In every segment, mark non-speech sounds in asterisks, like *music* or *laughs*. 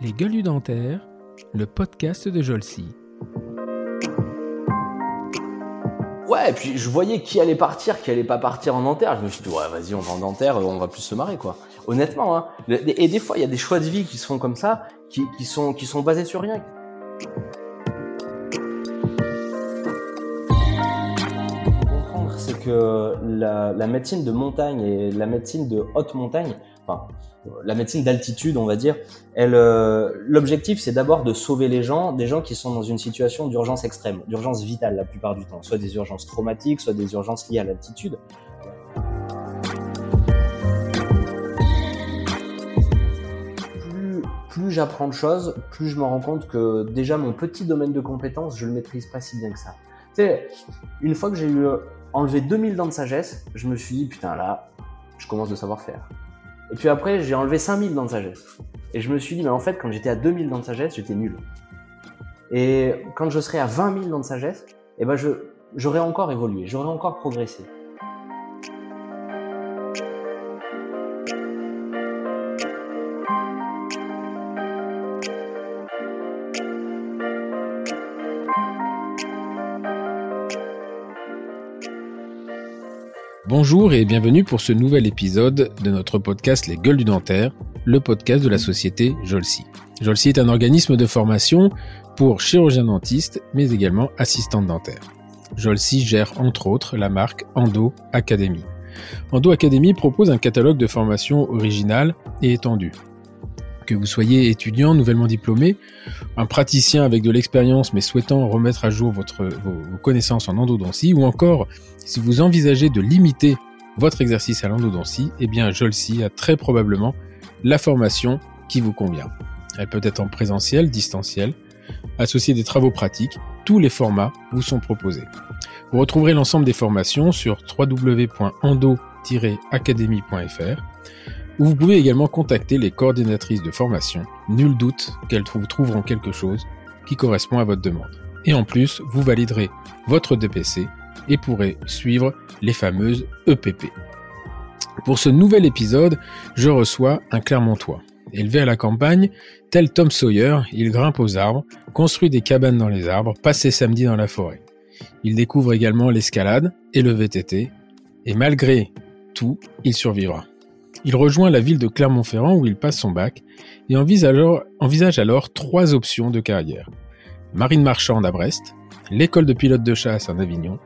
Les gueules dentaires, le podcast de Jolcy. Ouais, et puis je voyais qui allait partir, qui allait pas partir en dentaire. Je me suis dit, ouais, vas-y, on va en dentaire, on va plus se marrer, quoi. Honnêtement, hein. Et des fois, il y a des choix de vie qui se font comme ça, qui, sont, basés sur rien. Comprendre, c'est que la médecine de montagne et la médecine de haute montagne, enfin, la médecine d'altitude, on va dire, euh, l'objectif, c'est d'abord de sauver les gens, des gens qui sont dans une situation d'urgence extrême, d'urgence vitale la plupart du temps, soit des urgences traumatiques, soit des urgences liées à l'altitude. Plus, j'apprends de choses, plus je me rends compte que déjà mon petit domaine de compétences, je le maîtrise pas si bien que ça. Tu sais, une fois que j'ai eu enlevé 2000 dents de sagesse, je me suis dit, putain là, je commence de savoir faire. Et puis après, j'ai enlevé 5000 dents de sagesse. Et je me suis dit, mais en fait, quand j'étais à 2000 dents de sagesse, j'étais nul. Et quand je serai à 20 000 dents de sagesse, eh ben encore évolué, j'aurais encore progressé. Bonjour et bienvenue pour ce nouvel épisode de notre podcast Les Gueules du Dentaire, le podcast de la société Jolsi. Jolsi est un organisme de formation pour chirurgiens dentistes, mais également assistantes dentaires. Jolsi gère entre autres la marque Endo Academy. Endo Academy propose un catalogue de formation original et étendu que vous soyez étudiant, nouvellement diplômé, un praticien avec de l'expérience mais souhaitant remettre à jour votre, vos, connaissances en endodontie, ou encore si vous envisagez de limiter votre exercice à l'endodontie, eh bien Jolsi a très probablement la formation qui vous convient. Elle peut être en présentiel, distanciel, associée des travaux pratiques, tous les formats vous sont proposés. Vous retrouverez l'ensemble des formations sur www.endo-academy.fr vous pouvez également contacter les coordinatrices de formation. Nul doute qu'elles trouveront quelque chose qui correspond à votre demande. Et en plus, vous validerez votre DPC et pourrez suivre les fameuses EPP. Pour ce nouvel épisode, je reçois un Clermontois. Élevé à la campagne, tel Tom Sawyer, il grimpe aux arbres, construit des cabanes dans les arbres, passe ses samedis dans la forêt. Il découvre également l'escalade et le VTT, et malgré tout, il survivra. Il rejoint la ville de Clermont-Ferrand où il passe son bac et envisage alors, trois options de carrière. Marine marchande à Brest, l'école de pilote de chasse en Avignon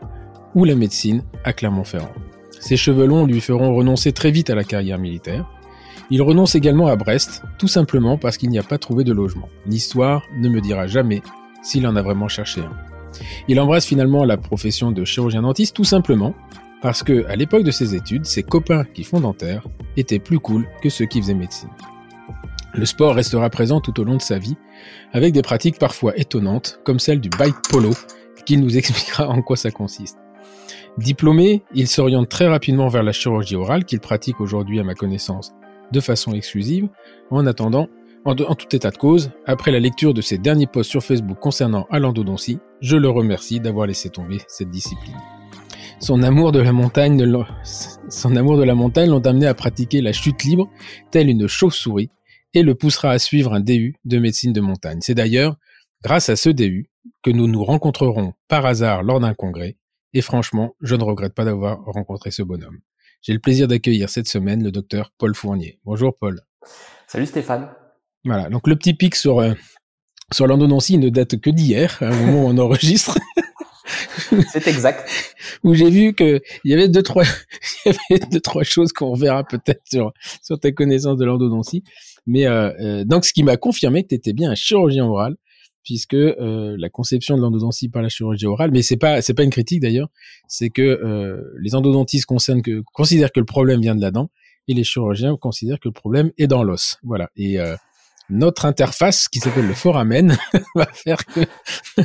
ou la médecine à Clermont-Ferrand. Ses cheveux longs lui feront renoncer très vite à la carrière militaire. Il renonce également à Brest, tout simplement parce qu'il n'y a pas trouvé de logement. L'histoire ne me dira jamais s'il en a vraiment cherché un. Il embrasse finalement la profession de chirurgien dentiste tout simplement parce que, à l'époque de ses études, ses copains qui font dentaire étaient plus cool que ceux qui faisaient médecine. Le sport restera présent tout au long de sa vie, avec des pratiques parfois étonnantes, comme celle du bike polo, qu'il nous *laughs* expliquera en quoi ça consiste. Diplômé, il s'oriente très rapidement vers la chirurgie orale, qu'il pratique aujourd'hui à ma connaissance de façon exclusive. En attendant, en, tout état de cause, après la lecture de ses derniers posts sur Facebook concernant l'endodontie, je le remercie d'avoir laissé tomber cette discipline. Son amour de la montagne, son amour de la montagne l'ont amené à pratiquer la chute libre, telle une chauve-souris, et le poussera à suivre un DU de médecine de montagne. C'est d'ailleurs grâce à ce DU que nous nous rencontrerons par hasard lors d'un congrès, et franchement, je ne regrette pas d'avoir rencontré ce bonhomme. J'ai le plaisir d'accueillir cette semaine le docteur Paul Fournier. Bonjour Paul. Salut Stéphane. Voilà, donc le petit pic sur, euh, sur ne date que d'hier, au moment où on enregistre. *laughs* *laughs* C'est exact. Où j'ai vu que il y avait deux trois, *laughs* y avait deux trois choses qu'on verra peut-être sur sur ta connaissance de l'endodontie. Mais euh, euh, donc ce qui m'a confirmé que tu étais bien un chirurgien oral, puisque euh, la conception de l'endodontie par la chirurgie orale, mais c'est pas c'est pas une critique d'ailleurs, c'est que euh, les endodontistes concernent que considèrent que le problème vient de la dent et les chirurgiens considèrent que le problème est dans l'os. Voilà. Et euh, notre interface qui s'appelle le foramen *laughs* va faire que *laughs*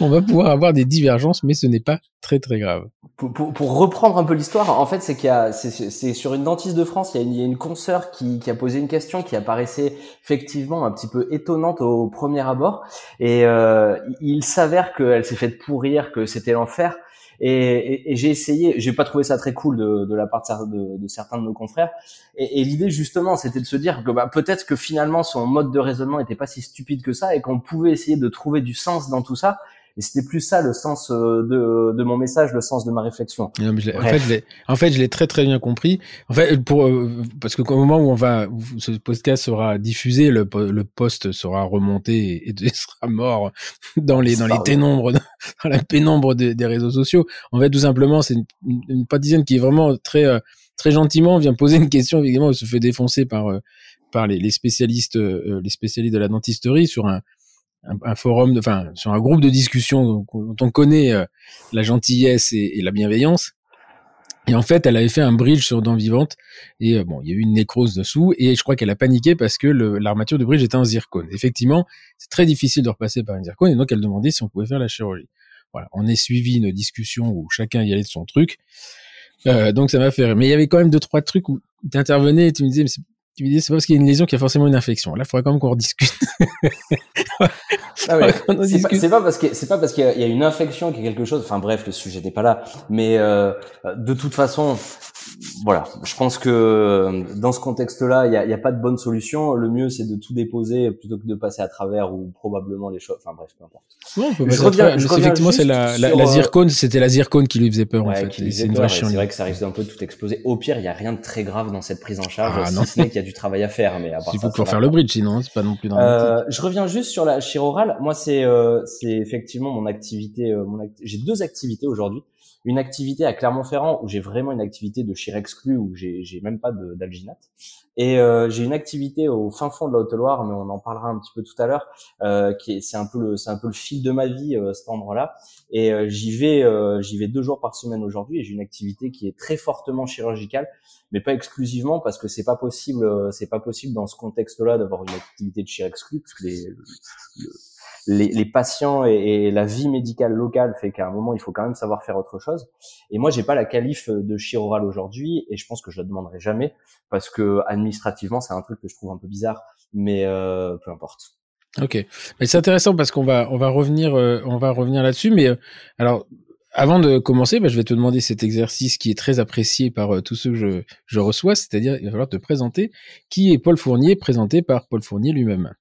on va pouvoir avoir des divergences, mais ce n'est pas très très grave. Pour, reprendre un peu l'histoire, en fait, c'est qu'il y a, c'est sur une dentiste de France, il y a une, il consoeur qui, qui, a posé une question qui apparaissait effectivement un petit peu étonnante au premier abord, et euh, il s'avère qu'elle s'est faite pourrir, que c'était l'enfer. Et, et, j'ai essayé, j'ai pas trouvé ça très cool de, de la part de, de, certains de nos confrères. Et, et l'idée justement, c'était de se dire que bah, peut-être que finalement son mode de raisonnement était pas si stupide que ça et qu'on pouvait essayer de trouver du sens dans tout ça et c'était plus ça le sens euh, de, de mon message, le sens de ma réflexion. en fait, je l'ai, en fait, je l'ai très très bien compris. En fait, pour euh, parce que au moment où on va, ce podcast sera diffusé, le, le post sera remonté et, *laughs* sera mort dans les dans les ténèbres, dans la pénombre des, réseaux sociaux. En fait, tout simplement, c'est une, une, une qui est vraiment très euh, très gentiment vient poser une question. Évidemment, elle se fait défoncer par par les, les spécialistes les spécialistes de la dentisterie sur un un, forum, enfin sur un groupe de discussion dont on connaît euh, la gentillesse et, la bienveillance. Et en fait, elle avait fait un bridge sur Dents Vivante et euh, bon, il y a eu une nécrose dessous et je crois qu'elle a paniqué parce que l'armature de bridge était en zircone. Effectivement, c'est très difficile de repasser par une zircone et donc elle demandait si on pouvait faire la chirurgie. Voilà, on est suivi une discussion où chacun y allait de son truc. Euh, donc ça m'a fait rire. Mais il y avait quand même deux trois trucs où tu intervenais et tu me disais mais tu me dis c'est pas parce qu'il y a une lésion qu'il y a forcément une infection. Là, il faudrait quand même qu'on rediscute. ah *laughs* c'est pas, parce que c'est pas parce qu'il y, a une infection qu'il y a quelque chose. Enfin bref, le sujet n'est pas là. Mais euh, de toute façon, voilà, je pense que euh, dans ce contexte-là, il n'y a, y a, pas de bonne solution. Le mieux, c'est de tout déposer plutôt que de passer à travers ou probablement les choses. Enfin bref, peu importe. Non, je reviens, je effectivement, c'est la, la, la, euh, zircone, c'était la zircone qui lui faisait peur en fait. C'est une vraie C'est vrai que ça risque d'un peu tout exploser. Au pire, il y a rien de très grave dans cette prise en charge, ah, si ce n'est qu'il y a du travail à faire. Mais il faut pouvoir faire le bridge, sinon c'est pas non plus dans euh, Je reviens juste sur la chirurale. Moi, c'est euh, c'est effectivement mon activité. Euh, mon J'ai deux activités aujourd'hui une activité à Clermont-Ferrand où j'ai vraiment une activité de chir exclu où j'ai j'ai même pas d'alginate. Et euh, j'ai une activité au fin fond de la Haute-Loire mais on en parlera un petit peu tout à l'heure euh, qui c'est un peu le c'est un peu le fil de ma vie euh, cet endroit-là. Et euh, j'y vais euh, j'y vais deux jours par semaine aujourd'hui et j'ai une activité qui est très fortement chirurgicale mais pas exclusivement parce que c'est pas possible c'est pas possible dans ce contexte-là d'avoir une activité de chir exclu parce que les, les, les patients et, la vie médicale locale fait qu'à un moment il faut quand même savoir faire autre chose. Et moi j'ai pas la qualif de chiroral aujourd'hui et je pense que je la demanderai jamais parce que administrativement c'est un truc que je trouve un peu bizarre, mais euh, peu importe. Ok, mais c'est intéressant parce qu'on va on va revenir euh, on va revenir là-dessus, mais euh, alors avant de commencer, bah, je vais te demander cet exercice qui est très apprécié par tous ceux que je, je reçois, c'est-à-dire il va falloir te présenter. Qui est Paul Fournier, présenté par Paul Fournier lui-même?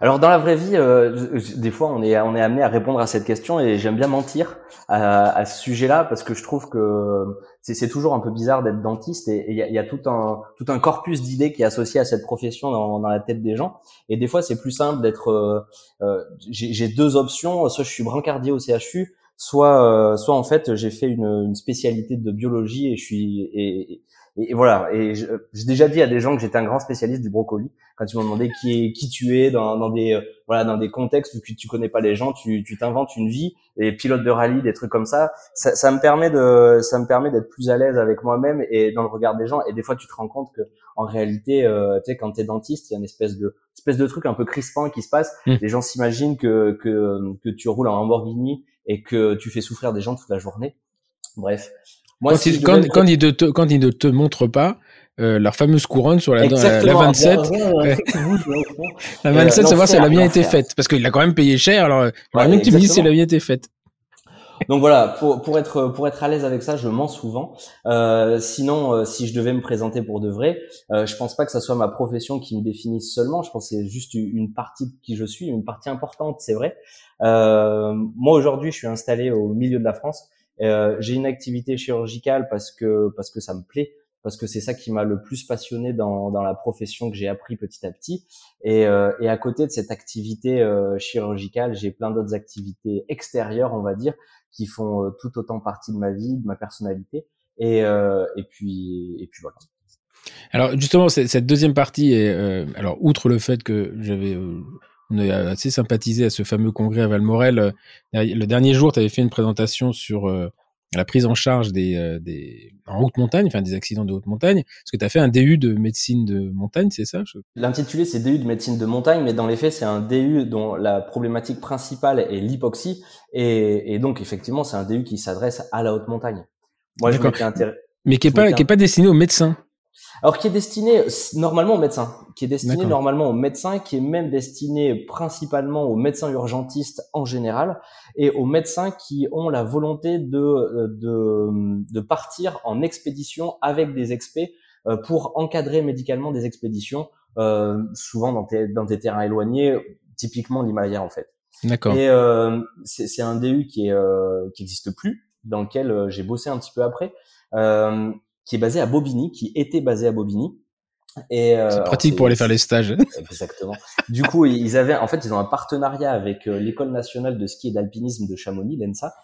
Alors dans la vraie vie, euh, des fois on est on est amené à répondre à cette question et j'aime bien mentir à, à ce sujet-là parce que je trouve que c'est toujours un peu bizarre d'être dentiste et il y a, y a, tout un tout un corpus d'idées qui est associé à cette profession dans, dans la tête des gens. Et des fois c'est plus simple d'être euh, euh j'ai deux options. Soit je suis brancardier au CHU soit euh, soit en fait j'ai fait une, une, spécialité de biologie et je suis et, et, voilà. Et j'ai déjà dit à des gens que j'étais un grand spécialiste du brocoli. Quand ils m'ont demandé qui est qui tu es dans, dans des euh, voilà dans des contextes où tu connais pas les gens, tu t'inventes une vie. Et pilote de rallye, des trucs comme ça, ça, ça me permet de ça me permet d'être plus à l'aise avec moi-même et dans le regard des gens. Et des fois, tu te rends compte que en réalité, euh, tu sais, quand t'es dentiste, il y a une espèce de espèce de truc un peu crispant qui se passe. Mmh. Les gens s'imaginent que que que tu roules en Lamborghini et que tu fais souffrir des gens toute la journée. Bref, quand, il, quand, quand, il te, quand il ne te montre pas euh, leur fameuse couronne sur la, la, *laughs* la 27. la 27, savoir si elle a bien été faite. Parce qu'il a quand même payé cher, alors il ouais, bien que tu me dises si elle a bien été faite. Donc voilà, pour, pour être pour être à l'aise avec ça, je mens souvent. Euh, sinon, euh, si je devais me présenter pour de vrai, euh, je pense pas que ça soit ma profession qui me définisse seulement. Je pense que c'est juste une partie de qui je suis, une partie importante, c'est vrai. Euh, moi aujourd'hui, je suis installé au milieu de la France. Euh, j'ai une activité chirurgicale parce que parce que ça me plaît, parce que c'est ça qui m'a le plus passionné dans, dans la profession que j'ai appris petit à petit. Et, euh, et à côté de cette activité euh, chirurgicale, j'ai plein d'autres activités extérieures, on va dire, qui font euh, tout autant partie de ma vie, de ma personnalité. Et, euh, et puis et puis voilà. Alors justement, cette deuxième partie est alors outre le fait que j'avais on a assez sympathisé à ce fameux congrès à Valmorel. Euh, le dernier jour, tu avais fait une présentation sur euh, la prise en charge des, euh, des en haute montagne, enfin des accidents de haute montagne. Parce que tu as fait un DU de médecine de montagne, c'est ça L'intitulé c'est DU de médecine de montagne, mais dans les faits c'est un DU dont la problématique principale est l'hypoxie, et, et, donc effectivement c'est un DU qui s'adresse à la haute montagne. Moi je m'étais intéressé. Mais qui est pas qui est pas destiné aux médecins. Alors qui est destiné normalement aux médecins, qui est destiné normalement aux médecins, qui est même destiné principalement aux médecins urgentistes en général et aux médecins qui ont la volonté de de, de partir en expédition avec des experts euh, pour encadrer médicalement des expéditions, euh, souvent dans, dans des terrains éloignés, typiquement l'Himalaya en fait. D'accord. Et euh, c'est un DU qui est euh, qui existe plus, dans lequel euh, j'ai bossé un petit peu après, euh, qui est basé à Bobigny, qui était basé à Bobigny. Et c'est pratique pour aller faire les stages. *laughs* Exactement. du coup, ils avaient, en fait, ils ont un partenariat avec l'école nationale de ski et d'alpinisme de Chamonix, l'ENSA.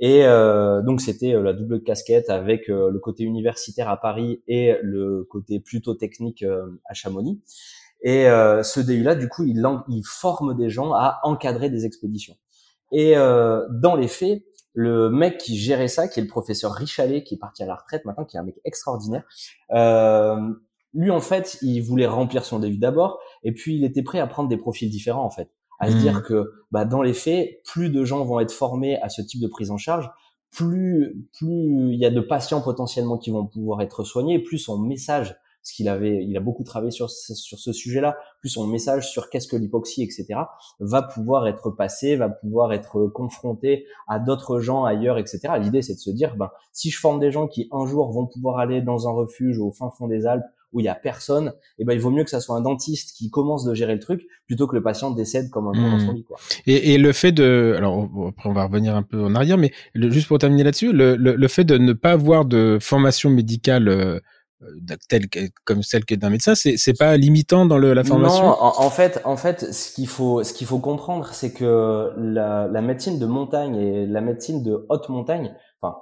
Et donc c'était la double casquette avec le côté universitaire à Paris et le côté plutôt technique à Chamonix. Et euh, ce DU-là, du coup, il, il, forme des gens à encadrer des expéditions. Et euh, dans les faits, le mec qui gérait ça, qui est le professeur Richalet, qui est parti à la retraite maintenant, qui est un mec extraordinaire, euh, lui, en fait, il voulait remplir son DU d'abord, et puis il était prêt à prendre des profils différents, en fait. À se dire mmh. que, bah, dans les faits, plus de gens vont être formés à ce type de prise en charge, plus plus il y a de patients potentiellement qui vont pouvoir être soignés, plus son message parce qu'il avait, il a beaucoup travaillé sur ce, sur ce sujet-là, plus son message sur qu'est-ce que l'hypoxie, etc., va pouvoir être passé, va pouvoir être confronté à d'autres gens ailleurs, etc. L'idée, c'est de se dire, ben, si je forme des gens qui un jour vont pouvoir aller dans un refuge au fin fond des Alpes où il y a personne, eh ben il vaut mieux que ça soit un dentiste qui commence de gérer le truc plutôt que le patient décède comme un mmh. dans son lit. Quoi. Et, et, le fait de, alors après on va revenir un peu en arrière, mais juste pour terminer là-dessus, le, le, le, fait de ne pas avoir de formation médicale euh, telle comme celle que d'un médecin, c'est c'est pas limitant dans le, la formation. Non, en, fait, en fait, ce qu'il faut ce qu'il faut comprendre, c'est que la, la médecine de montagne et la médecine de haute montagne, enfin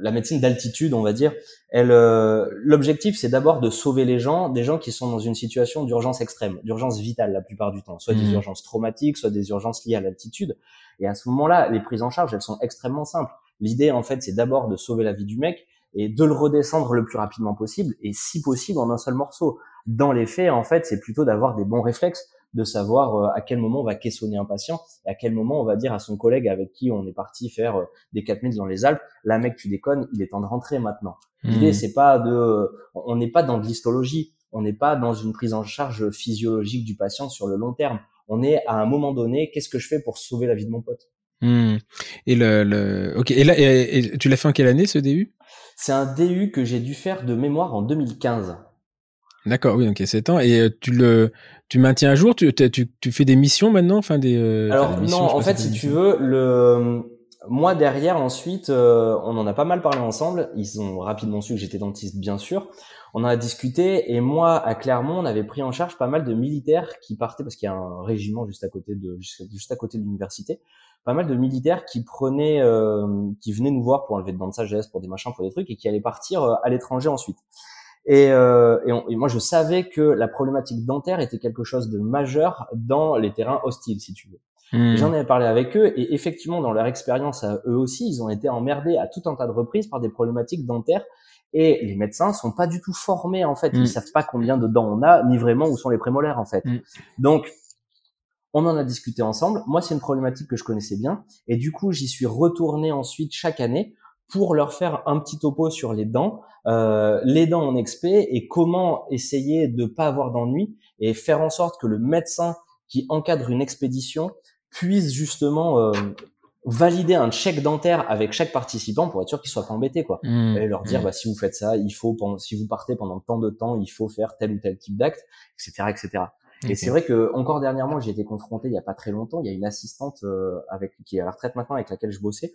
la médecine d'altitude, on va dire, elle, euh, l'objectif, c'est d'abord de sauver les gens, des gens qui sont dans une situation d'urgence extrême, d'urgence vitale la plupart du temps, soit des mmh. urgences traumatiques, soit des urgences liées à l'altitude. Et à ce moment-là, les prises en charge, elles sont extrêmement simples. L'idée, en fait, c'est d'abord de sauver la vie du mec, et de le redescendre le plus rapidement possible et si possible en un seul morceau. Dans les faits, en fait, c'est plutôt d'avoir des bons réflexes, de savoir euh, à quel moment on va caissonner un patient et à quel moment on va dire à son collègue avec qui on est parti faire euh, des 4000 dans les Alpes, là mec tu déconnes, il est temps de rentrer maintenant. Mmh. L'idée c'est pas de on n'est pas dans de l'histologie, on n'est pas dans une prise en charge physiologique du patient sur le long terme. On est à un moment donné, qu'est-ce que je fais pour sauver la vie de mon pote? Mmh. Et le, le, ok. Et là, et tu l'as fait en quelle année ce début? C'est un DU que j'ai dû faire de mémoire en 2015. D'accord, oui, ok, 7 ans. Et euh, tu le, tu maintiens à jour? Tu, tu, tu fais des missions maintenant, enfin des. Euh, Alors non, en fait, si tu veux, le moi derrière ensuite, euh, on en a pas mal parlé ensemble. Ils ont rapidement su que j'étais dentiste, bien sûr. On en a discuté et moi à Clermont, on avait pris en charge pas mal de militaires qui partaient parce qu'il y a un régiment juste à côté de juste à côté de l'université pas mal de militaires qui prenaient, euh, qui venaient nous voir pour enlever de dents de sagesse, pour des machins, pour des trucs, et qui allaient partir euh, à l'étranger ensuite. Et, euh, et, moi, je savais que la problématique dentaire était quelque chose de majeur dans les terrains hostiles, si tu veux. Hmm. J'en avais parlé avec eux, et effectivement, dans leur expérience eux aussi, ils ont été emmerdés à tout un tas de reprises par des problématiques dentaires. Et les médecins sont pas du tout formés en fait, ils hmm. savent pas combien de dents on a, ni vraiment où sont les prémolaires en fait. Hmm. Donc on en a discuté ensemble. Moi, c'est une problématique que je connaissais bien. Et du coup, j'y suis retourné ensuite chaque année pour leur faire un petit topo sur les dents, euh, les dents en expé et comment essayer de pas avoir d'ennui et faire en sorte que le médecin qui encadre une expédition puisse justement euh, valider un chèque dentaire avec chaque participant pour être sûr qu'il soit pas embêté quoi mmh. et leur dire mmh. bah si vous faites ça il faut si vous partez pendant tant de temps il faut faire tel ou tel type d'acte etc etc et c'est vrai que encore dernièrement, j'ai été confronté il y a pas très longtemps. Il y a une assistante euh, avec qui est à la retraite maintenant, avec laquelle je bossais,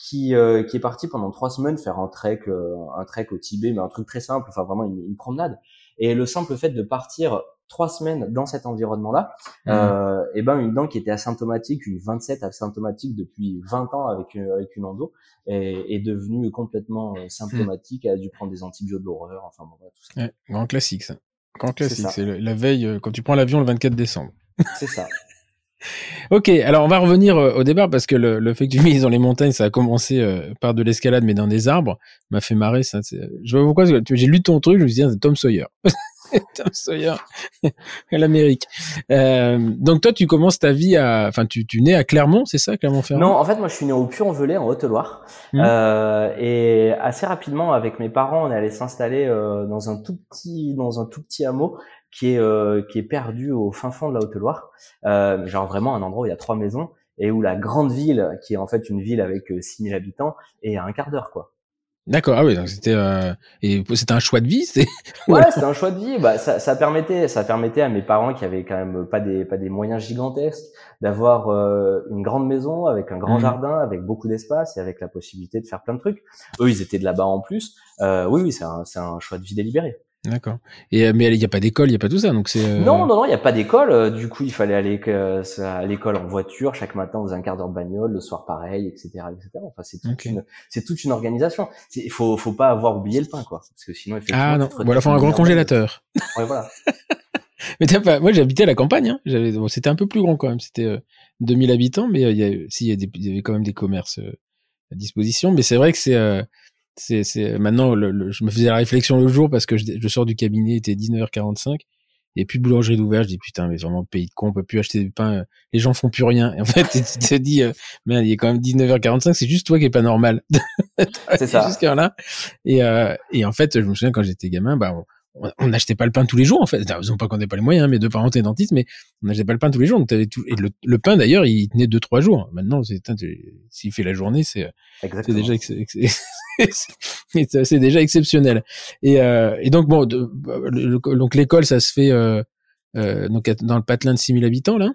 qui euh, qui est partie pendant trois semaines faire un trek, euh, un trek au Tibet, mais un truc très simple, enfin vraiment une, promenade. Et le simple fait de partir trois semaines dans cet environnement-là, mmh. euh, et ben une dent qui était asymptomatique, une 27 asymptomatique depuis 20 ans avec une, avec une endo, est, est devenue complètement symptomatique. Elle a dû prendre des antibiotiques de l'horreur, enfin bon, tout ça. Ouais, grand classique ça. Grand classique, c'est la veille euh, quand tu prends l'avion le 24 décembre. *laughs* C'est ça. *laughs* ok, alors on va revenir euh, au départ parce que le, le fait que tu *laughs* mises dans les montagnes, ça a commencé euh, par de l'escalade mais dans des arbres, m'a fait marrer ça. Je vois pourquoi j'ai lu ton truc, je me suis dit ah, c'est Tom Sawyer. *laughs* Tom Sawyer *laughs* l'Amérique. Euh, donc toi, tu commences ta vie à, enfin, tu, tu nais à Clermont, c'est ça, Clermont-Ferrand? Non, en fait, moi, je suis né au Puy-en-Velay, en Haute-Loire, mmh. euh, et assez rapidement, avec mes parents, on est allé s'installer euh, dans un tout petit, dans un tout petit hameau qui est euh, qui est perdu au fin fond de la Haute-Loire, euh, genre vraiment un endroit où il y a trois maisons et où la grande ville, qui est en fait une ville avec 6000 habitants, est à un quart d'heure, quoi. D'accord, ah oui, donc c'était euh, et c'était un choix de vie, c'est *laughs* Ouais, c'était un choix de vie. Bah, ça, ça permettait, ça permettait à mes parents qui avaient quand même pas des pas des moyens gigantesques d'avoir euh, une grande maison avec un grand mmh. jardin, avec beaucoup d'espace et avec la possibilité de faire plein de trucs. Eux, ils étaient de là-bas en plus. Euh, oui, oui, c'est un c'est un choix de vie délibéré. D'accord. Et euh, mais il n'y a pas d'école, il n'y a pas tout ça, donc c'est. Euh, non, non, non, il n'y a pas d'école. Euh, du coup, il fallait aller à l'école en voiture chaque matin, dans un quart d'heure de bagnole, le soir pareil, etc., etc. Enfin, c'est toute une, c'est toute une organisation. Il faut, faut pas avoir oublié le pain, quoi, parce que sinon, effectivement. Ah non, voilà, faut un grand congélateur. Ouais, voilà. *laughs* mais t'as pas, moi, j'habitais à la campagne. Hein. J'avais, bon, c'était un peu plus grand quand même. C'était 2000 habitants, mais il y a, si, il y, avait quand même des commerces à disposition. Mais c'est vrai que c'est c'est, c'est maintenant, le, je me faisais la réflexion le jour parce que je, je sors du cabinet, il était 19h45 et plus de boulangerie d'ouvert. Je dis putain, mais vraiment pays de con, on peut plus acheter du pain. Les gens font plus rien. Et en fait, *laughs* tu te dis, euh, mais il est quand même 19h45. C'est juste toi qui est pas normal. *laughs* c'est ça. Jusqu'à là. Et, euh, et en fait, je me souviens quand j'étais gamin, bah on n'achetait pas le pain tous les jours en fait. Disons pas qu'on n'avait pas les moyens, hein, mes deux parents étaient dentistes, mais on n'achetait pas le pain tous les jours. Donc tout... Et le, pain d'ailleurs, il tenait deux trois jours. Maintenant, c'est s'il fait la journée, c'est déjà *laughs* c'est déjà exceptionnel. Et, euh, et donc bon, donc l'école, ça se fait euh, euh, donc dans le patelin de 6000 habitants là.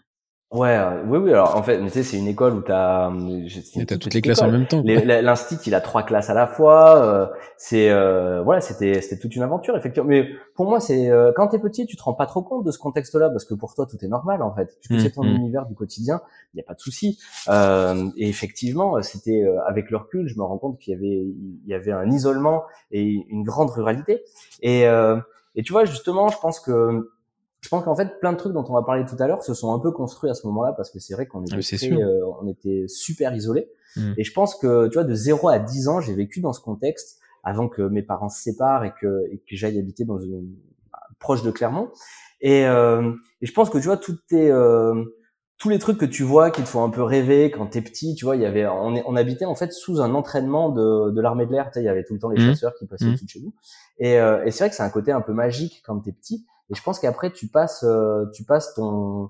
Ouais, euh, oui, oui. Alors en fait, tu sais, c'est une école où t'as, as toutes les classes en même temps. L'instit, il a trois classes à la fois. Euh, c'est, euh, voilà, c'était, c'était toute une aventure effectivement. Mais pour moi, c'est euh, quand t'es petit, tu te rends pas trop compte de ce contexte-là parce que pour toi, tout est normal en fait. Tu c'est ton mmh, mmh. univers du quotidien, il y a pas de souci. et effectivement, c'était avec le recul, je me rends compte qu'il y avait, il y avait un isolement et une grande ruralité. Et, et tu vois, justement, je pense que je pense qu'en fait, plein de trucs dont on va parler tout à l'heure se sont un peu construits à ce moment-là parce que c'est vrai qu'on était, ah, euh, on était super isolés. Hmm. Et je pense que, tu vois, de 0 à 10 ans, j'ai vécu dans ce contexte avant que mes parents se séparent et que, et que j'aille habiter dans une, proche de Clermont. Et, euh, et je pense que, tu vois, tout est, euh, tous les trucs que tu vois qui te font un peu rêver quand t'es petit, tu vois, il y avait, on, on habitait en fait sous un entraînement de, de l'armée de l'air, tu sais, il y avait tout le temps les hmm. chasseurs qui passaient hmm. au-dessus de chez nous. Et, euh, et c'est vrai que c'est un côté un peu magique quand t'es petit. Et je pense qu'après, tu passes, euh, tu passes ton,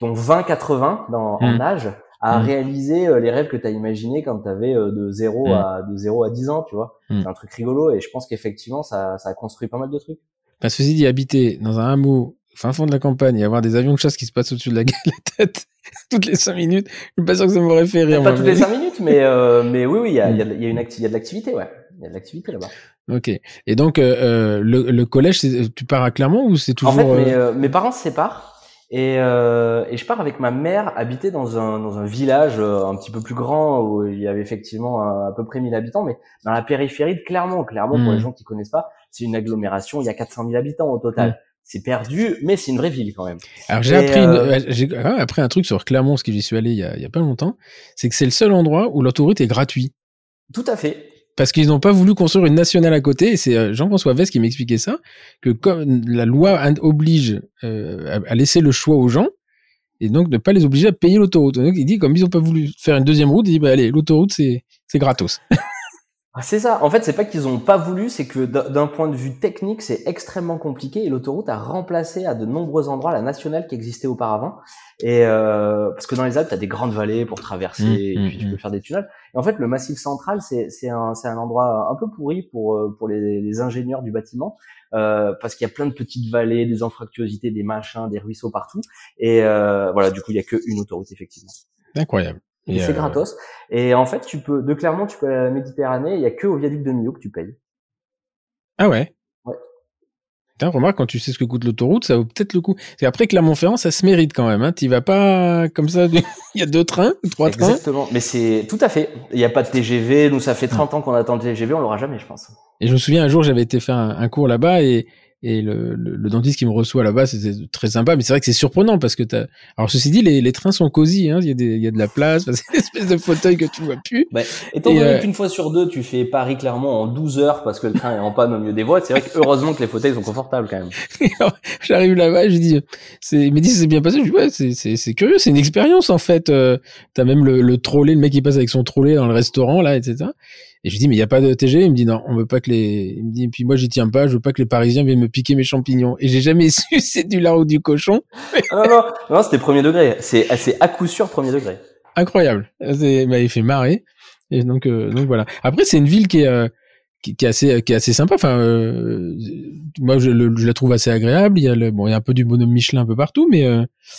ton 20-80 dans, en hmm. âge à hmm. réaliser euh, les rêves que tu as imaginés quand tu avais euh, de 0 hmm. à de 0 à 10 ans, tu vois. C'est un truc rigolo et je pense qu'effectivement ça, ça a construit pas mal de trucs. Que si dit habiter dans un hameau fin fond de la campagne et avoir des avions de chasse qui se passent au-dessus de la, *laughs* tête toutes les 5 minutes, je suis pas sûr que ça m'aurait fait rire. Pas toutes les 5 minutes, mais mais oui oui, il y a, y, a, y a une il y a de l'activité, ouais. Il y a de l'activité là-bas. Ok. Et donc, euh, euh le, le, collège, tu pars à Clermont ou c'est toujours... En fait, mes, euh, euh, mes parents se séparent. Et, euh, et, je pars avec ma mère habiter dans un, dans un village un petit peu plus grand où il y avait effectivement à, peu près 1000 habitants, mais dans la périphérie de Clermont. Clermont, pour les hmm. gens qui connaissent pas, c'est une agglomération, il y a 400 000 habitants au total. Hmm. C'est perdu, mais c'est une vraie ville quand même. Alors j'ai appris, j'ai appris un truc sur Clermont, parce que j'y suis allé il y, a, il y a pas longtemps, c'est que c'est le seul endroit où l'autoroute est gratuite. Tout à fait parce qu'ils n'ont pas voulu construire une nationale à côté. Et c'est euh, Jean-François Vest qui m'expliquait ça, que comme la loi oblige euh, à laisser le choix aux gens, et donc ne pas les obliger à payer l'autoroute. Il dit, comme ils n'ont pas voulu faire une deuxième route, il dit, bah allez, l'autoroute, c'est gratos. *laughs* Ah, c'est ça. En fait, c'est pas qu'ils ont pas voulu, c'est que d'un point de vue technique, c'est extrêmement compliqué et l'autoroute a remplacé à de nombreux endroits la nationale qui existait auparavant. Et euh, parce que dans les Alpes, tu as des grandes vallées pour traverser mmh, et puis tu mmh, peux mmh. faire des tunnels. Et en fait, le Massif Central, c'est un un endroit un peu pourri pour euh, pour les, les ingénieurs du bâtiment euh, parce qu'il y a plein de petites vallées, des anfractuosités, des machins, des ruisseaux partout. Et euh, voilà, du coup, il y a qu'une autoroute effectivement. Incroyable. Et c'est euh, gratos. Et en fait, tu peux, de Clermont, tu peux aller à la Méditerranée, il y a que au viaduc de Millau que tu payes. Ah ouais? Ouais. Putain, remarque, quand tu sais ce que coûte l'autoroute, ça vaut peut-être le coup. C'est après Clermont-Ferrand, ça se mérite quand même, hein. Tu vas pas comme ça, *laughs* il y a deux trains, trois trains. Exactement. Mais c'est tout à fait. Il n'y a pas de TGV. Nous, ça fait 30 ans qu'on attend le TGV, on l'aura jamais, je pense. Et je me souviens, un jour, j'avais été faire un, cours là-bas et, Et le, le, dentiste qui me reçoit là-bas, c'était très sympa, mais c'est vrai que c'est surprenant parce que t'as. Alors ceci dit, les, les trains sont cosy, hein. Il y a des, il y a de la place, *laughs* c'est une espèce de fauteuil que tu vois plus. Bah, étant donné euh, qu'une fois sur deux, tu fais Paris clairement en 12 heures parce que le train est en panne au milieu des voies, c'est vrai que heureusement que les fauteuils sont confortables quand même. *laughs* J'arrive là-bas, je dis, c'est, il me dit c'est bien passé. Je dis ouais, c'est, c'est, c'est curieux, c'est une expérience en fait. Euh, t'as même le, le trolley, le mec qui passe avec son trolley dans le restaurant là, etc. Et je lui dis, mais il n'y a pas de TG. Il me dit, non, on veut pas que les, il me dit, puis moi, j'y tiens pas, je veux pas que les Parisiens viennent me piquer mes champignons. Et j'ai jamais *laughs* su c'est du lard ou du cochon. non, non, non, c'était premier degré. C'est, à coup sûr premier degré. Incroyable. C'est, bah, il fait marrer. Et donc, euh, donc voilà. Après, c'est une ville qui est, euh, qui, est assez, qui est assez sympa. Enfin, euh, moi, je, je, la trouve assez agréable. Il y a le, bon, il y a un peu du bonhomme Michelin un peu partout, mais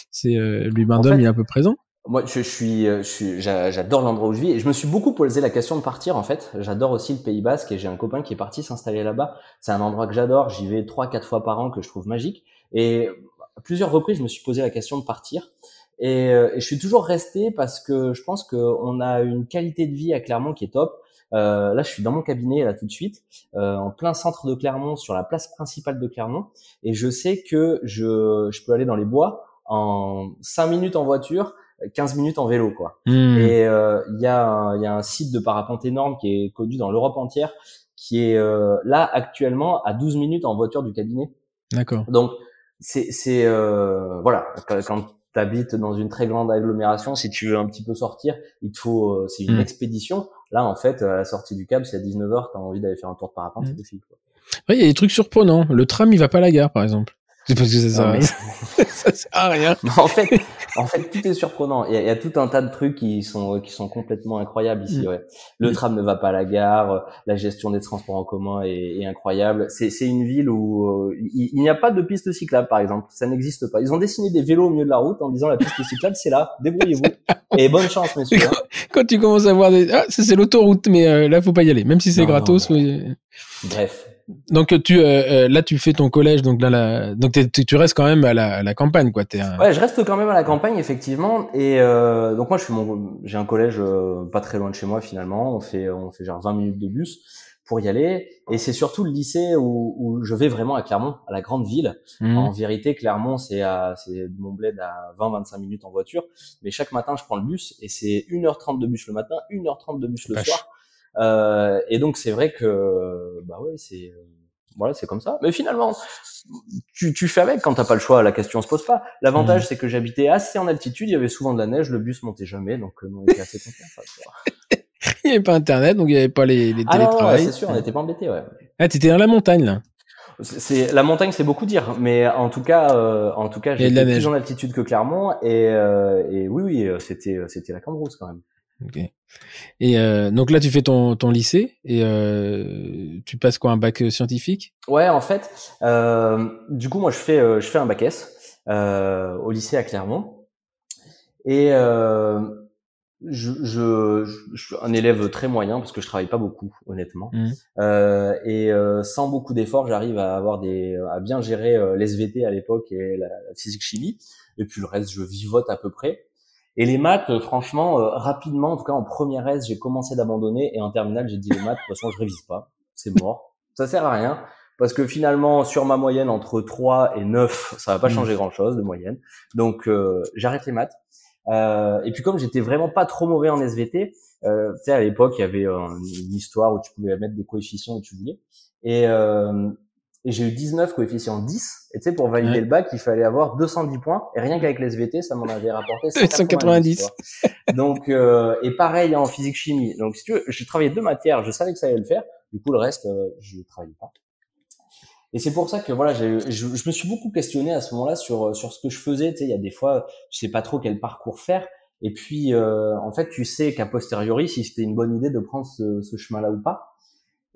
c'est, lui, Bindom, il est un peu présent. Moi, je, euh, je suis, j'adore l'endroit où je vis et je me suis beaucoup posé la question de partir en fait. J'adore aussi le Pays Basque et j'ai un copain qui est parti s'installer là-bas. C'est un endroit que j'adore. J'y vais trois, quatre fois par an que je trouve magique. Et à plusieurs reprises, je me suis posé la question de partir. Et, euh, et je suis toujours resté parce que je pense qu'on a une qualité de vie à Clermont qui est top. Euh, là, je suis dans mon cabinet là tout de suite, euh, en plein centre de Clermont, sur la place principale de Clermont, et je sais que je, je peux aller dans les bois en cinq minutes en voiture 15 minutes en vélo quoi. Hmm. Et euh, il y, a un, y a un site de parapente énorme qui est connu dans l'Europe entière qui est euh, là actuellement à 12 minutes en voiture du cabinet. D'accord. Donc c'est c'est euh, voilà quand tu habites dans une très grande agglomération, si tu veux un petit peu sortir, il te faut c'est une hmm. expédition. Là en fait à la sortie du câble, c'est à 19h, tu as envie d'aller faire un tour de parapente, hmm. c'est possible quoi. Oui, il y a des trucs surprenants. Le tram, il va pas à la gare, par exemple. C'est parce que ça sert, *laughs* ça sert à rien. en fait, *laughs* en fait, tout est surprenant. Il y, a, il y, a, tout un tas de trucs qui sont qui sont complètement incroyables ici. Mm. Ouais. Le tram ne va pas à la gare, la gestion des transports en commun est, est incroyable. C'est c'est une ville où euh, il, il n'y a pas de piste cyclable, par exemple. Ça n'existe pas. Ils ont dessiné des vélos au milieu de la route en disant la piste cyclable, c'est là, débrouillez-vous. *laughs* Et bonne chance, messieurs. Quand, quand tu commences à voir des ah, c'est l'autoroute, mais euh, là faut pas y aller, même si c'est gratos. Bref. Donc tu euh, euh, là tu fais ton collège donc là la, donc tu restes quand même à la, à la campagne quoi. Es Ouais je reste quand même à la campagne effectivement. Et euh, donc moi je suis mon j'ai un collège euh, pas très loin de chez moi finalement. On fait on fait genre 20 minutes de bus pour y aller. Et c'est surtout le lycée où, où, je vais vraiment à Clermont à la grande ville. Mmh. en vérité Clermont c'est à c'est mon bled à 20-25 minutes en voiture. Mais chaque matin je prends le bus et c'est 1h30 de bus le matin 1h30 de bus le soir euh, et donc c'est vrai que bah ouais, c'est euh, voilà, c'est comme ça. Mais finalement, tu, tu fais avec quand t'as pas le choix. La question se pose pas. L'avantage, mmh. c'est que j'habitais assez en altitude. Il y avait souvent de la neige. Le bus montait jamais, donc euh, on était assez *laughs* contents. il n'y avait pas internet, donc il n'y avait pas les, les ah c'est sûr, on n'était pas embêtés. Ouais. Ah, t'étais dans la montagne là. C'est la montagne, c'est beaucoup dire, mais en tout cas, euh, en tout cas, j'étais plus en altitude que Clermont, et, euh, et oui, oui, c'était c'était la cambrousse quand même. Ok. Et euh, donc là, tu fais ton, ton lycée et euh, tu passes quoi un bac euh, scientifique? Ouais, en fait, euh, du coup, moi, je fais je fais un bac S au lycée à Clermont et je, je, je, suis un élève très moyen parce que je travaille pas beaucoup, honnêtement. Mmh. et sans beaucoup d'efforts, j'arrive à avoir des à bien gérer l'SVT à l'époque et la physique chimie. Et puis le reste, je vivote à peu près. Et les maths, euh, franchement, euh, rapidement, en tout cas en première S, j'ai commencé d'abandonner et en terminale, j'ai dit les maths, de toute façon, je révise pas, c'est mort, ça sert à rien. Parce que finalement, sur ma moyenne entre 3 et 9, ça va pas mmh. changer grand-chose de moyenne. Donc, euh, j'arrête les maths. Euh, et puis comme j'étais vraiment pas trop mauvais en SVT, euh, tu sais à l'époque il y avait une histoire où tu pouvais mettre des coefficients où tu voulais. Et, euh, et j'ai eu 19 coefficients 10. Et tu sais, pour valider le bac, il fallait avoir 210 points. Et rien qu'avec les SVT, ça m'en avait rapporté *laughs* 190. Donc, euh, et pareil en physique chimie. Donc, si tu veux, j'ai travaillé deux matières, je savais que ça allait le faire. Du coup, le reste, euh, je travaillais pas. Et c'est pour ça que voilà, je, je, me suis beaucoup questionné à ce moment-là sur sur ce que je faisais. Tu sais, il y a des fois, je sais pas trop quel parcours faire. Et puis, euh, en fait, tu sais qu'à posteriori, si c'était une bonne idée de prendre ce, ce chemin-là ou pas.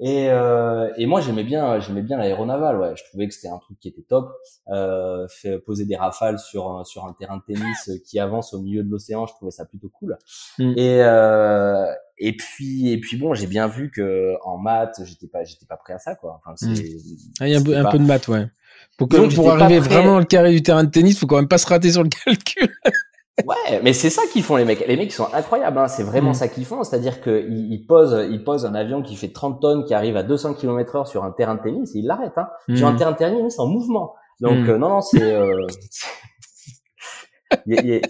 Et, euh, et moi j'aimais bien j'aimais bien l'aéronaval ouais. Je trouvais que c'était un truc qui était top. Euh, fait poser des rafales sur un, sur un terrain de tennis qui avance au milieu de l'océan je trouvais ça plutôt cool. Mm. et euh, et puis et puis bon j'ai bien vu que en maths j'étais pas j'étais pas prêt à ça quoi. Enfin mm. ah, il y a un, peu, de maths ouais. Pour, que, pour arriver vraiment au carré du terrain de tennis faut quand même pas se rater sur le *laughs* calcul ouais, mais c'est ça qu'ils font les mecs. Les mecs ils sont incroyables, hein. c'est vraiment Mm. ça qu'ils font. C'est-à-dire qu'ils ils posent, ils posent un avion qui fait 30 tonnes, qui arrive à 200 km heure sur un terrain de tennis, et ils l'arrêtent. Hein. Sur un Mm. terrain de tennis en mouvement. Donc Mm. euh, non, non, c'est... Euh... *laughs* y a- il y a-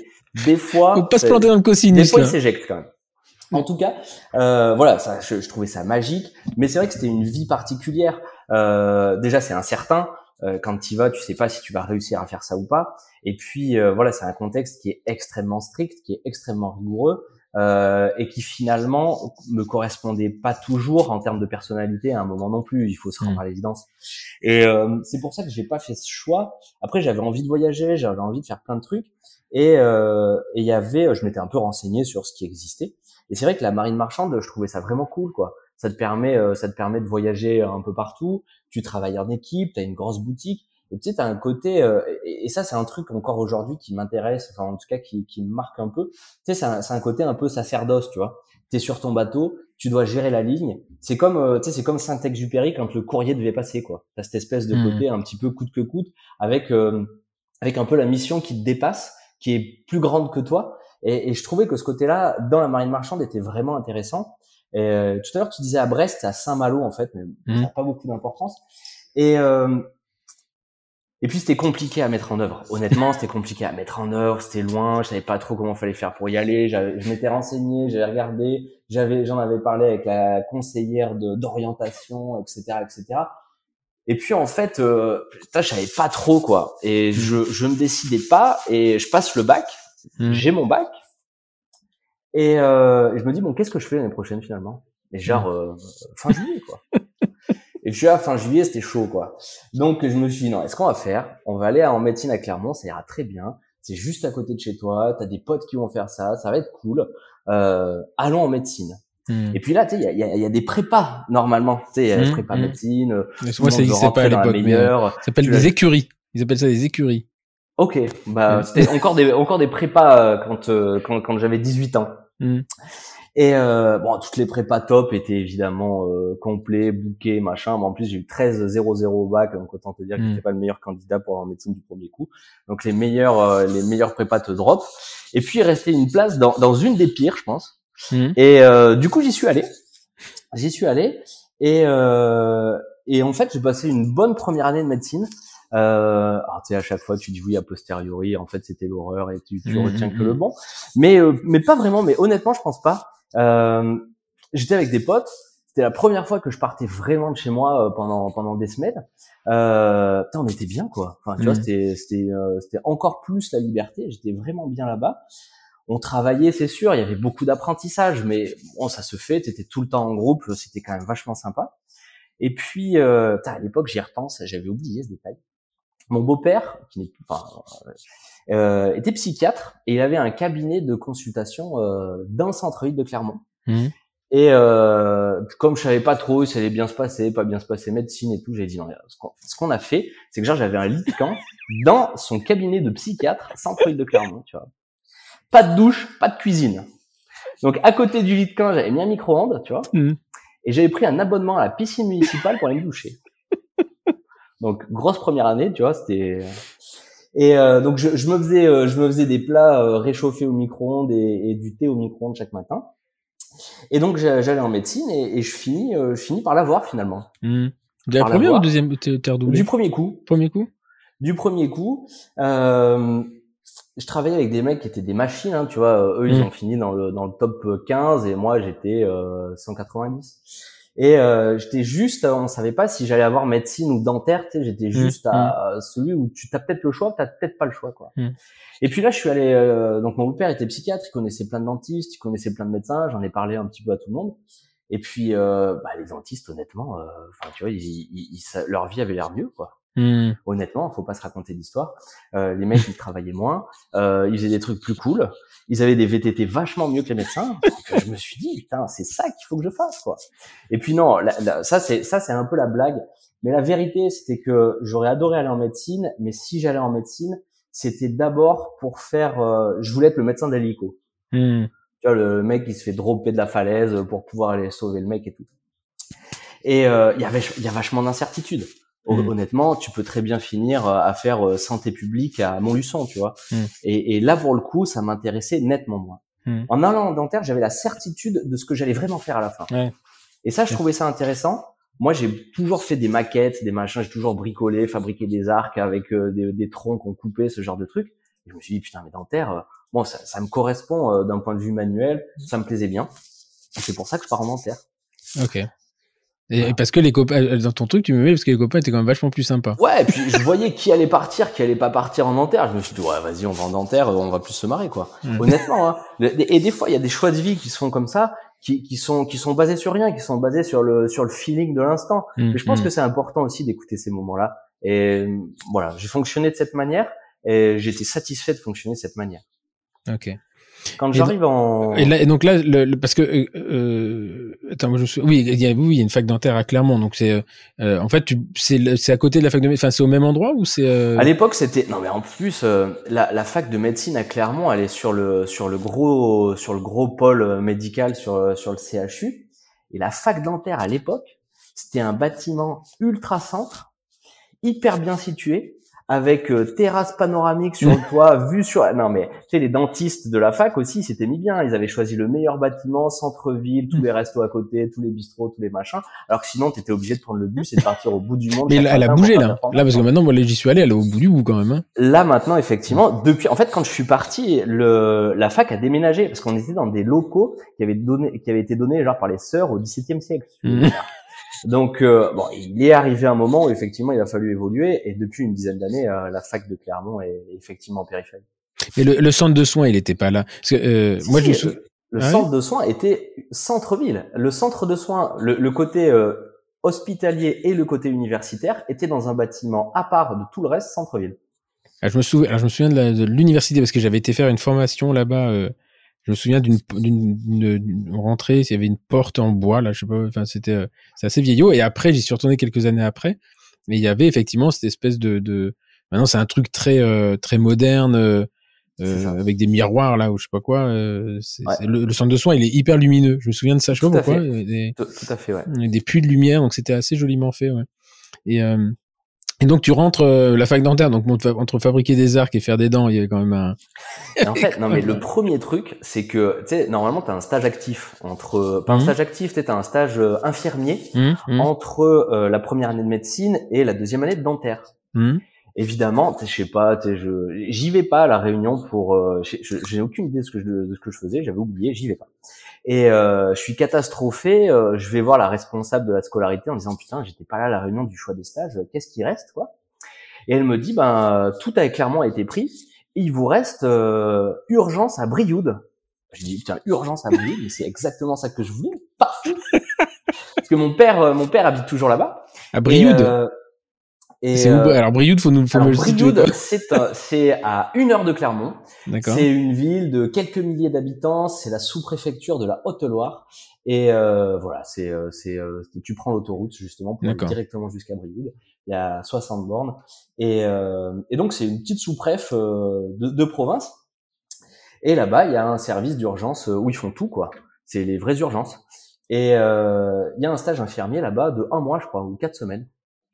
des fois... Faut pas se c'est- planter dans le des cosinus, fois, là. il s'éjecte quand même. En tout cas, euh, voilà, ça, je, je trouvais ça magique, mais c'est vrai que c'était une vie particulière. Euh, déjà, c'est incertain. Euh, quand tu y vas, tu sais pas si tu vas réussir à faire ça ou pas. Et puis, euh, voilà, c'est un contexte qui est extrêmement strict, qui est extrêmement rigoureux, euh, et qui finalement me correspondait pas toujours en termes de personnalité à un moment non plus. Il faut se rendre Mm. à l'évidence. Et euh, c'est pour ça que j'ai pas fait ce choix. Après, j'avais envie de voyager, j'avais envie de faire plein de trucs, et euh, et il y avait, je m'étais un peu renseigné sur ce qui existait. Et c'est vrai que la marine marchande, je trouvais ça vraiment cool, quoi. Ça te permet, euh, ça te permet de voyager un peu partout. Tu travailles en équipe, t'as une grosse boutique. Et tu sais, t'as un côté, euh, et, et ça, c'est un truc encore aujourd'hui qui m'intéresse, enfin en tout cas qui, qui me marque un peu. Tu sais, c'est un, c'est un côté un peu sacerdoce, tu vois. T'es sur ton bateau, tu dois gérer la ligne. C'est comme, euh, tu sais, c'est comme Saint-Exupéry quand le courrier devait passer, quoi. T'as cette espèce de Mhm. côté un petit peu coûte que coûte, avec euh, avec un peu la mission qui te dépasse, qui est plus grande que toi. Et, et je trouvais que ce côté-là, dans la marine marchande, était vraiment intéressant. Et, euh, tout à l'heure, tu disais à Brest, c'est à Saint-Malo en fait, mais ça n'a pas beaucoup d'importance. Et euh, et puis c'était compliqué à mettre en œuvre. Honnêtement, c'était compliqué à mettre en œuvre. C'était loin. Je savais pas trop comment fallait faire pour y aller. Je m'étais renseigné, j'avais regardé, j'avais, j'en avais parlé avec la conseillère de d'orientation, etc., etc. Et puis en fait, euh, putain, je savais pas trop quoi. Et je je me décidais pas. Et je passe le bac. Mm. J'ai mon bac. Et euh, je me dis bon, qu'est-ce que je fais l'année prochaine finalement? Et genre euh, fin juillet quoi. *laughs* Et je suis à fin juillet, c'était chaud quoi. Donc je me suis dit non, est-ce qu'on va faire? On va aller en médecine à Clermont, ça ira très bien. C'est juste à côté de chez toi, t'as des potes qui vont faire ça, ça va être cool. Euh, allons en médecine. Mm. Et puis là, tu sais, il y y y a des prépas normalement. Tu sais, il y a des prépas mhm. médecine. Mais Moi, ça n'existait pas à l'époque. Ça s'appelle des écuries. Ils appellent ça des écuries. Ok, bah c'était encore des encore des prépas euh, quand euh, quand, quand j'avais 18 ans. Mm. Et euh, bon, toutes les prépas top étaient évidemment euh, complets, bookés, machin. Mais en plus, j'ai eu 13-0-0 au bac, donc autant te dire que Mm. j'étais pas le meilleur candidat pour avoir en médecine du premier coup. Donc les meilleurs, euh, les meilleurs prépas te drop. Et puis il restait une place dans, dans une des pires, je pense. Mm. Et euh, du coup, j'y suis allé. J'y suis allé. Et euh, et en fait, j'ai passé une bonne première année de médecine. Euh, alors, tu sais, à chaque fois, tu dis oui a posteriori. En fait, c'était l'horreur et tu, tu Mhm, retiens que mhm. le bon. Mais euh, mais pas vraiment. Mais honnêtement, je pense pas. Euh, J'étais avec des potes. C'était la première fois que je partais vraiment de chez moi euh, pendant pendant des semaines. Euh, putain, on était bien quoi. Enfin, tu vois, Mhm. c'était c'était euh, c'était encore plus la liberté. J'étais vraiment bien là-bas. On travaillait, c'est sûr. Il y avait beaucoup d'apprentissage, mais bon, ça se fait. T'étais tout le temps en groupe. C'était quand même vachement sympa. Et puis, euh, putain, à l'époque, j'y repense. J'avais oublié ce détail. Mon beau-père, qui n'est plus, enfin, euh, était psychiatre et il avait un cabinet de consultation euh, dans le centre-ville de Clermont. Mm. Et euh, comme je savais pas trop si ça allait bien se passer, pas bien se passer, médecine et tout, j'ai dit non. Ce qu'on ce qu'on a fait, c'est que genre j'avais un lit de camp dans son cabinet de psychiatre, centre-ville de Clermont, tu vois. Pas de douche, pas de cuisine. Donc à côté du lit de camp, j'avais mis un micro-ondes, tu vois. Mhm. Et j'avais pris un abonnement à la piscine municipale pour aller me doucher. Donc grosse première année, tu vois, c'était. Et euh, donc je, je me faisais, euh, je me faisais des plats euh, réchauffés au micro-ondes et, et du thé au micro-ondes chaque matin. Et donc j'a- j'allais en médecine et, et je finis, euh, je finis par l'avoir finalement. Mm. De la Par première ou deuxième t'es redoublé Du premier coup, Premier coup? Du premier coup, euh, je travaillais avec des mecs qui étaient des machines, hein, tu vois. euh, Eux, ils Mm. ont fini dans le dans le top 15 et moi j'étais euh, 190. Et euh, j'étais juste, on savait pas si j'allais avoir médecine ou dentaire. Tu sais, j'étais juste à à celui où tu as peut-être le choix, t'as peut-être pas le choix, quoi. Mm. Et puis là, je suis allé. euh, donc mon père était psychiatre, il connaissait plein de dentistes, il connaissait plein de médecins. J'en ai parlé un petit peu à tout le monde. Et puis, euh, bah, les dentistes, honnêtement, euh, enfin, tu vois, ils, ils- ils- leur vie avait l'air mieux, quoi Mm. honnêtement, faut pas se raconter d'histoire. Euh, les mecs, ils travaillaient moins, euh, ils faisaient des trucs plus cool, ils avaient des VTT vachement mieux que les médecins. *laughs* Donc, je me suis dit, putain, c'est ça qu'il faut que je fasse, quoi. Et puis non, la- la- ça c'est ça c'est un peu la blague, mais la vérité, c'était que j'aurais adoré aller en médecine, mais si j'allais en médecine, c'était d'abord pour faire, euh, je voulais être le médecin d'hélico. Mm. Tu vois, le mec qui se fait dropper de la falaise pour pouvoir aller sauver le mec et tout. Et euh, il y avait il y a vachement d'incertitudes. Hon- Honnêtement, tu peux très bien finir euh, à faire euh, santé publique à Montluçon, tu vois. Mm. Et, et là, pour le coup, ça m'intéressait nettement moins. Mm. En allant en dentaire, j'avais la certitude de ce que j'allais vraiment faire à la fin. Ouais. Et ça, je trouvais ça intéressant. Moi, j'ai toujours fait des maquettes, des machins, j'ai toujours bricolé, fabriqué des arcs avec euh, des, des troncs qu'on coupait, ce genre de trucs. Et je me suis dit, putain, mais dentaire, euh, bon, ça, ça me correspond euh, d'un point de vue manuel, ça me plaisait bien. C'est pour ça que je pars en dentaire. Ok. Et, Voilà. parce que les copains, euh, dans ton truc, tu me mets parce que les copains étaient quand même vachement plus sympas. Ouais, et puis je voyais qui allait partir, qui allait pas partir en dentaire. Je me suis dit, ouais, vas-y, on va en dentaire, on va plus se marrer, quoi. Mm. Honnêtement, hein. Et des fois, il y a des choix de vie qui se font comme ça, qui, qui sont, qui sont basés sur rien, qui sont basés sur le, sur le feeling de l'instant. Mm, Mais je pense mm. que c'est important aussi d'écouter ces moments-là. Et euh, voilà, j'ai fonctionné de cette manière et j'étais satisfait de fonctionner de cette manière. Ok. Quand j'arrive en... Et, là, et donc là, le, le- parce que euh, euh, oui, il y a, il y a une fac dentaire à Clermont, donc c'est, euh, en fait, c'est, c'est à côté de la fac de médecine, enfin, c'est au même endroit ou c'est euh, À l'époque, c'était non mais en plus euh, la, la fac de médecine à Clermont, elle est sur le sur le gros sur le gros pôle euh, médical sur euh, sur le CHU et la fac dentaire à l'époque, c'était un bâtiment ultra centre, hyper bien situé avec euh, terrasse panoramique sur le *laughs* toit, vue sur non mais tu sais les dentistes de la fac aussi, s'étaient mis bien, ils avaient choisi le meilleur bâtiment, centre-ville, tous les restos à côté, tous les bistrots, tous les machins, alors que sinon tu étais obligé de prendre le bus et de partir au bout du monde. Mais elle, elle a bougé là, là parce que maintenant, moi, j'y suis allé, elle est au bout du bout quand même. Hein. Là maintenant, effectivement, depuis, en fait, quand je suis parti, le, la fac a déménagé parce qu'on était dans des locaux qui avaient donné, qui avaient été donnés genre par les sœurs au XVIIe siècle. Donc euh, bon, il est arrivé un moment où effectivement il a fallu évoluer et depuis une dizaine d'années, euh, la fac de Clermont est effectivement en périphérie. Mais le, le centre de soins, il était pas là. Parce que euh, Si, moi, si, je me le- Ah oui centre de soins était centre-ville. Le centre de soins, le, le côté euh, hospitalier et le côté universitaire étaient dans un bâtiment à part de tout le reste centre-ville. Ah, je me souviens, alors je me souviens de, l'université parce que j'avais été faire une formation là-bas. Je me souviens d'une rentrée, il y avait une porte en bois là, je sais pas. Enfin, c'était euh, c'est assez vieillot. Et après, j'y suis retourné quelques années après. Et il y avait effectivement cette espèce de, de... maintenant c'est un truc très euh, très moderne. euh, avec des miroirs là ou je sais pas quoi euh, Ouais. le, le centre de soins il est hyper lumineux je me souviens de ça je sais pas pourquoi euh, des, Tout, tout à fait, ouais. des puits de lumière donc c'était assez joliment fait ouais. et euh, et donc tu rentres euh, la fac dentaire donc entre fabriquer des arcs et faire des dents il y avait quand même un Et en fait, non mais le premier truc, c'est que tu sais, normalement t'as un stage actif entre, pas un Mhm. stage actif, t'as un stage euh, infirmier Hum, hum, entre euh, la première année de médecine et la deuxième année de dentaire. Évidemment, je sais pas, je, j'y vais pas à la réunion pour, euh, j'ai aucune idée de ce que je, de ce que je faisais, j'avais oublié, j'y vais pas. Et euh, je suis catastrophé, euh, je vais voir la responsable de la scolarité en disant putain, j'étais pas là à la réunion du choix des stages, qu'est-ce qui reste quoi? Et elle me dit ben tout a clairement été pris, il vous reste euh, urgence à Brioude. Je dis putain urgence à Brioude, mais c'est exactement ça que je voulais, parfait. Parce que mon père, euh, mon père habite toujours là-bas. à Brioude Et, euh, où euh, alors Brioude faut nous faut alors, me le situer, Brioude, quoi. c'est un- c'est à une heure de Clermont. d'accord C'est une ville de quelques milliers d'habitants. C'est la sous-préfecture de la Haute-Loire. Et euh, voilà, c'est euh, c'est euh, tu prends l'autoroute justement pour aller directement jusqu'à Brioude. Il y a 60 bornes. Et, euh, et donc c'est une petite sous-préf euh, de, de province. Et là-bas, il y a un service d'urgence euh, où ils font tout quoi. C'est les vraies urgences. Et euh, il y a un stage infirmier là-bas de un mois, je crois, ou quatre semaines.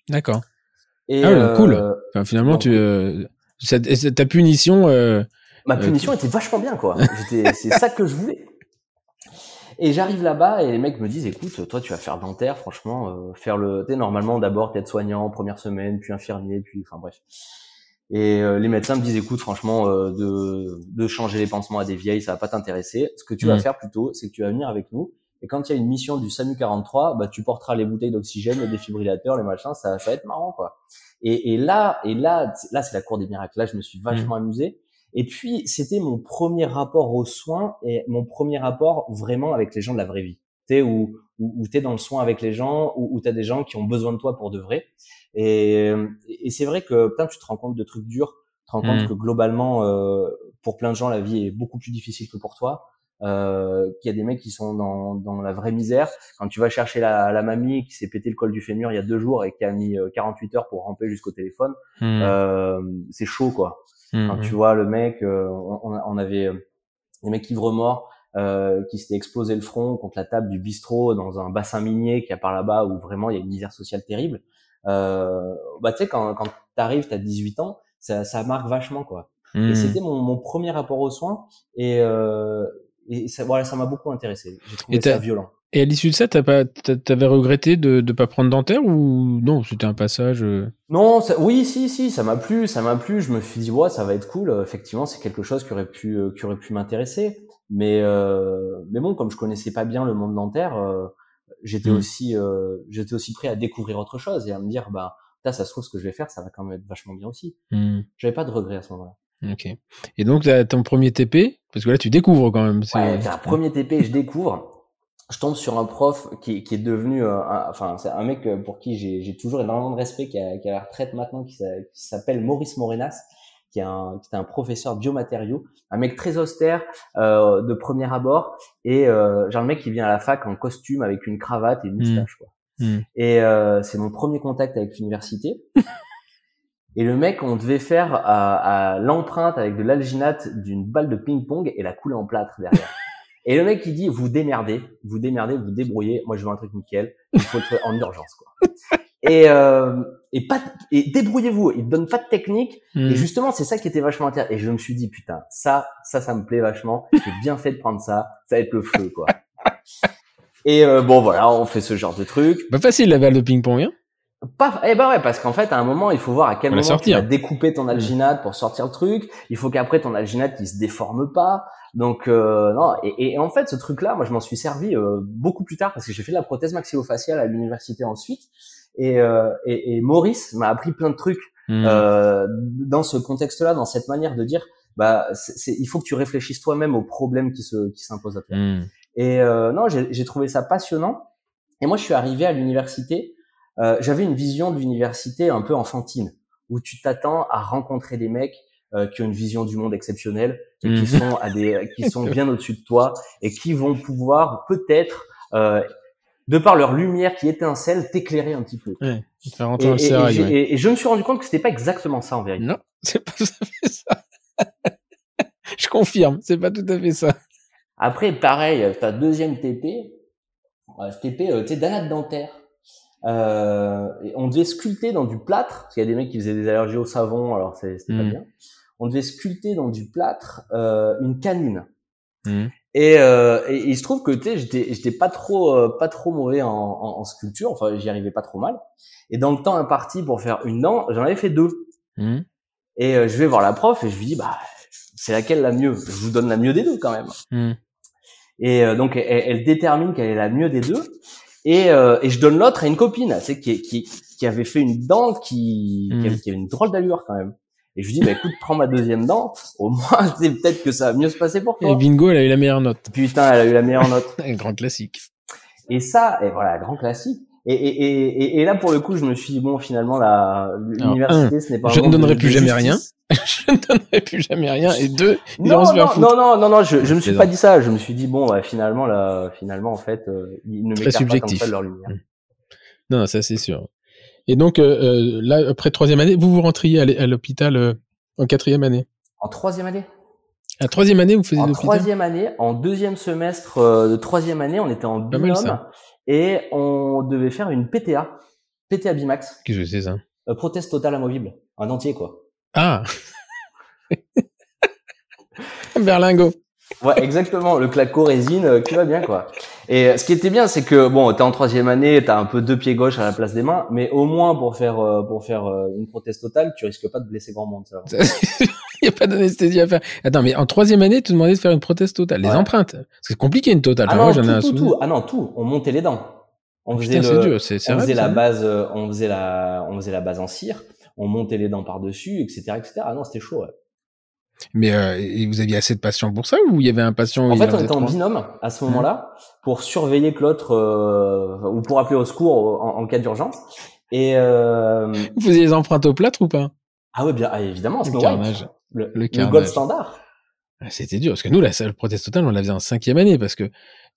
d'accord Et, Ah ouais, euh, cool. Enfin, finalement donc, tu euh, ça- ta punition euh, Ma punition était vachement bien, quoi. *laughs* J'étais, c'est ça que je voulais. Et j'arrive là-bas et les mecs me disent, écoute, toi, tu vas faire dentaire, franchement, euh, faire le, tu normalement, d'abord, t'es soignant, première semaine, puis infirmier, puis, enfin, bref. Et euh, les médecins me disent, écoute, franchement, euh, de, de changer les pansements à des vieilles, ça va pas t'intéresser. Ce que tu vas Mm. faire plutôt, c'est que tu vas venir avec nous. Et quand il y a une mission du SAMU 43, bah, tu porteras les bouteilles d'oxygène, les défibrillateurs, les machins, ça, ça va être marrant, quoi. Et, et là, et là, là, c'est la cour des miracles. Là, je me suis vachement amusé. Et puis, c'était mon premier rapport aux soins et mon premier rapport vraiment avec les gens de la vraie vie. Tu sais, où, où, où tu es dans le soin avec les gens, où, où tu as des gens qui ont besoin de toi pour de vrai. Et, et c'est vrai que putain, tu te rends compte de trucs durs, tu te rends compte Mm. que globalement, euh, pour plein de gens, la vie est beaucoup plus difficile que pour toi. Euh, qu'il y a des mecs qui sont dans, dans la vraie misère. Quand tu vas chercher la, la mamie qui s'est pété le col du fémur il y a deux jours et qui a mis euh, 48 heures pour ramper jusqu'au téléphone, hum, euh, c'est chaud quoi. hum, Quand hum. tu vois le mec, euh, on, on avait euh, des mecs ivres morts euh, qui s'étaient explosé le front contre la table du bistrot dans un bassin minier qui a par là-bas où vraiment il y a une misère sociale terrible. euh, bah tu sais quand quand t'arrives, t'as 18 ans, ça, ça marque vachement quoi. Et Hmm. c'était mon, mon premier rapport aux soins et euh, et ça voilà ça m'a beaucoup intéressé. J'ai trouvé Et ça violent. Et à l'issue de ça, t'as pas, t'a- t'avais regretté de ne pas prendre dentaire ou non C'était un passage. euh, Non, ça- oui, si, si, ça m'a plu, ça m'a plu. Je me suis dit, ouais, ça va être cool. Effectivement, c'est quelque chose qui aurait pu, euh, qui aurait pu m'intéresser. Mais, euh, mais bon, comme je connaissais pas bien le monde dentaire, euh, j'étais Mm. aussi, euh, j'étais aussi prêt à découvrir autre chose et à me dire, bah, ça se trouve ce que je vais faire, ça va quand même être vachement bien aussi. hmm, J'avais pas de regrets à ce moment-là. Ok. Et donc, ton premier TP, parce que là, tu découvres quand même. c'est- Ouais, c'est un premier TP, je découvre. Je tombe sur un prof qui, qui est devenu, euh, un- enfin, c'est un mec euh, pour qui j'ai toujours énormément de respect, qui a, qui a la retraite maintenant, qui s'a- qui s'appelle Maurice Morenas, qui est un, qui est un professeur biomatériaux, un mec très austère euh, de premier abord, et euh, genre le mec qui vient à la fac en costume avec une cravate et une moustache, quoi. Hmm. Et euh, c'est mon premier contact avec l'université. Et le mec, on devait faire à, à l'empreinte avec de l'alginate d'une balle de ping-pong et la couler en plâtre derrière. *laughs* Et le mec, il dit, vous démerdez, vous démerdez, vous débrouillez. Moi, je veux un truc nickel. Il faut le faire en urgence, quoi. *laughs* Et, euh, et pas, et débrouillez-vous. Il te donne pas de technique. Hmm. Et justement, c'est ça qui était vachement intéressant. Et je me suis dit, putain, ça, ça, ça me plaît vachement. J'ai bien fait de prendre ça. Ça va être le feu, quoi. *laughs* Et euh, bon, voilà, on fait ce genre de truc. Pas facile la balle de ping-pong, hein Eh ben ouais, parce qu'en fait, à un moment, il faut voir à quel moment tu vas découper ton alginate pour sortir le truc. Il faut qu'après ton alginate il se déforme pas. Donc euh, non. Et, et en fait, ce truc-là, moi, je m'en suis servi euh, beaucoup plus tard parce que j'ai fait de la prothèse maxillofaciale à l'université ensuite. Et, euh, et, et Maurice m'a appris plein de trucs Hmm. euh, dans ce contexte-là, dans cette manière de dire, bah, c'est, il faut que tu réfléchisses toi-même aux problèmes qui se qui s'imposent à toi. Hmm. Et euh, non, j'ai j'ai trouvé ça passionnant. Et moi, je suis arrivé à l'université. Euh, J'avais une vision de l'université un peu enfantine, où tu t'attends à rencontrer des mecs euh, qui ont une vision du monde exceptionnelle et qui Mhm. sont à des, qui sont bien au-dessus de toi et qui vont pouvoir peut-être, euh, de par leur lumière qui étincelle, t'éclairer un petit peu. Ouais. Et, ouais. je me suis rendu compte que c'était pas exactement ça en vérité. Non, *laughs* c'est pas tout à fait ça. *laughs* Je confirme, c'est pas tout à fait ça. Après, pareil, ta deuxième TP, euh, TP, euh, tu sais, d'anate dentaire. Euh, et on devait sculpter dans du plâtre, parce qu'il y a des mecs qui faisaient des allergies au savon, alors c'était pas Mm. bien. On devait sculpter dans du plâtre euh, une canine. Hmm. Et, euh, et, il se trouve que tu sais, j'étais, pas trop, euh, pas trop mauvais en, en, en sculpture, enfin j'y arrivais pas trop mal. Et dans le temps imparti pour faire une dent, j'en avais fait deux. Hmm. Et euh, je vais voir la prof et je lui dis bah c'est laquelle la mieux? Je vous donne la mieux des deux quand même. Hmm. Et euh, donc elle, elle détermine quelle est la mieux des deux. Et, euh, et je donne l'autre à une copine, tu sais, qui, qui, qui avait fait une dent qui, Mm. qui, avait, qui avait une drôle d'allure quand même. Et je lui dis, bah écoute, prends ma deuxième dent, au moins *laughs* c'est peut-être que ça va mieux se passer pour Et toi. bingo, elle a eu la meilleure note. Putain, elle a eu la meilleure note. *laughs* Un grand classique. Et ça, et voilà, grand classique. Et, et, et, et, et là, pour le coup, je me suis dit, bon, finalement, la, l'université, ce n'est pas je ne donnerai plus jamais justice. *laughs* je ne donnerai plus jamais rien. Et deux, ils Non, vont se faire non, non, non, non, non, je, je me suis pas dit ça. Je me suis dit, bon, bah, finalement, là, finalement, en fait, euh, ils ne m'écartent pas comme subjectif. ça de leur lumière. Mm. Non, non, ça c'est sûr. Et donc, euh, euh, là, après troisième année, vous vous rentriez à l'hôpital euh, en quatrième année? En troisième année? À troisième année, vous faisiez En troisième année, en deuxième semestre de troisième année, on était en binôme et on devait faire une PTA, PTA Bimax, Qu'est-ce que c'est ça? Prothèse totale amovible, un dentier quoi. Ah *laughs* Berlingo. Ouais, exactement, le claco résine euh, qui va bien quoi. Et euh, ce qui était bien, c'est que bon, t'es en troisième année, t'as un peu deux pieds gauche à la place des mains, mais au moins pour faire euh, pour faire une prothèse totale, tu risques pas de blesser grand monde. Ça. Il *laughs* n'y a pas d'anesthésie à faire. Attends, mais en troisième année, tu demandais de faire une prothèse totale. Les Ouais. empreintes. C'est compliqué une totale. Ah Enfin, non, moi, tout, tout, souvenir. tout. Ah non, tout. On montait les dents. On faisait Putain, le, faisait la base, on faisait la, on faisait la base en cire, on montait les dents par dessus, etc., etc. Ah non, c'était chaud. ouais. Mais euh, et vous aviez assez de patients pour ça ou il y avait un patient En fait, on était en binôme à ce moment-là pour surveiller que l'autre euh, ou pour appeler au secours en, en cas d'urgence. Et euh, Vous faisiez les empreintes au plâtre ou pas? Ah ouais, bien ah, évidemment, Le carnage. Le, Le le carnage. gold standard. Ah, C'était dur parce que nous, la salle prothèse totale, on la faisait en cinquième année parce que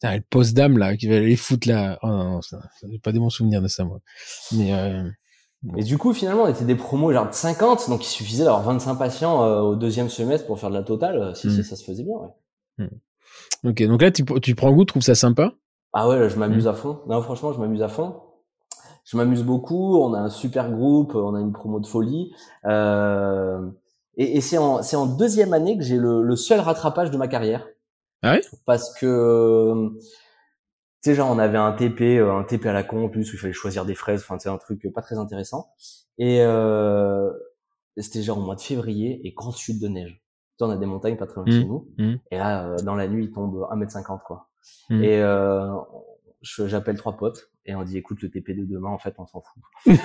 putain, le poste d'âme là qui va aller foutre là. Oh non, non, j'ai pas des bons souvenirs de ça moi. Mais euh, Et du coup, finalement, on était des promos genre de 50, donc il suffisait d'avoir 25 patients euh, au deuxième semestre pour faire de la totale. euh, Si, si, ça se faisait bien. Ouais. ok, donc là tu, tu prends goût, trouves ça sympa? Ah ouais, je m'amuse Mm. à fond. Non, franchement, je m'amuse à fond. je m'amuse beaucoup. On a un super groupe, on a une promo de folie. Euh, et, et c'est en, en deuxième année que j'ai le, le seul rattrapage de ma carrière. Ah oui Parce que, tu sais, genre, on avait un TP, euh, un TP à la con en plus, où il fallait choisir des fraises. Enfin, c'est un truc pas très intéressant. Et euh, c'était genre au mois de février et grosse chute de neige. Tu on a des montagnes pas très loin de Mmh. chez nous. Mmh. Et là, euh, dans la nuit, il tombe 1m50, quoi. Mm. Et euh, j'appelle trois potes et on dit, écoute, le TP de demain, en fait, on s'en fout. *laughs*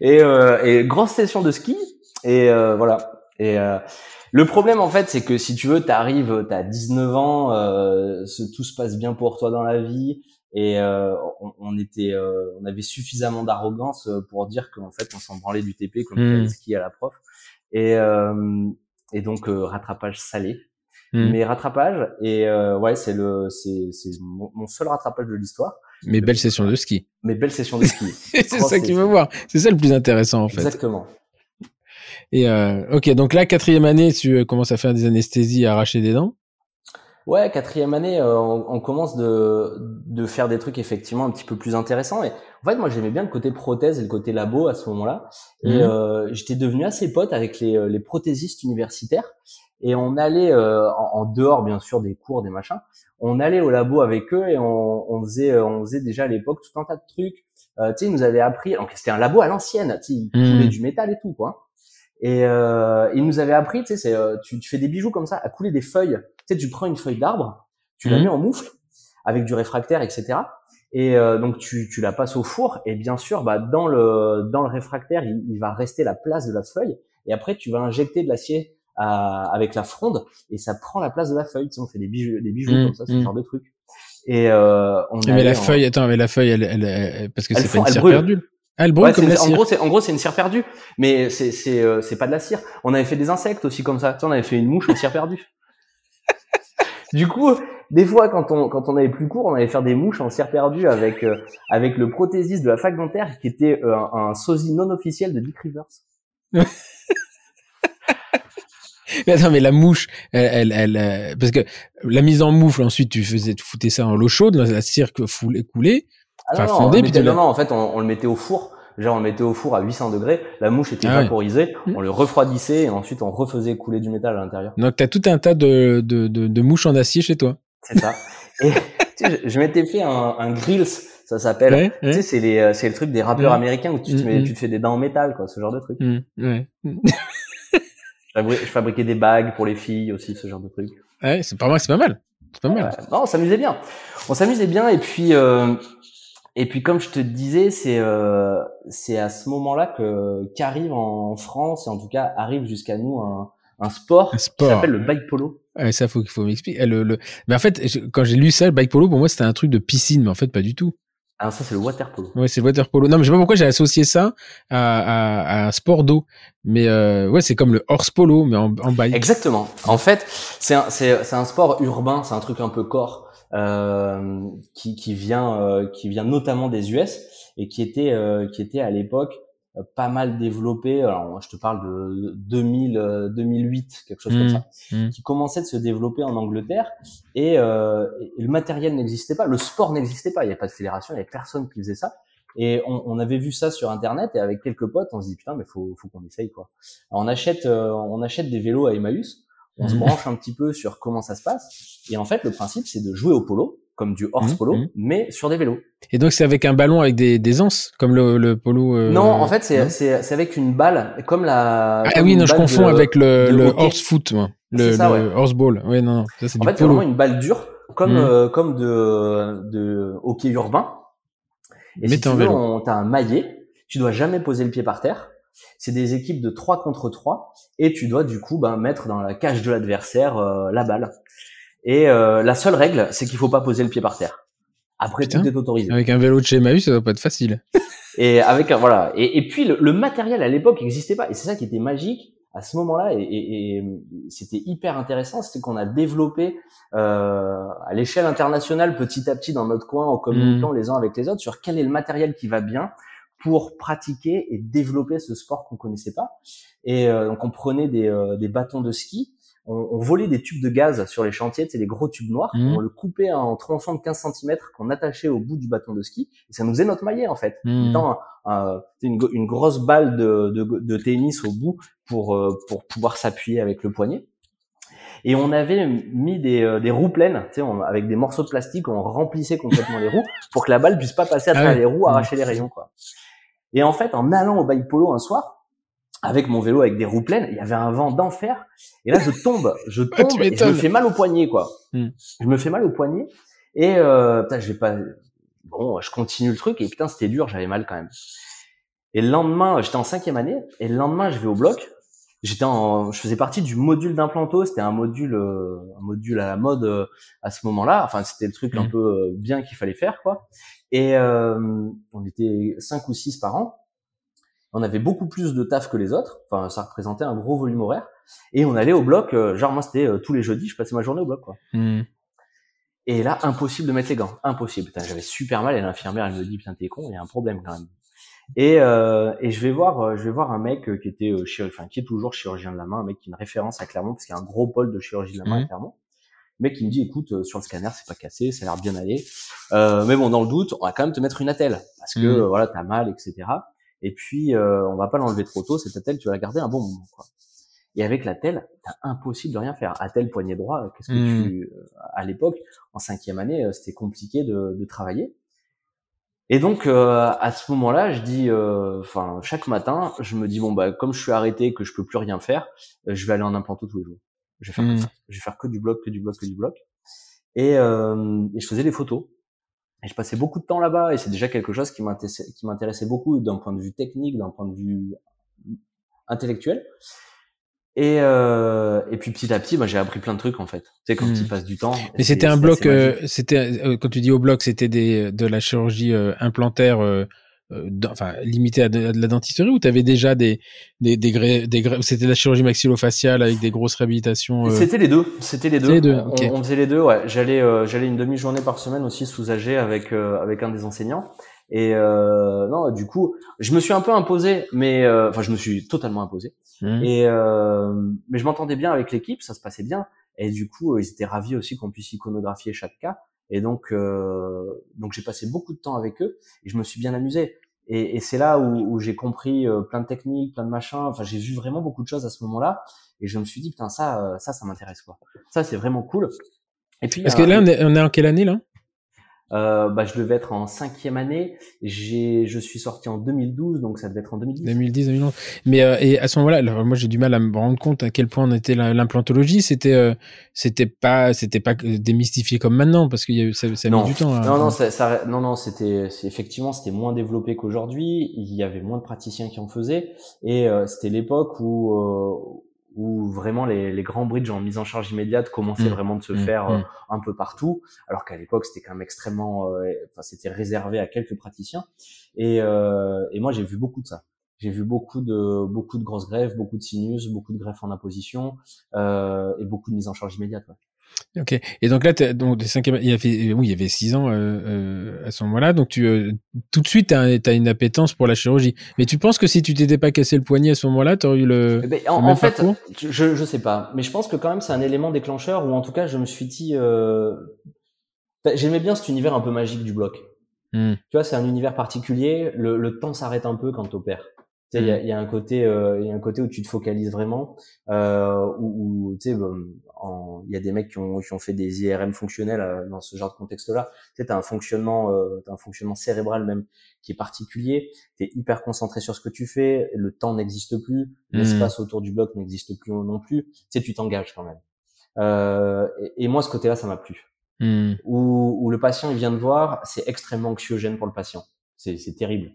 et, euh, et grosse session de ski. Et euh, voilà. Et euh, le problème, en fait, c'est que si tu veux, t'arrives, t'as 19 ans, euh, ce- tout se passe bien pour toi dans la vie. Et euh, on, on était, euh, on avait suffisamment d'arrogance euh, pour dire qu'en fait, on s'en branlait du TP comme Mm. mmh. ski à la prof. Et, euh, et donc euh, rattrapage salé Mm. mes rattrapages et euh, ouais c'est le c'est c'est mon, mon seul rattrapage de l'histoire Mais belle session de ski. mes belles sessions de ski *laughs* c'est ça Grosse qu'il session. faut voir. C'est ça le plus intéressant en fait. exactement Et euh, ok, donc là quatrième année, tu euh, commences à faire des anesthésies, à arracher des dents? ouais quatrième année euh, on, on commence de de faire des trucs effectivement un petit peu plus intéressants. Et en fait moi j'aimais bien le côté prothèse et le côté labo à ce moment-là. Et Mhm. euh, j'étais devenu assez pote avec les euh, les prothésistes universitaires. Et on allait euh, en, en dehors bien sûr des cours des machins on allait au labo avec eux et on, on faisait on faisait déjà à l'époque tout un tas de trucs. Euh, tu sais ils nous avaient appris donc c'était un labo à l'ancienne tu sais ils coulaient du métal et tout quoi et euh, ils nous avaient appris tu sais c'est euh, tu, tu fais des bijoux comme ça à couler des feuilles tu sais tu prends une feuille d'arbre tu la Mhm. mets en moufle avec du réfractaire etc et euh, donc tu, tu la passes au four et bien sûr bah dans le dans le réfractaire il, il va rester la place de la feuille et après tu vas injecter de l'acier à- avec la fronde et ça prend la place de la feuille tu sais, on fait des bijoux des bijoux Mhm, comme ça ce mhm. genre de truc et euh, on mais la en- feuille, attends, mais la feuille, elle, elle, elle- parce que c'est pas une perdue. Ah, elle brûle Ouais, comme la en cire. gros, c'est en gros c'est une cire perdue, mais c'est c'est euh, c'est pas de la cire. On avait fait des insectes aussi comme ça. Tu sais, on avait fait une mouche en cire perdue. *laughs* du coup, des fois quand on quand on avait plus court, on allait faire des mouches en cire perdue avec euh, avec le prothésiste de la fac dentaire qui était euh, un, un sosie non officiel de Dick Rivers. *laughs* Mais attends, mais la mouche, elle, elle, elle, parce que la mise en moufle, ensuite tu faisais, tu foutais ça en l'eau chaude, la, cire que foulée, Ah non, non, fondé, puis en fait, on, on le mettait au four. Genre, on le mettait au four à 800 degrés. La mouche était Ah vaporisée. Mm. On le refroidissait et ensuite on refaisait couler du métal à l'intérieur. Donc t'as tout un tas de, de, de, de mouches en acier chez toi. C'est ça. *laughs* Et tu sais, je, je m'étais fait un, un grills, ça s'appelle. Ouais, Tu ouais. sais, c'est les, euh, c'est le truc des rappeurs Mm. américains où tu te, Mm, mets, tu te fais des dents en métal, quoi, ce genre de truc. Ouais. Je fabri- je fabriquais des bagues pour les filles aussi, ce genre de truc. Ouais, c'est pas mal, c'est pas mal. C'est pas mal. Ouais. Non, on s'amusait bien. On s'amusait bien et puis euh, et puis comme je te disais, c'est euh, c'est à ce moment-là que qu'arrive en France et en tout cas arrive jusqu'à nous un, un sport, Un qui s'appelle le bike polo. Ouais, ça faut qu'il faut m'expliquer. Eh, Le, le... Mais en fait, je- quand j'ai lu ça, le bike polo, pour moi, c'était un truc de piscine, mais en fait, pas du tout. Alors ça c'est le water polo. Ouais, c'est le water polo. Non, mais je sais pas pourquoi j'ai associé ça à, à, à un sport d'eau. Mais euh, ouais, c'est comme le horse polo, mais en, en bike. Exactement. En fait, c'est un, c'est, un sport urbain, c'est un truc un peu corps qui, qui vient euh, qui vient notamment des US et qui était euh, qui était à l'époque euh, pas mal développé. Alors, je te parle de 2000 euh, 2008, quelque chose comme Mm, ça, mm. qui commençait de se développer en Angleterre et, euh, et le matériel n'existait pas, le sport n'existait pas, il n'y avait pas de fédération, il n'y avait personne qui faisait ça. Et on, on avait vu ça sur internet et avec quelques potes, on se dit putain mais faut faut qu'on essaye quoi. Alors, on achète euh, on achète des vélos à Emmaüs, on se Mhm. branche *laughs* un petit peu sur comment ça se passe et en fait le principe c'est de jouer au polo comme du horse Mhm, polo mhm. mais sur des vélos. Et donc, c'est avec un ballon avec des, des anses, comme le, le polo. euh, non, en fait c'est c'est c'est avec une balle comme la Ah comme oui, non, je confonds de- avec le, le horse foot, moi. Le, ça, le horse ball. Ouais, non, non. Ça, c'est En du fait, c'est vraiment une balle dure, comme Mhm. euh, comme de de hockey urbain. Et Mais si tu veux, vélo. on t'as un maillet. Tu dois jamais poser le pied par terre. C'est des équipes de 3 contre 3 et tu dois du coup ben, mettre dans la cage de l'adversaire euh, la balle. Et euh, la seule règle, c'est qu'il faut pas poser le pied par terre. Après, Putain. tout est autorisé. Avec un vélo de chez Maus, ça doit pas être facile. *laughs* Et avec un voilà. Et, et puis le, le matériel à l'époque n'existait pas. Et c'est ça qui était magique à ce moment-là. Et, et- et c'était hyper intéressant. C'était qu'on a développé euh, à l'échelle internationale, petit à petit, dans notre coin, en communiquant les uns avec les autres, sur quel est le matériel qui va bien pour pratiquer et développer ce sport qu'on connaissait pas. Et euh, donc on prenait des, euh, des bâtons de ski. on, volait des tubes de gaz sur les chantiers, c'est des gros tubes noirs, Mhm. on le coupait en tronçons de 15 cm qu'on attachait au bout du bâton de ski, et ça nous faisait notre maillet en fait. Étant un- un- une, grosse balle de, de, de tennis au bout pour, euh, pour pouvoir s'appuyer avec le poignet. Et on avait mis des, euh, des roues pleines, tu sais, on- avec des morceaux de plastique, on remplissait complètement les roues pour que la balle puisse pas passer à Ah travers les roues, Mhm. arracher les rayons, quoi. Et en fait, en allant au bike polo un soir, avec mon vélo avec des roues pleines, il y avait un vent d'enfer. Et là, je tombe, je *laughs* tombe et je me fais mal au poignet, quoi. Mhm. Je me fais mal au poignet et euh, putain, je vais pas. Bon, je continue le truc et putain, c'était dur, j'avais mal quand même. Et le lendemain, j'étais en cinquième année et le lendemain, je vais au bloc. J'étais en, je faisais partie du module d'implanto. C'était un module, euh, un module à la mode euh, à ce moment-là. Enfin, c'était le truc un Mhm. peu euh, bien qu'il fallait faire, quoi. Et euh, on était cinq ou six par an. On avait beaucoup plus de taf que les autres. Enfin, ça représentait un gros volume horaire. Et on allait au bloc. euh, genre moi, c'était euh, tous les jeudis, je passais ma journée au bloc, quoi. Mhm. Et là, impossible de mettre les gants. Impossible. J'avais super mal et l'infirmière, elle me dit, putain, t'es con, il y a un problème quand même. Et, euh, et je vais voir, euh, je vais voir un mec euh, qui était euh, chirurgien, enfin, qui est toujours chirurgien de la main, un mec qui est une référence à Clermont, parce qu'il y a un gros pôle de chirurgie de la main à Mhm. Clermont. Le mec qui me dit, écoute, sur le scanner, c'est pas cassé, ça a l'air bien aller. Euh, mais bon, dans le doute, on va quand même te mettre une attelle, parce que, euh, voilà, t'as mal, etc. Et puis, euh, on va pas l'enlever trop tôt, cette attelle, tu vas la garder un bon moment, quoi. Et avec la telle, t'as impossible de rien faire. Attelle, poignet droit, qu'est-ce que Mhm. tu, à l'époque, en cinquième année, c'était compliqué de, de travailler. Et donc euh, à ce moment-là, je dis, euh, enfin chaque matin, je me dis bon bah comme je suis arrêté, que je peux plus rien faire, euh, je vais aller en implanto tous les jours. Je vais faire que ça. Je vais faire que du bloc, que du bloc, que du bloc. Et, euh, et je faisais des photos. Et je passais beaucoup de temps là-bas. Et c'est déjà quelque chose qui m'intéressait, qui m'intéressait beaucoup d'un point de vue technique, d'un point de vue intellectuel. Et, euh, et puis petit à petit, bah, j'ai appris plein de trucs en fait. Tu sais, quand Mhm. tu passes du temps. Mais c'était un bloc, euh, c'était euh, quand tu dis au bloc, c'était des de la chirurgie implantaire, enfin limitée à de, à de la dentisterie, ou t'avais déjà des des des, gré- des gré- c'était de la chirurgie maxillofaciale avec des grosses réhabilitations. C'était les deux. C'était les deux. les deux, On, faisait les deux. Ouais. J'allais, j'allais une demi-journée par semaine aussi sous AG avec avec un des enseignants. Et euh, non, du coup, je me suis un peu imposé, mais euh, enfin, je me suis totalement imposé. Mhm. Et euh, mais je m'entendais bien avec l'équipe, ça se passait bien. Et du coup, euh, ils étaient ravis aussi qu'on puisse iconographier chaque cas. Et donc, euh, donc j'ai passé beaucoup de temps avec eux et je me suis bien amusé. Et, et c'est là où, où j'ai compris euh, plein de techniques, plein de machins. Enfin, j'ai vu vraiment beaucoup de choses à ce moment-là. Et je me suis dit, putain, ça, ça, ça m'intéresse quoi. Ça, c'est vraiment cool. Et puis, Parce que là, on est, on est en quelle année là? Euh, bah, je devais être en cinquième année. J'ai, je suis sorti en 2012, donc ça devait être en 2010. 2010, 2011. Mais euh, et à ce moment-là, alors, moi j'ai du mal à me rendre compte à quel point on était la- l'implantologie. C'était euh, c'était pas c'était pas démystifié comme maintenant parce qu'il y a eu ça, ça a mis Non. du temps. à- Non, non, ça, ça- non, non, c'était, c'est- effectivement, c'était moins développé qu'aujourd'hui. Il y avait moins de praticiens qui en faisaient, et euh, c'était l'époque où, euh, où vraiment les, les grands bridges en mise en charge immédiate commençaient Mm. vraiment de se Mm, faire euh, mm. un peu partout, alors qu'à l'époque c'était quand même extrêmement, euh, enfin c'était réservé à quelques praticiens. Et, euh, et moi j'ai vu beaucoup de ça. J'ai vu beaucoup de beaucoup de grosses greffes, beaucoup de sinus, beaucoup de greffes en imposition euh, et beaucoup de mise en charge immédiate. ouais. Ok. Et donc là, donc des cinquièmes, il y avait, oui, il y avait six ans euh, euh, à ce moment-là. Donc tu, euh, tout de suite, t'as as une appétence pour la chirurgie. Mais tu penses que si tu t'étais pas cassé le poignet à ce moment-là, t'aurais eu le. Eh ben, en, le même en fait, parcours? je, je sais pas, mais je pense que quand même c'est un élément déclencheur où en tout cas je me suis dit, euh, ben, j'aimais bien cet univers un peu magique du bloc. Hmm. Tu vois, c'est un univers particulier. Le, le temps s'arrête un peu quand t'opères. Tu sais, il y, a, il y a un côté, euh, il y a un côté où tu te focalises vraiment. Euh, où, où, tu sais, il y a des mecs qui ont, qui ont fait des IRM fonctionnels euh, dans ce genre de contexte-là. Tu sais, t'as un fonctionnement, euh, un fonctionnement cérébral même qui est particulier. T'es hyper concentré sur ce que tu fais. Le temps n'existe plus. Mm. L'espace autour du bloc n'existe plus non plus. Tu sais, tu t'engages quand même. Euh, et, et moi, ce côté-là, ça m'a plu Hmm. où, où le patient il vient de voir, c'est extrêmement anxiogène pour le patient. C'est c'est terrible.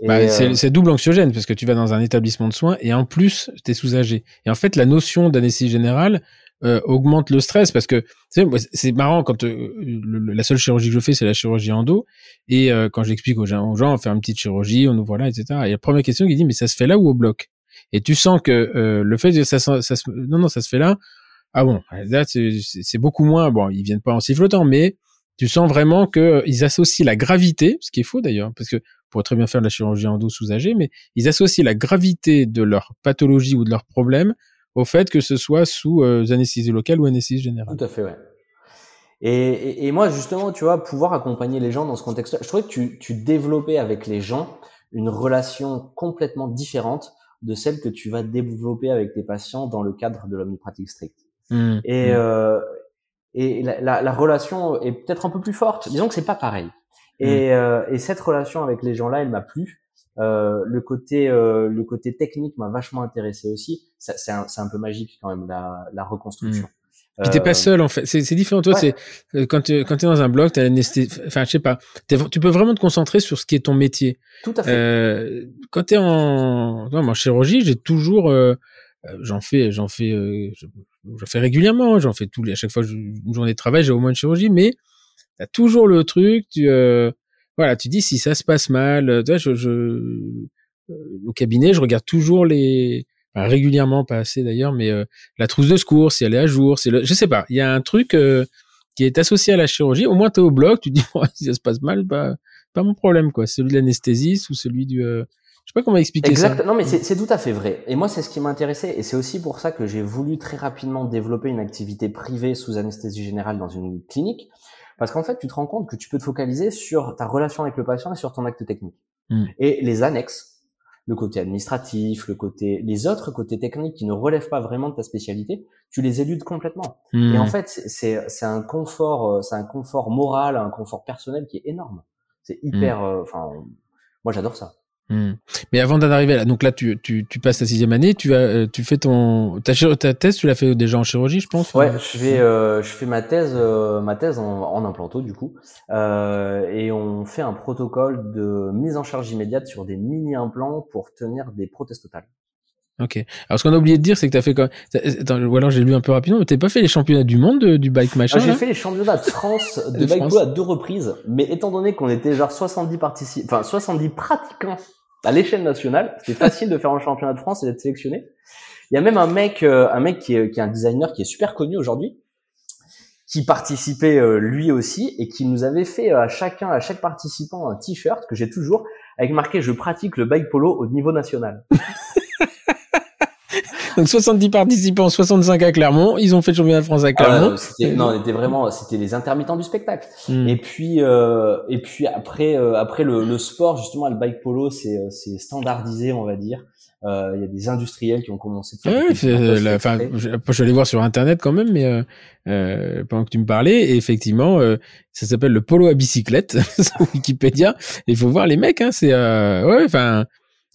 Et, Bah, euh, c'est double anxiogène parce que tu vas dans un établissement de soins et en plus t'es soulagé. Et en fait, la notion d'anesthésie générale euh, augmente le stress parce que tu c'est marrant quand euh, le- la seule chirurgie que je fais c'est la chirurgie endo et euh, quand j'explique aux gens, aux gens on fait une petite chirurgie, on ouvre là, etc. Et la première question qui dit mais ça se fait là ou au bloc? Et tu sens que le fait que ça, ça se, non non ça se fait là. Ah bon, là c'est beaucoup moins. Bon, ils viennent pas en sifflotant, mais tu sens vraiment que euh, associent la gravité, ce qui est faux d'ailleurs, parce que pourrait très bien faire de la chirurgie endo sous âgé, mais ils associent la gravité de leur pathologie ou de leur problème au fait que ce soit sous anesthésie locale ou anesthésie générale. Tout à fait, ouais. Et, et, moi, justement, tu vois, pouvoir accompagner les gens dans ce contexte-là, je trouvais que tu, tu développais avec les gens une relation complètement différente de celle que tu vas développer avec tes patients dans le cadre de l'omnipratique stricte. Mmh, et, mmh. Euh, et la, la, la, relation est peut-être un peu plus forte. Disons que c'est pas pareil. Et, mmh. euh, et cette relation avec les gens-là, elle m'a plu. Euh, le côté euh, le côté technique m'a vachement intéressé aussi. C'est un, un, peu magique quand même la, la reconstruction. Puis t'es pas euh, seul en fait. C'est différent. Toi, c'est euh, quand tu quand es dans un blog, t'as. Enfin, je sais pas. Tu peux vraiment te concentrer sur ce qui est ton métier. Tout à fait. Euh, quand t'es en, non, en chirurgie, j'ai toujours, euh, j'en fais, j'en fais, j'en fais régulièrement. J'en fais tous les. À chaque fois, une journée de travail, j'ai au moins une chirurgie, mais t'as toujours le truc. Tu, voilà, tu dis si ça se passe mal. Tu vois, je, je au cabinet, je regarde toujours les régulièrement, pas assez d'ailleurs, mais euh, la trousse de secours, si elle est à jour, c'est le, je sais pas, il y a un truc euh, qui est associé à la chirurgie. Au moins, tu es au bloc, tu dis, *laughs* si ça se passe mal, bah, pas mon problème, quoi. Celui de l'anesthésie ou celui du. Je sais pas comment expliquer exact. ça. Non, mais c'est tout à fait vrai. Et moi, c'est ce qui m'intéressait. Et c'est aussi pour ça que j'ai voulu très rapidement développer une activité privée sous anesthésie générale dans une clinique. Parce qu'en fait, tu te rends compte que tu peux te focaliser sur ta relation avec le patient et sur ton acte technique. Hmm. Et les annexes, le côté administratif, le côté, les autres côtés techniques qui ne relèvent pas vraiment de ta spécialité, tu les éludes complètement. Et en hmm. fait, c'est c'est un confort, euh, c'est un confort moral, un confort personnel qui est énorme. C'est hyper, hmm. euh, enfin, moi j'adore ça. Hmm. Mais avant d'en arriver là, donc là tu, tu, tu passes ta sixième année, tu vas, euh, tu fais ton ta, ta thèse, tu l'as fait déjà en chirurgie, je pense. Ouais, je fais euh, je fais ma thèse euh, ma thèse en, en implanto du coup, et on fait un protocole de mise en charge immédiate sur des mini implants pour tenir des prothèses totales. Ok. Alors ce qu'on a oublié de dire, c'est que tu as fait quand Attends, ou alors j'ai lu un peu rapidement, mais t'as pas fait les championnats du monde du bike machin ah, J'ai fait les championnats de France *laughs* de, bike à deux reprises, mais étant donné qu'on était genre 70 participants, enfin 70 pratiquants à l'échelle nationale. C'était facile de faire un championnat de France et d'être sélectionné. Il y a même un mec, euh, un mec qui est, qui est un designer qui est super connu aujourd'hui, qui participait euh, lui aussi et qui nous avait fait euh, à chacun, à chaque participant, un t-shirt que j'ai toujours avec marqué "Je pratique le bike polo au niveau national". *laughs* Donc 70 participants, 65 à Clermont. Ils ont fait le championnat de France à ah Clermont. non, on était vraiment, c'était les intermittents du spectacle. Hmm. Et puis, euh, et puis après, euh, après le, le, sport justement, le bike polo, c'est, euh, standardisé, on va dire. Euh, il y a des industriels qui ont commencé. Faire la, enfin, je, je suis allé voir sur internet quand même, mais euh, pendant que tu me parlais, et effectivement, ça s'appelle le polo à bicyclette *laughs* sur Wikipédia. Il faut voir les mecs, hein, c'est ouais, enfin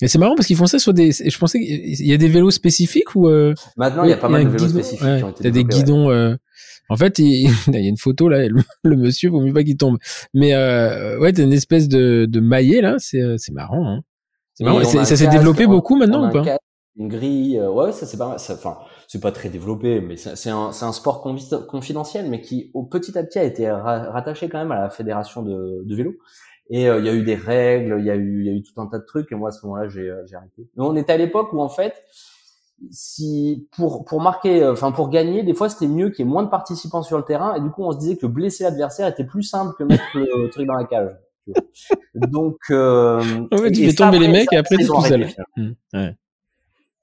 et c'est marrant parce qu'ils font ça sur des. Je pensais qu'il y a des vélos spécifiques ou. Euh... Maintenant, il y a pas mal de vélos spécifiques ouais, qui ont été. des guidons. Euh... En fait, il... *laughs* il, y a une photo là. Le, monsieur, vaut mieux pas qu'il tombe. Mais euh, ouais, t'as une espèce de, de maillet là. C'est euh, c'est marrant. Hein. Marrant. ça s'est développé beaucoup maintenant ou pas? Une grille. Euh, ouais, ça c'est pas. Enfin, c'est pas très développé, mais c'est un, un sport confidentiel, mais qui au petit à petit a été rattaché quand même à la fédération de, de vélo. Et euh, il y a eu des règles, il y a eu, il y a eu tout un tas de trucs. Et moi, à ce moment-là, j'ai, euh, j'ai arrêté. Mais on était à l'époque où, en fait, si pour pour marquer, euh, enfin pour gagner, des fois c'était mieux qu'il y ait moins de participants sur le terrain. Et du coup, on se disait que blesser l'adversaire était plus simple que mettre le *laughs* truc dans la cage. Donc, euh, en fait, tu fais tomber les mecs et après tu tout seul. Mmh, ouais.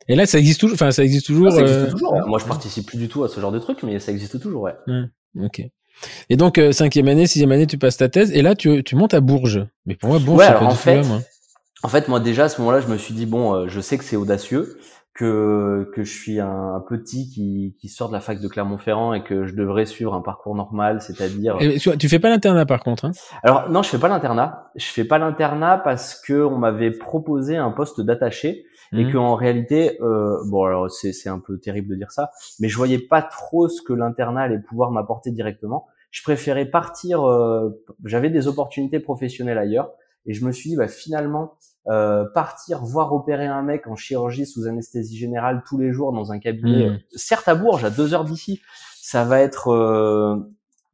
Et là, ça existe toujours. Enfin, ça existe toujours. ça existe toujours. Moi, je participe plus du tout à ce genre de truc, mais ça existe toujours. Ouais. ouais. Ok. Et donc, euh, cinquième année, sixième année, tu passes ta thèse, et là, tu, tu montes à Bourges. Mais pour moi, Bourges, ouais, en fait, En fait, moi, déjà, à ce moment-là, je me suis dit, bon, euh, je sais que c'est audacieux, que, que je suis un, petit qui, qui sort de la fac de Clermont-Ferrand et que je devrais suivre un parcours normal, c'est-à-dire... Tu fais pas l'internat, par contre, hein? Alors, non, je fais pas l'internat. Je fais pas l'internat parce que on m'avait proposé un poste d'attaché et mmh. que en réalité, euh, bon alors c'est c'est un peu terrible de dire ça, mais je voyais pas trop ce que l'internat allait pouvoir m'apporter directement. Je préférais partir. Euh, J'avais des opportunités professionnelles ailleurs et je me suis dit bah finalement euh, partir voir opérer un mec en chirurgie sous anesthésie générale tous les jours dans un cabinet, mmh. certes à Bourges, à deux heures d'ici, ça va être euh,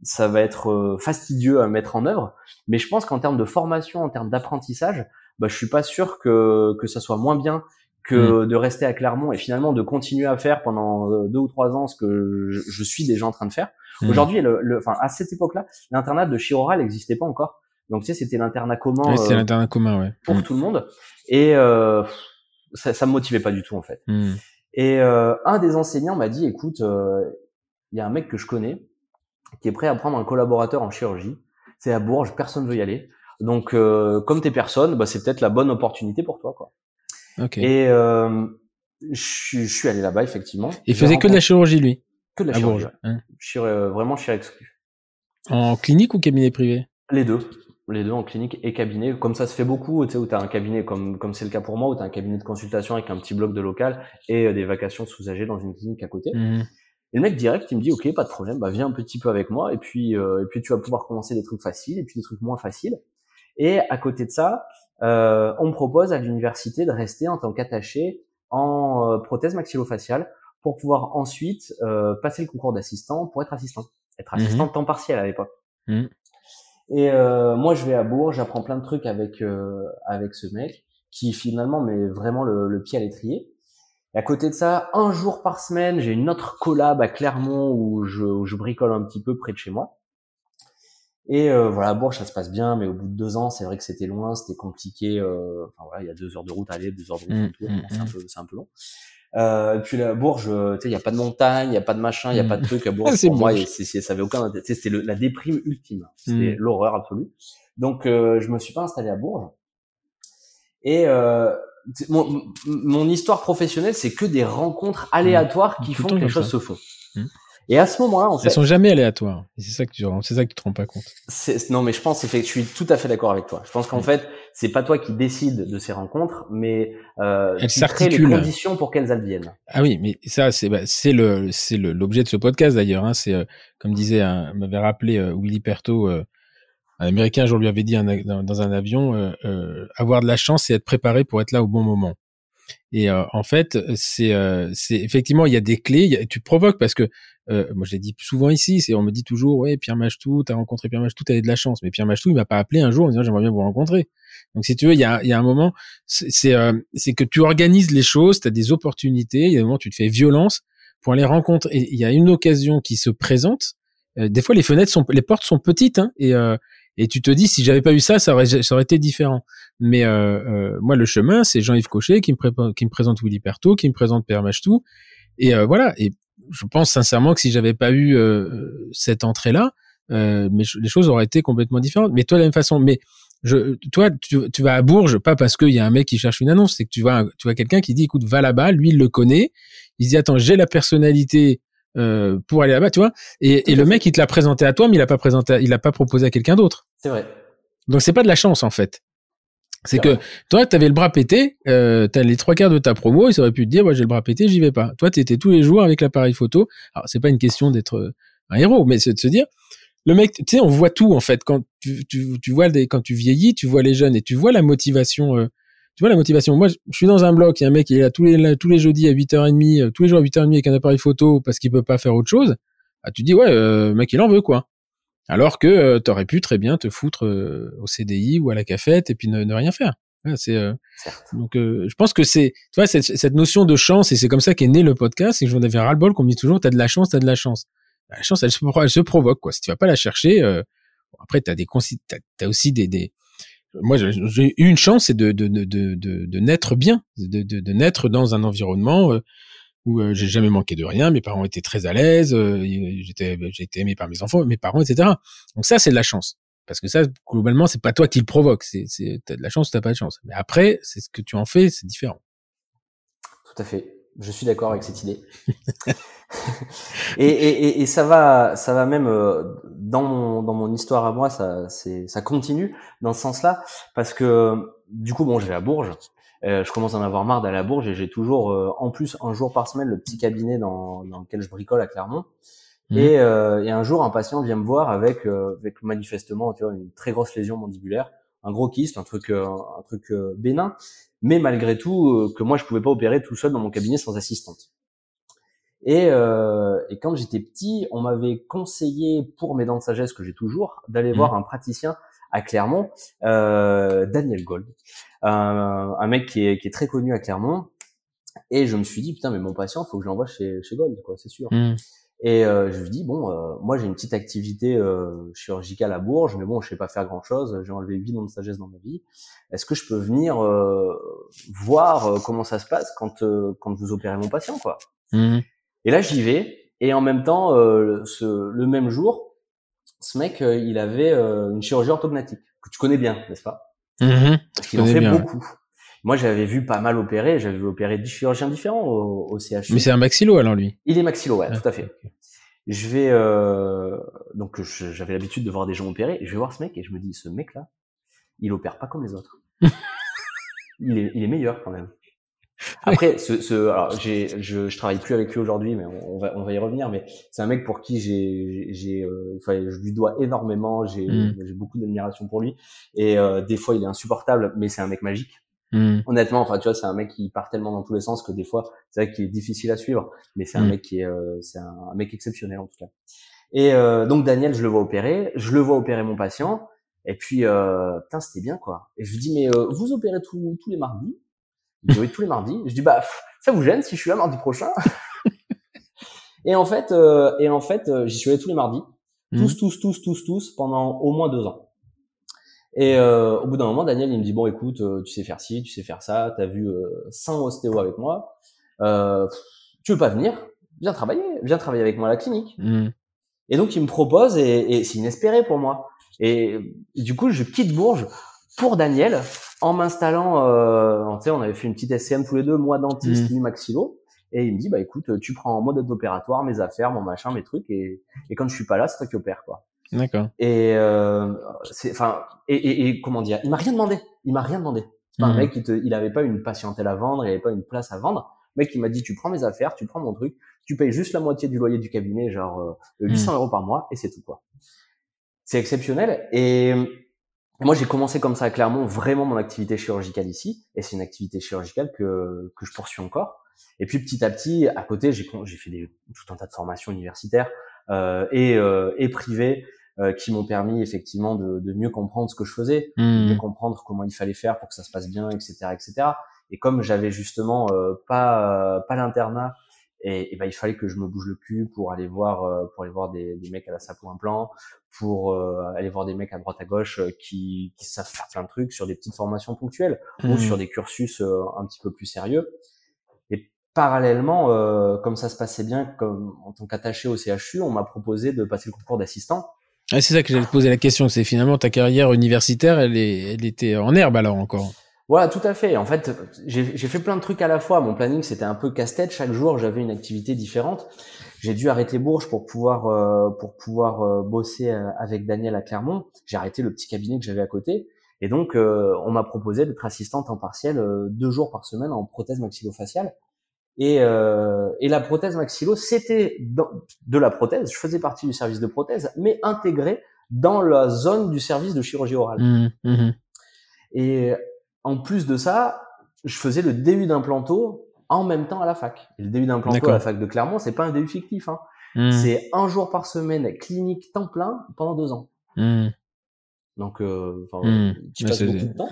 ça va être euh, fastidieux à mettre en œuvre, mais je pense qu'en termes de formation, en termes d'apprentissage, bah, je suis pas sûr que que ça soit moins bien que mm. de rester à Clermont et finalement de continuer à faire pendant euh, deux ou trois ans ce que je, suis déjà en train de faire. Mm. Aujourd'hui, le, enfin à cette époque-là, l'internat de chirurgie n'existait pas encore. Donc tu sais, c'était l'internat commun. Oui, c'est euh, l'internat commun, ouais. Pour mm. tout le monde. Et euh, ça, ça me motivait pas du tout en fait. Et euh, un des enseignants m'a dit, écoute, euh, il y a un mec que je connais qui est prêt à prendre un collaborateur en chirurgie. C'est à Bourges, personne veut y aller. Donc, euh, comme t'es personne, bah, c'est peut-être la bonne opportunité pour toi, quoi. Et euh, je, je, suis allé là-bas, effectivement. Il faisait que de la chirurgie, lui Que de la chirurgie. Hein. Je euh, vraiment, je suis exclu. En clinique ou cabinet privé? Les deux. Les deux en clinique et cabinet. Comme ça se fait beaucoup, tu sais, où tu as un cabinet, comme comme c'est le cas pour moi, où tu as un cabinet de consultation avec un petit bloc de local et euh, des vacations sous-âgées dans une clinique à côté. Mmh. Et le mec direct, il me dit, ok, pas de problème, bah viens un petit peu avec moi et puis euh, et puis tu vas pouvoir commencer des trucs faciles et puis des trucs moins faciles. Et à côté de ça, euh, on me propose à l'université de rester en tant qu'attaché en euh, prothèse maxillofaciale pour pouvoir ensuite euh, passer le concours d'assistant pour être assistant, être mmh assistant temps partiel à l'époque. Mmh. Et euh, moi, je vais à Bourges, j'apprends plein de trucs avec euh, avec ce mec qui finalement met vraiment le, le pied à l'étrier. Et à côté de ça, un jour par semaine, j'ai une autre collab à Clermont où je, où je bricole un petit peu près de chez moi. Et euh, voilà, Bourges, ça se passe bien, mais au bout de deux ans, c'est vrai que c'était loin, c'était compliqué. Euh, enfin voilà, il y a deux heures de route à aller, deux heures de route mmh, retour, mmh, c'est un mmh. peu, c'est un peu long. Euh, puis la Bourges, tu sais, il y a pas de montagne, il y a pas de machin, il y a pas de truc à *laughs* Bourges. pour moi, c'est, ça avait aucun, c'était la déprime ultime, c'était l'horreur absolue. Donc, euh, je me suis pas installé à Bourges. Et euh, mon, mon, histoire professionnelle, c'est que des rencontres aléatoires qui font que les choses se font. Et à ce moment-là, en fait, elles sont jamais aléatoires. C'est ça que tu, c'est ça que tu te rends pas compte. Non, mais je pense que je suis tout à fait d'accord avec toi. Je pense qu'en mm. fait, c'est pas toi qui décides de ces rencontres, mais euh, elles qui les conditions pour qu'elles adviennent. Ah oui, mais ça, c'est bah, c'est le c'est l'objet de ce podcast d'ailleurs. Hein, c'est euh, comme disait, m'avait rappelé euh, Willy Perto. Euh, un Américain, je lui avais dit dans, dans, un avion, euh, avoir de la chance et être préparé pour être là au bon moment. Et euh, en fait, c'est euh, c'est effectivement il y a des clés. tu provoques parce que euh, moi je l'ai dit souvent ici, c'est on me dit toujours ouais Pierre Machtou, t'as rencontré Pierre Machtou, t'avais de la chance. Mais Pierre Machtou il m'a pas appelé un jour en disant j'aimerais bien vous rencontrer. Donc si tu veux, il y a, y a un moment, c'est c'est que tu organises les choses, t'as des opportunités. Il y a un moment tu te fais violence pour les rencontrer. Il y a une occasion qui se présente. des fois les fenêtres sont, les portes sont petites hein, et et tu te dis, si j'avais pas eu ça, ça aurait, ça aurait été différent. Mais euh, euh, moi, le chemin, c'est Jean-Yves Cochet qui me, qui me présente Willy Perto, qui me présente Père Machtou. Et euh, voilà. Je pense sincèrement que si j'avais pas eu euh, cette entrée-là, euh, mais les choses auraient été complètement différentes. Mais toi, de la même façon. Mais je, toi, tu, tu vas à Bourges, pas parce qu'il y a un mec qui cherche une annonce, c'est que tu vois, tu vois quelqu'un qui dit, écoute, va là-bas. Lui, il le connaît. Il se dit, attends, j'ai la personnalité euh, pour aller là-bas, tu vois. Et, et le mec, il te l'a présenté à toi, mais il a pas présenté, il a pas proposé à quelqu'un d'autre. C'est vrai. Donc c'est pas de la chance en fait. C'est que toi, tu avais le bras pété, euh, tu as les trois quarts de ta promo, ils auraient pu te dire, moi j'ai le bras pété, j'y vais pas. Toi, tu étais tous les jours avec l'appareil photo. Alors c'est pas une question d'être euh, un héros, mais c'est de se dire, le mec, tu sais, on voit tout en fait. Quand tu, tu, tu vois des, quand tu vieillis, tu vois les jeunes et tu vois la motivation. Euh, tu vois la motivation. Moi, je suis dans un bloc, il y a un mec qui est là tous les tous les jeudis à 8h30, euh, tous les jours à 8h30 avec un appareil photo parce qu'il peut pas faire autre chose. Ah, tu dis ouais, euh, mec, il en veut quoi. Alors que euh, tu aurais pu très bien te foutre euh, au CDI ou à la cafette et puis ne, rien faire. c'est euh, donc je pense que c'est tu vois cette, cette, notion de chance et c'est comme ça qu'est né le podcast. C'est que j'en avais ras le bol qu'on me dit toujours t'as de la chance, t'as de la chance. La chance elle se, elle se provoque quoi. Si tu vas pas la chercher, après t'as des t'as, as aussi des, des moi j'ai eu une chance c'est de de, de de de naître bien, de, de, de naître dans un environnement où euh, j'ai jamais manqué de rien, mes parents étaient très à l'aise, euh, j'étais bah, j'ai été aimé par mes enfants, mes parents, etc. Donc ça c'est de la chance, parce que ça globalement c'est pas toi qui le provoque, c'est c'est t'as de la chance ou t'as pas de chance. Mais après c'est ce que tu en fais, c'est différent. Tout à fait, je suis d'accord avec cette idée. *laughs* *laughs* et, et, et, ça va, ça va même euh, dans mon dans mon histoire à moi, ça c'est ça continue dans ce sens-là parce que du coup bon, je vais à Bourges euh, je commence à en avoir marre d'aller à Bourges et j'ai toujours, euh, en plus, un jour par semaine, le petit cabinet dans, dans lequel je bricole à Clermont. Mmh. Et, euh, et, un jour, un patient vient me voir avec, avec manifestement, tu vois, une très grosse lésion mandibulaire, un gros kyste, un truc, un truc bénin, mais malgré tout que moi je pouvais pas opérer tout seul dans mon cabinet sans assistante. Et, et quand j'étais petit, on m'avait conseillé pour mes dents de sagesse que j'ai toujours d'aller mmh. voir un praticien à Clermont, euh, Daniel Gold, un, un mec qui est, qui est, très connu à Clermont. Et je me suis dit putain mais mon patient faut que je l'envoie chez, chez Gold quoi c'est sûr. Hmm. Et euh, je lui dis bon, euh, moi j'ai une petite activité euh, chirurgicale à Bourges, mais bon, je sais pas faire grand chose. J'ai enlevé huit ans de sagesse dans ma vie. Est-ce que je peux venir voir comment ça se passe quand quand vous opérez mon patient, quoi? Mhm. Et là j'y vais. Et en même temps, ce, le même jour, ce mec, il avait une chirurgie orthognatique que tu connais bien, n'est-ce pas? Mhm. Parce qu'il en fait bien, beaucoup. Moi, j'avais vu pas mal opérer. J'avais vu opérer 10 chirurgiens différents au, au CHU. Mais c'est un maxillo alors lui. Il est maxillo, ouais, Ah, tout à fait. ok. Je vais euh, donc j'avais l'habitude de voir des gens opérer. Et je vais voir ce mec et je me dis ce mec là, il opère pas comme les autres. *laughs* il est il est meilleur quand même. Après, ce, ce alors j'ai je, je travaille plus avec lui aujourd'hui, mais on, on va on va y revenir. Mais c'est un mec pour qui j'ai j'ai euh, enfin, je lui dois énormément. J'ai Mm. j'ai beaucoup d'admiration pour lui. Et euh, des fois il est insupportable, mais c'est un mec magique Mhm. honnêtement, enfin, tu vois, c'est un mec qui part tellement dans tous les sens que des fois, c'est vrai qu'il est difficile à suivre, mais c'est un Mm. mec qui est, euh, c'est un, un mec exceptionnel en tout cas. Et euh, donc Daniel, je le vois opérer, je le vois opérer mon patient, et puis euh, putain, c'était bien quoi. Et je lui dis mais euh, vous opérez tous les mardis? Il dit oui tous les mardis. Je dis bah pff, ça vous gêne si je suis là mardi prochain *laughs* Et en fait, euh, et en fait, euh, j'y suis allé tous les mardis, Mhm. tous, tous, tous, tous, tous, pendant au moins deux ans. Et euh, au bout d'un moment, Daniel, il me dit bon, écoute, euh, tu sais faire ci, tu sais faire ça, t'as vu euh, 100 ostéos avec moi, euh, tu veux pas venir? Viens travailler, viens travailler avec moi à la clinique. Mhm. Et donc, il me propose, et, et c'est inespéré pour moi. Et du coup, je quitte Bourges pour Daniel en m'installant. Euh, tu sais, on avait fait une petite SCM tous les deux, moi dentiste, lui maxillo. Et il me dit, bah écoute, tu prends en mode opératoire mes affaires, mon machin, mes trucs, et, et quand je suis pas là, c'est toi qui opères, quoi. D'accord. Et euh, c'est, enfin, et, et, et comment dire, il m'a rien demandé. Il m'a rien demandé. C'est pas un Mhm. mec qui te, il avait pas une patientèle à vendre, il avait pas une place à vendre. Le mec, il m'a dit, tu prends mes affaires, tu prends mon truc, tu payes juste la moitié du loyer du cabinet, genre euh, 800 euros par mois, et c'est tout quoi. C'est exceptionnel. Et moi, j'ai commencé comme ça à Clermont, vraiment mon activité chirurgicale ici, et c'est une activité chirurgicale que que je poursuis encore. Et puis petit à petit, à côté, j'ai j'ai fait des, tout un tas de formations universitaires euh, et euh, et privées euh, qui m'ont permis effectivement de, de mieux comprendre ce que je faisais, de mieux Mhm. comprendre comment il fallait faire pour que ça se passe bien, etc., etc. Et comme j'avais justement euh, pas euh, pas l'internat, et, et ben il fallait que je me bouge le cul pour aller voir euh, pour aller voir des, des mecs à la sapo implant, pour euh, aller voir des mecs à droite à gauche euh, qui, qui savent faire plein de trucs sur des petites formations ponctuelles ou Mhm. sur des cursus euh, un petit peu plus sérieux. Et parallèlement, euh, comme ça se passait bien, comme en tant qu'attaché au CHU, on m'a proposé de passer le concours d'assistant. Ah, c'est ça que j'allais te poser la question. C'est finalement ta carrière universitaire, elle, est, elle était en herbe alors encore? Voilà, tout à fait. En fait, j'ai fait plein de trucs à la fois. Mon planning, c'était un peu casse-tête. Chaque jour, j'avais une activité différente. J'ai dû arrêter Bourges pour pouvoir euh, pour pouvoir euh, bosser euh, avec Daniel à Clermont. J'ai arrêté le petit cabinet que j'avais à côté. Et donc, euh, on m'a proposé d'être assistante en partiel euh, deux jours par semaine en prothèse maxillofaciale. Et, euh, et la prothèse maxillo, c'était de la prothèse. Je faisais partie du service de prothèse, mais intégré dans la zone du service de chirurgie orale. Mhm. Mhm. Et en plus de ça, je faisais le DU d'implanto en même temps à la fac. Et le DU d'implanto à la fac de Clermont, c'est pas un DU fictif. Hein. Mhm. C'est un jour par semaine clinique temps plein pendant deux ans. Mhm. Donc, euh, Mhm. tu passes beaucoup de temps.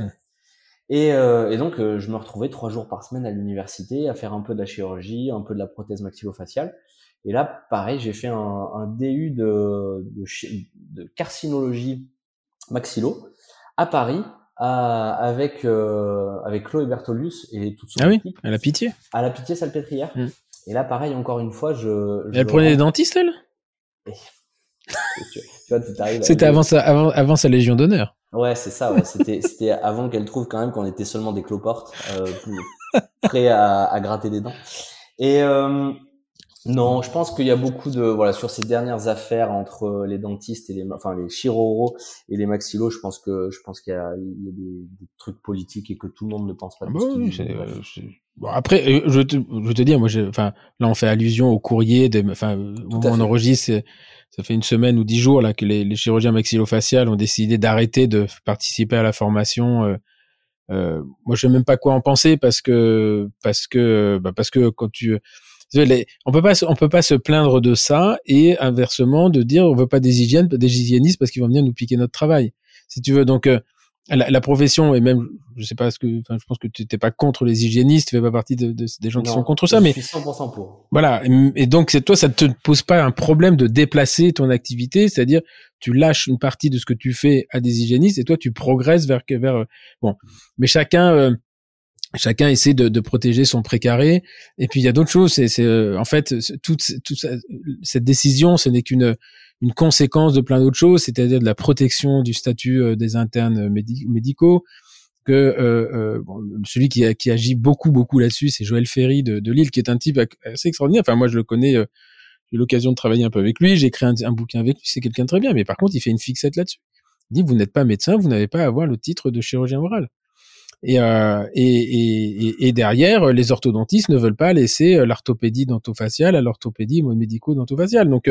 Et, euh, et donc, euh, je me retrouvais trois jours par semaine à l'université à faire un peu de la chirurgie, un peu de la prothèse maxillofaciale. Et là, pareil, j'ai fait un, un DU de, de, chi- de carcinologie maxillo à Paris à- avec euh, avec Chloé Bertolus et toute son Ah oui, équipe elle a pitié. à la Pitié Salpêtrière. Mm. Et là, pareil, encore une fois, je, je Elle prenait des dentistes, elle? *laughs* Tu vois, à- C'était avant sa, avant, avant sa Légion d'honneur. Ouais, c'est ça. Ouais. C'était, c'était avant qu'elle trouve quand même qu'on était seulement des cloportes, euh, prêts à, à gratter des dents. Et euh, non, je pense qu'il y a beaucoup de voilà sur ces dernières affaires entre les dentistes et les, enfin les chirurgos et les maxillos. Je pense que je pense qu'il y a, il y a des, des trucs politiques et que tout le monde ne pense pas. Ah bah oui, euh, bon, après, euh, je te, je te dis, moi, enfin, là, on fait allusion au courrier, de, enfin, on fait. enregistre, ça fait une semaine ou dix jours là que les, les chirurgiens maxillofacials ont décidé d'arrêter de participer à la formation. euh, euh, moi, je sais même pas quoi en penser parce que, parce que, bah, parce que quand tu les- on peut pas, on peut pas se plaindre de ça et inversement de dire on veut pas des hygiènes, des hygiénistes parce qu'ils vont venir nous piquer notre travail. Si tu veux, donc euh, la, la, profession et même je sais pas ce que enfin, je pense que tu n'es pas contre les hygiénistes tu fais pas partie de, de des gens qui sont contre ça je mais suis 100% pour voilà et, donc c'est toi ça te pose pas un problème de déplacer ton activité c'est-à-dire tu lâches une partie de ce que tu fais à des hygiénistes et toi tu progresses vers vers bon mais chacun euh, chacun essaie de, de, protéger son précaré et puis il y a d'autres choses c'est euh, en fait toute toute cette décision ce n'est qu'une une conséquence de plein d'autres choses, c'est-à-dire de la protection du statut euh, des internes médicaux, que euh, euh, celui qui, qui, agit beaucoup beaucoup là-dessus, c'est Joël Ferry de, de, Lille, qui est un type assez extraordinaire. Enfin, moi, je le connais, j'ai eu l'occasion de travailler un peu avec lui, j'ai écrit un, un, bouquin avec lui, c'est quelqu'un de très bien. Mais par contre, il fait une fixette là-dessus. Il dit, vous n'êtes pas médecin, vous n'avez pas à avoir le titre de chirurgien oral. Et, euh, et, et, et, derrière, les orthodontistes ne veulent pas laisser l'orthopédie dentofaciale à l'orthopédie médico-dentofaciale. Donc,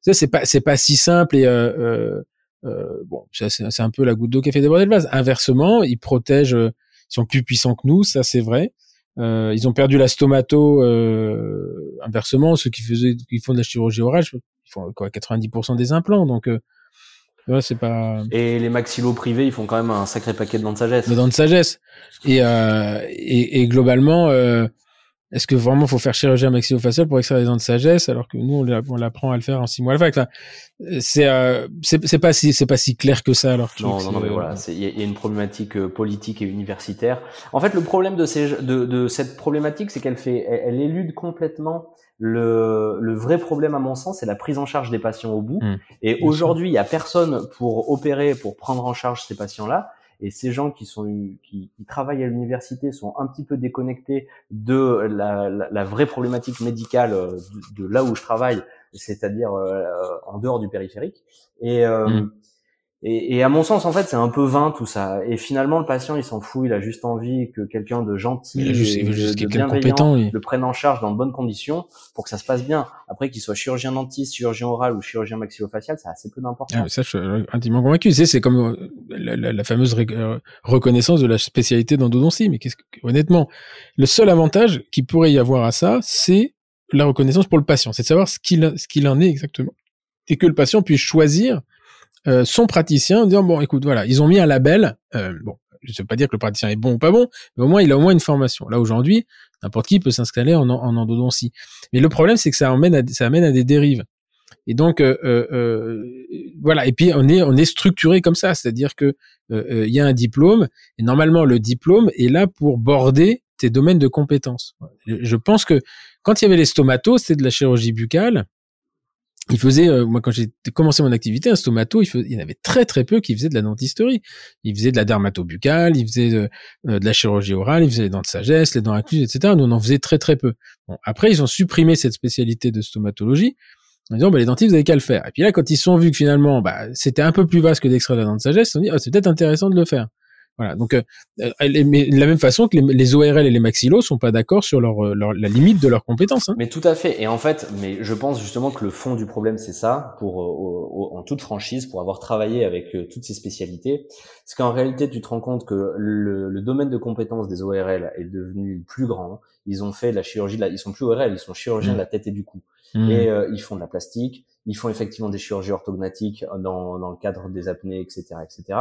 ça c'est pas c'est pas si simple et euh, euh, euh bon c'est un peu la goutte d'eau qui a fait déborder le vase. Inversement, ils protègent, euh, ils sont plus puissants que nous, ça c'est vrai. Euh, ils ont perdu la stomato. inversement, ceux qui faisaient qui font de la chirurgie orale, ils font quoi 90% des implants, donc Ouais, c'est pas. Et les maxillos privés, ils font quand même un sacré paquet de dents de sagesse. De dents de sagesse. Et, euh, et, et, globalement, euh, est-ce que vraiment faut faire chirurgie maxillofaciale pour extraire les dents de sagesse alors que nous on l'apprend à le faire en six mois à la fac C'est euh, c'est pas si c'est pas si clair que ça alors. Non non, non mais voilà, il y, a une problématique euh, politique et universitaire. En fait, le problème de, ces, de, de cette problématique, c'est qu'elle fait elle, élude complètement le, le vrai problème à mon sens, c'est la prise en charge des patients au bout. Mmh. et aujourd'hui, il y a personne pour opérer, pour prendre en charge ces patients-là. Et ces gens qui sont qui, qui travaillent à l'université sont un petit peu déconnectés de la, la, la vraie problématique médicale euh, de, là où je travaille, c'est-à-dire euh, en dehors du périphérique. Et euh, mmh. Et, et, à mon sens, en fait, c'est un peu vain tout ça. Et finalement, le patient, il s'en fout. Il a juste envie que quelqu'un de gentil, il juste, de, bienveillant, le prenne en charge dans de bonnes conditions pour que ça se passe bien. Après, qu'il soit chirurgien dentiste, chirurgien oral ou chirurgien maxillofacial, ça a assez peu d'importance. Ah, ça, je suis intimement convaincu. C'est, comme euh, la, la, la fameuse euh, reconnaissance de la spécialité d'endodontie. Mais qu'est-ce que, honnêtement, le seul avantage qu'il pourrait y avoir à ça, c'est la reconnaissance pour le patient. C'est de savoir ce qu'il, ce qu'il en est exactement. Et que le patient puisse choisir euh, son praticien en disant bon écoute voilà ils ont mis un label euh, bon je ne veux pas dire que le praticien est bon ou pas bon mais au moins il a au moins une formation. Là aujourd'hui n'importe qui peut s'installer en, en endodontie mais le problème c'est que ça amène à, des dérives. Et donc euh, euh voilà. Et puis on est on est structuré comme ça. C'est-à-dire que il y a un diplôme. Et normalement le diplôme est là pour border tes domaines de compétences. Je pense que quand il y avait les stomatos c'était de la chirurgie buccale il faisait, euh, moi quand j'ai commencé mon activité, un stomato, il, il y en avait très très peu qui faisaient de la dentisterie. Il faisait de la dermatobuccale, il faisait de, euh, de, la chirurgie orale, il faisait les dents de sagesse, les dents incluses, etc. Nous on en faisait très très peu. Bon, après ils ont supprimé cette spécialité de stomatologie en disant bah, les dentistes vous avez qu'à le faire. Et puis là quand ils sont vus que finalement bah, c'était un peu plus vaste que d'extraire la dent de sagesse, ils se sont dit oh, c'est peut-être intéressant de le faire. Voilà. Donc, euh, euh de la même façon que les, les, ORL et les maxillos sont pas d'accord sur leur, euh, leur, la limite de leurs compétences. Hein. Mais tout à fait. Et en fait, mais je pense justement que le fond du problème c'est ça. Pour euh, en toute franchise, pour avoir travaillé avec toutes ces spécialités, c'est qu'en réalité, tu te rends compte que le, le, domaine de compétences des ORL est devenu plus grand. Ils ont fait de la chirurgie, de la, ils sont plus ORL, ils sont chirurgiens mmh. de la tête et du cou. Mmh. Et ils font de la plastique, ils font effectivement des chirurgies orthognatiques dans, dans le cadre des apnées, etc., etc.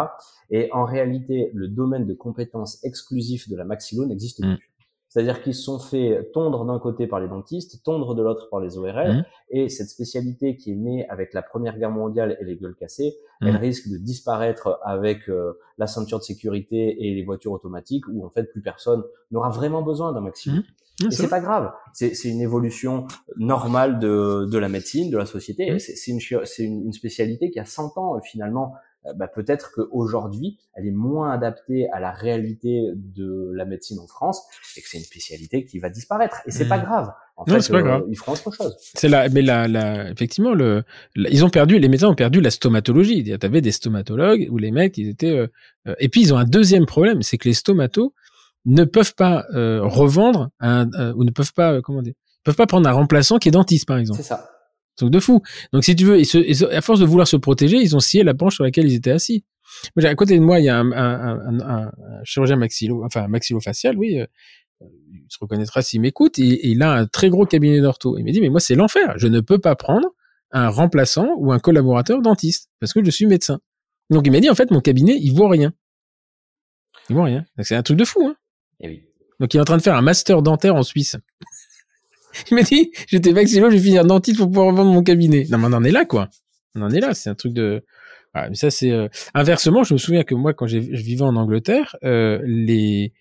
Et en réalité, le domaine de compétences exclusif de la maxillo n'existe mm. plus. C'est-à-dire qu'ils se sont fait tondre d'un côté par les dentistes, tondre de l'autre par les ORL, mm. et cette spécialité qui est née avec la Première Guerre mondiale et les gueules cassées, elle risque de disparaître avec euh, la ceinture de sécurité et les voitures automatiques, où en fait plus personne n'aura vraiment besoin d'un maxillo. Et c'est pas grave. C'est une évolution normale de, de la médecine, de la société. Mmh. C'est une, une, une, spécialité qui a 100 ans finalement. Euh, bah, peut-être qu'aujourd'hui, elle est moins adaptée à la réalité de la médecine en France et que c'est une spécialité qui va disparaître. Et c'est mmh. pas grave. En non, fait, pas grave. Euh, ils feront autre chose. C'est là, mais la, la, effectivement, le, ils ont perdu, les médecins ont perdu la stomatologie. Il y avait des stomatologues où les mecs, ils étaient, euh, euh, et puis ils ont un deuxième problème, c'est que les stomatos, ne peuvent pas euh, revendre un, euh, ou ne peuvent pas comment dire, peuvent pas prendre un remplaçant qui est dentiste par exemple. C'est ça. Truc de fou. Donc si tu veux, ils à force de vouloir se protéger, ils ont scié la branche sur laquelle ils étaient assis. à côté de moi, il y a un, un, un, un chirurgien maxillo, enfin maxillofacial, oui. il se reconnaîtra s'il m'écoute. Et, il a un très gros cabinet d'ortho. Il m'a dit mais moi c'est l'enfer. Je ne peux pas prendre un remplaçant ou un collaborateur dentiste parce que je suis médecin. Donc il m'a dit en fait mon cabinet il vaut rien. Ils vont rien. C'est un truc de fou. Hein. Et oui. Donc il est en train de faire un master dentaire en Suisse. Il m'a dit, j'étais vacciné, je vais finir dentiste pour pouvoir vendre mon cabinet. Non, mais on en est là, quoi. On en est là. C'est un truc de. mais ça, c'est euh, inversement. Je me souviens que moi, quand je vivais en Angleterre, euh, les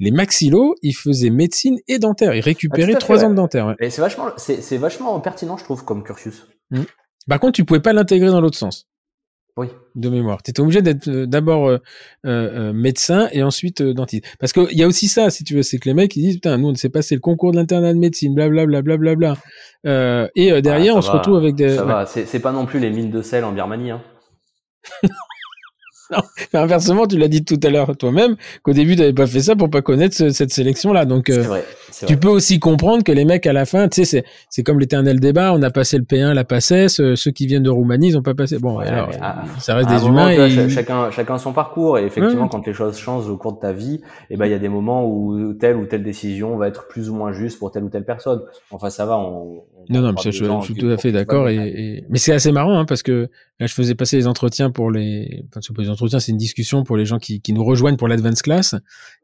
les maxillos, ils faisaient médecine et dentaire. Ils récupéraient ah, trois ans de dentaire. Et c'est vachement, c'est vachement pertinent, je trouve, comme cursus. Mmh. Par contre, tu pouvais pas l'intégrer dans l'autre sens. De mémoire. Tu étais obligé d'être euh, d'abord euh, euh, médecin et ensuite dentiste. Parce qu'il y a aussi ça, si tu veux, c'est que les mecs ils disent putain, nous on s'est passé le concours de l'internat de médecine, blablabla, blablabla. Bla, et derrière, ah, on se retrouve avec des. Ça va, c'est pas non plus les mines de sel en Birmanie. Hein. *laughs* *laughs* non, inversement, tu l'as dit tout à l'heure toi-même qu'au début, tu n'avais pas fait ça pour pas connaître cette sélection-là. Donc, euh, vrai, tu peux aussi comprendre que les mecs à la fin, tu sais, c'est comme l'éternel débat. On a passé le P1, la PACES. Euh, ceux qui viennent de Roumanie, ils ont pas passé. Bon, alors, ça reste des humains. et... chacun, chacun son parcours. Et effectivement, quand les choses changent au cours de ta vie, et eh ben, il y a des moments où telle ou telle décision va être plus ou moins juste pour telle ou telle personne. Enfin, ça va. On, non, non, je, je, suis tout à fait d'accord. Et, et, mais c'est assez marrant hein, parce que là, je faisais passer les entretiens pour les. Enfin, les entretiens, c'est une discussion pour les gens qui, qui nous rejoignent pour l'advance class.